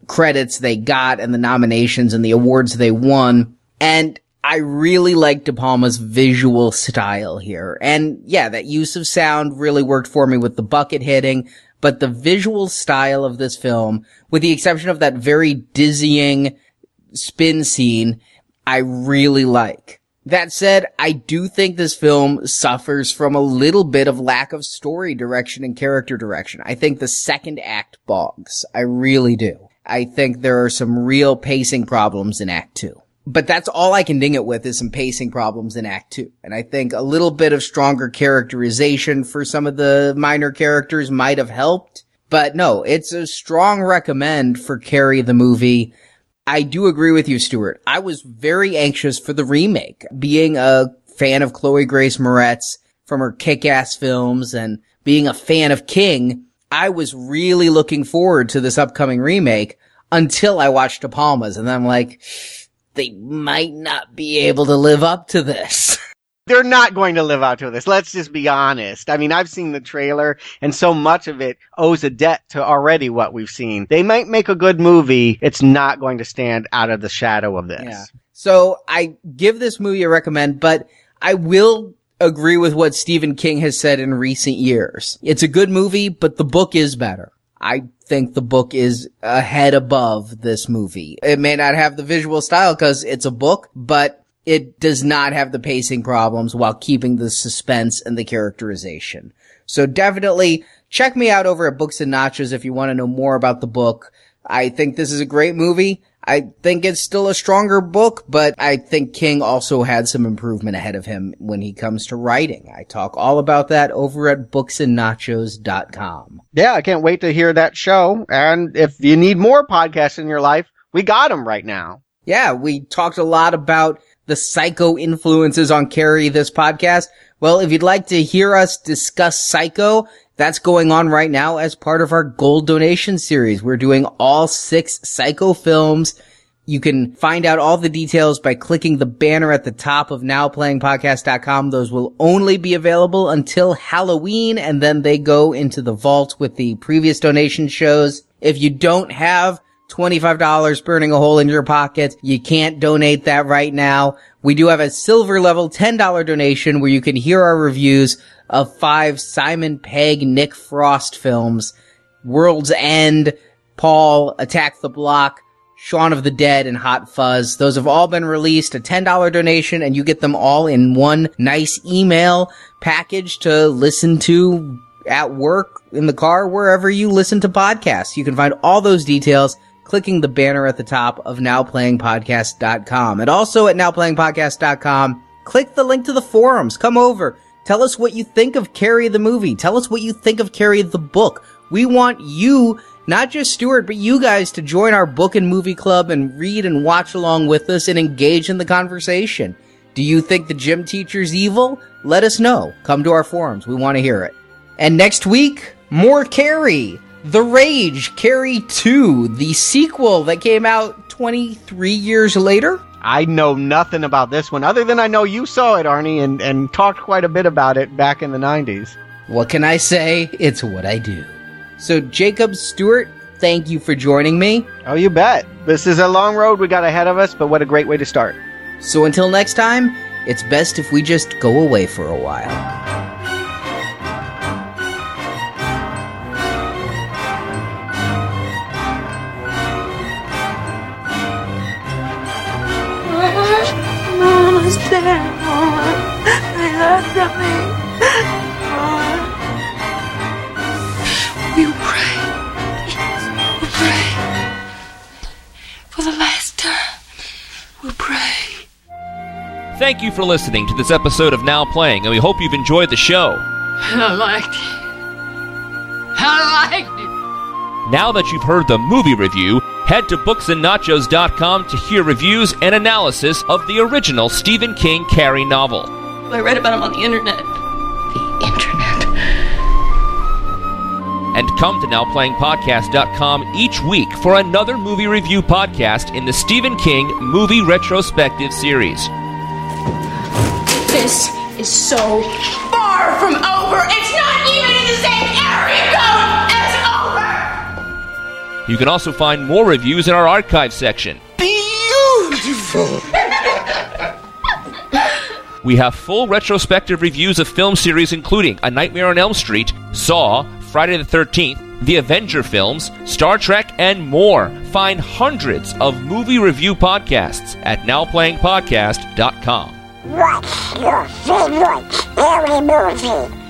credits they got and the nominations and the awards they won. And I really like De Palma's visual style here. And yeah, that use of sound really worked for me with the bucket hitting, but the visual style of this film, with the exception of that very dizzying spin scene, I really like. That said, I do think this film suffers from a little bit of lack of story direction and character direction. I think the second act bogs. I really do. I think there are some real pacing problems in act two. But that's all I can ding it with is some pacing problems in act two. And I think a little bit of stronger characterization for some of the minor characters might have helped. But no, it's a strong recommend for Carrie the movie. I do agree with you, Stuart. I was very anxious for the remake. Being a fan of Chloe Grace Moretz from her kick-ass films and being a fan of King, I was really looking forward to this upcoming remake until I watched De Palma's and I'm like, they might not be able to live up to this. They're not going to live up to this. Let's just be honest. I mean, I've seen the trailer and so much of it owes a debt to already what we've seen. They might make a good movie. It's not going to stand out of the shadow of this. Yeah. So I give this movie a recommend, but I will agree with what Stephen King has said in recent years. It's a good movie, but the book is better. I think the book is a head above this movie. It may not have the visual style because it's a book, but it does not have the pacing problems while keeping the suspense and the characterization. So definitely check me out over at Books and Nachos if you want to know more about the book. I think this is a great movie. I think it's still a stronger book, but I think King also had some improvement ahead of him when he comes to writing. I talk all about that over at booksandnachos.com. Yeah, I can't wait to hear that show. And if you need more podcasts in your life, we got them right now. Yeah, we talked a lot about the psycho influences on Carrie this podcast. Well, if you'd like to hear us discuss Psycho, that's going on right now as part of our gold donation series. We're doing all six Psycho films. You can find out all the details by clicking the banner at the top of nowplayingpodcast.com. Those will only be available until Halloween and then they go into the vault with the previous donation shows. If you don't have $25 burning a hole in your pocket. You can't donate that right now. We do have a silver level $10 donation where you can hear our reviews of five Simon Pegg, Nick Frost films. World's End, Paul, Attack the Block, Shaun of the Dead, and Hot Fuzz. Those have all been released. A $10 donation and you get them all in one nice email package to listen to at work, in the car, wherever you listen to podcasts. You can find all those details clicking the banner at the top of nowplayingpodcast.com. And also at nowplayingpodcast.com, click the link to the forums. Come over. Tell us what you think of Carrie the movie. Tell us what you think of Carrie the book. We want you, not just Stuart, but you guys to join our book and movie club and read and watch along with us and engage in the conversation. Do you think the gym teacher's evil? Let us know. Come to our forums. We want to hear it. And next week, more Carrie. The Rage Carrie 2, the sequel that came out 23 years later. I know nothing about this one other than I know you saw it, Arnie, and, and talked quite a bit about it back in the 90s. What can I say? It's what I do. So, Jacob Stuart, thank you for joining me. Oh, you bet. This is a long road we got ahead of us, but what a great way to start. So, until next time, it's best if we just go away for a while. There, Mama. I love Mommy. We pray. We pray. For the last time, we pray. Thank you for listening to this episode of Now Playing, and we hope you've enjoyed the show. I liked it. I liked it. Now that you've heard the movie review, head to booksandnachos.com to hear reviews and analysis of the original Stephen King Carrie novel. I read about him on the internet. The internet. And come to NowPlayingPodcast.com each week for another movie review podcast in the Stephen King Movie Retrospective Series. This is so far from over. It's You can also find more reviews in our archive section. Beautiful. We have full retrospective reviews of film series including A Nightmare on Elm Street, Saw, Friday the 13th, the Avenger films, Star Trek, and more. Find hundreds of movie review podcasts at nowplayingpodcast.com. What's your favorite scary movie?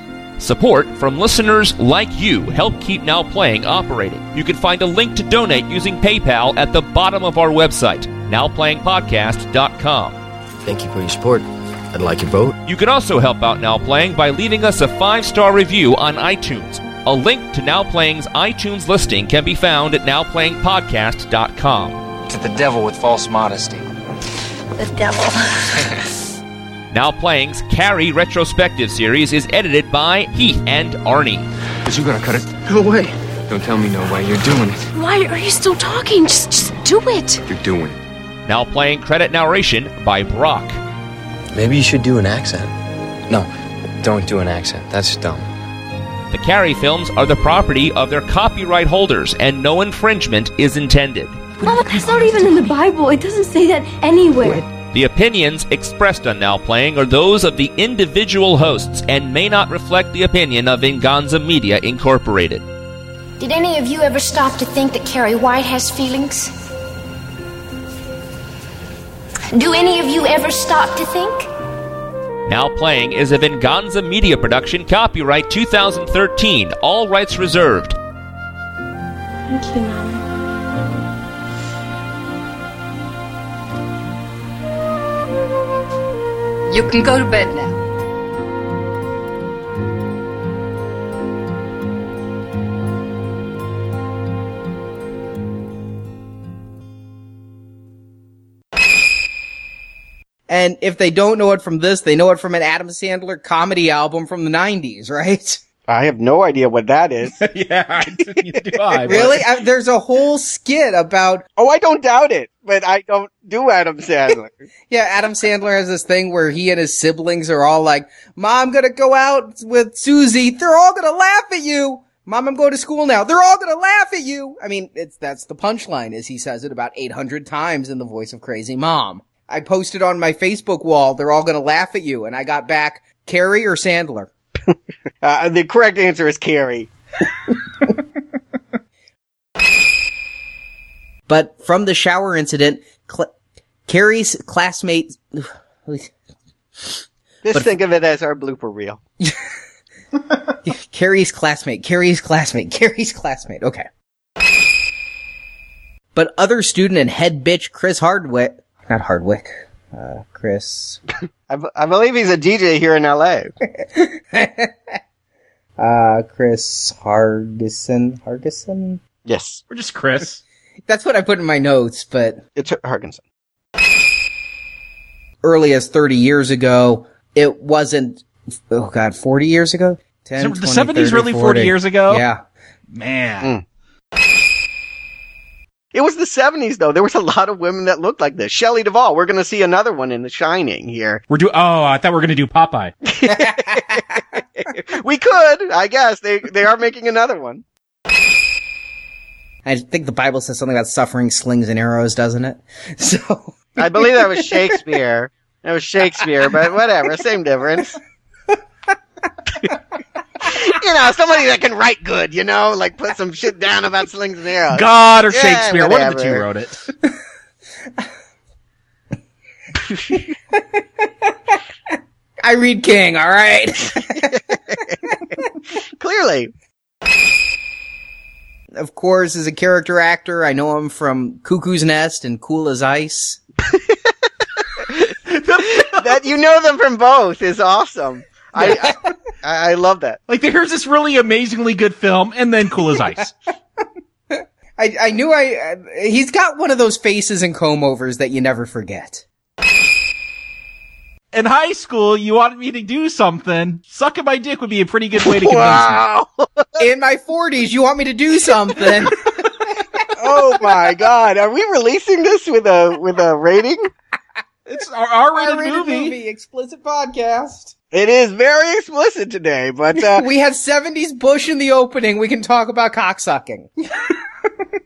Support from listeners like you help keep Now Playing operating. You can find a link to donate using PayPal at the bottom of our website, nowplayingpodcast.com. Thank you for your support. I'd like your vote. You can also help out Now Playing by leaving us a five star review on iTunes. A link to Now Playing's iTunes listing can be found at nowplayingpodcast.com. To the devil with false modesty. The devil. Now Playing's Carrie retrospective series is edited by Heath and Arnie. But you gotta cut it. No way. Don't tell me no way. You're doing it. Why are you still talking? Just, just do it. You're doing it. Now Playing credit narration by Brock. Maybe you should do an accent. No, don't do an accent. That's dumb. The Carrie films are the property of their copyright holders, and no infringement is intended. Mama, that's not even in the Bible. It doesn't say that anywhere. The opinions expressed on Now Playing are those of the individual hosts and may not reflect the opinion of Venganza Media Incorporated. Did any of you ever stop to think that Carrie White has feelings? Do any of you ever stop to think? Now Playing is a Venganza Media production, copyright 2013, all rights reserved. Thank you, Mama. You can go to bed now. And if they don't know it from this, they know it from an Adam Sandler comedy album from the 90s, right? I have no idea what that is. yeah, neither do I. Really? I, there's a whole skit about, oh, I don't doubt it, but I don't do Adam Sandler. yeah, Adam Sandler has this thing where he and his siblings are all like, Mom, gonna go out with Susie. They're all gonna laugh at you. Mom, I'm going to school now. They're all gonna laugh at you. I mean, it's, that's the punchline is he says it about 800 times in the voice of crazy mom. I posted on my Facebook wall, they're all gonna laugh at you. And I got back, Carrie or Sandler? Uh, the correct answer is Carrie. But from the shower incident, Cl- Carrie's classmate, Just But- think of it as our blooper reel. Carrie's classmate, Carrie's classmate, Carrie's classmate. Okay. But other student and head bitch Chris Hardwick, not Hardwick, uh, Chris, I, b- I believe he's a DJ here in LA. uh, Chris Hargison, Hargison? Yes, Or just Chris. That's what I put in my notes, but it's Harkinson. early as 30 years ago, it wasn't, oh god, 40 years ago? 10, The 20, 70s really 40 years ago? Yeah. Man. It was the 70s though. There was a lot of women that looked like this. Shelley Duvall. We're going to see another one in The Shining here. We're do. Oh, I thought we were gonna do Popeye. we could, I guess. They they are making another one. I think the Bible says something about suffering slings and arrows, doesn't it? So I believe that was Shakespeare. That was Shakespeare, but whatever, same difference. You know, somebody that can write good, you know, like put some shit down about slings and arrows. God or Yeah, Shakespeare, one of the two wrote it. I read King, all right. Clearly. of course, as a character actor, I know him from Cuckoo's Nest and Cool as Ice. that you know them from both is awesome. I, I I love that. Like, here's this really amazingly good film, and then Cool as Ice. I, I knew I, uh, he's got one of those faces and comb overs that you never forget. In high school, you wanted me to do something. Sucking my dick would be a pretty good way to convince Wow. In my forties, you want me to do something? oh my god. Are we releasing this with a with a rating? It's our R-rated R-rated movie. explicit podcast. It is very explicit today, but uh, we had 70s Bush in the opening. We can talk about cocksucking.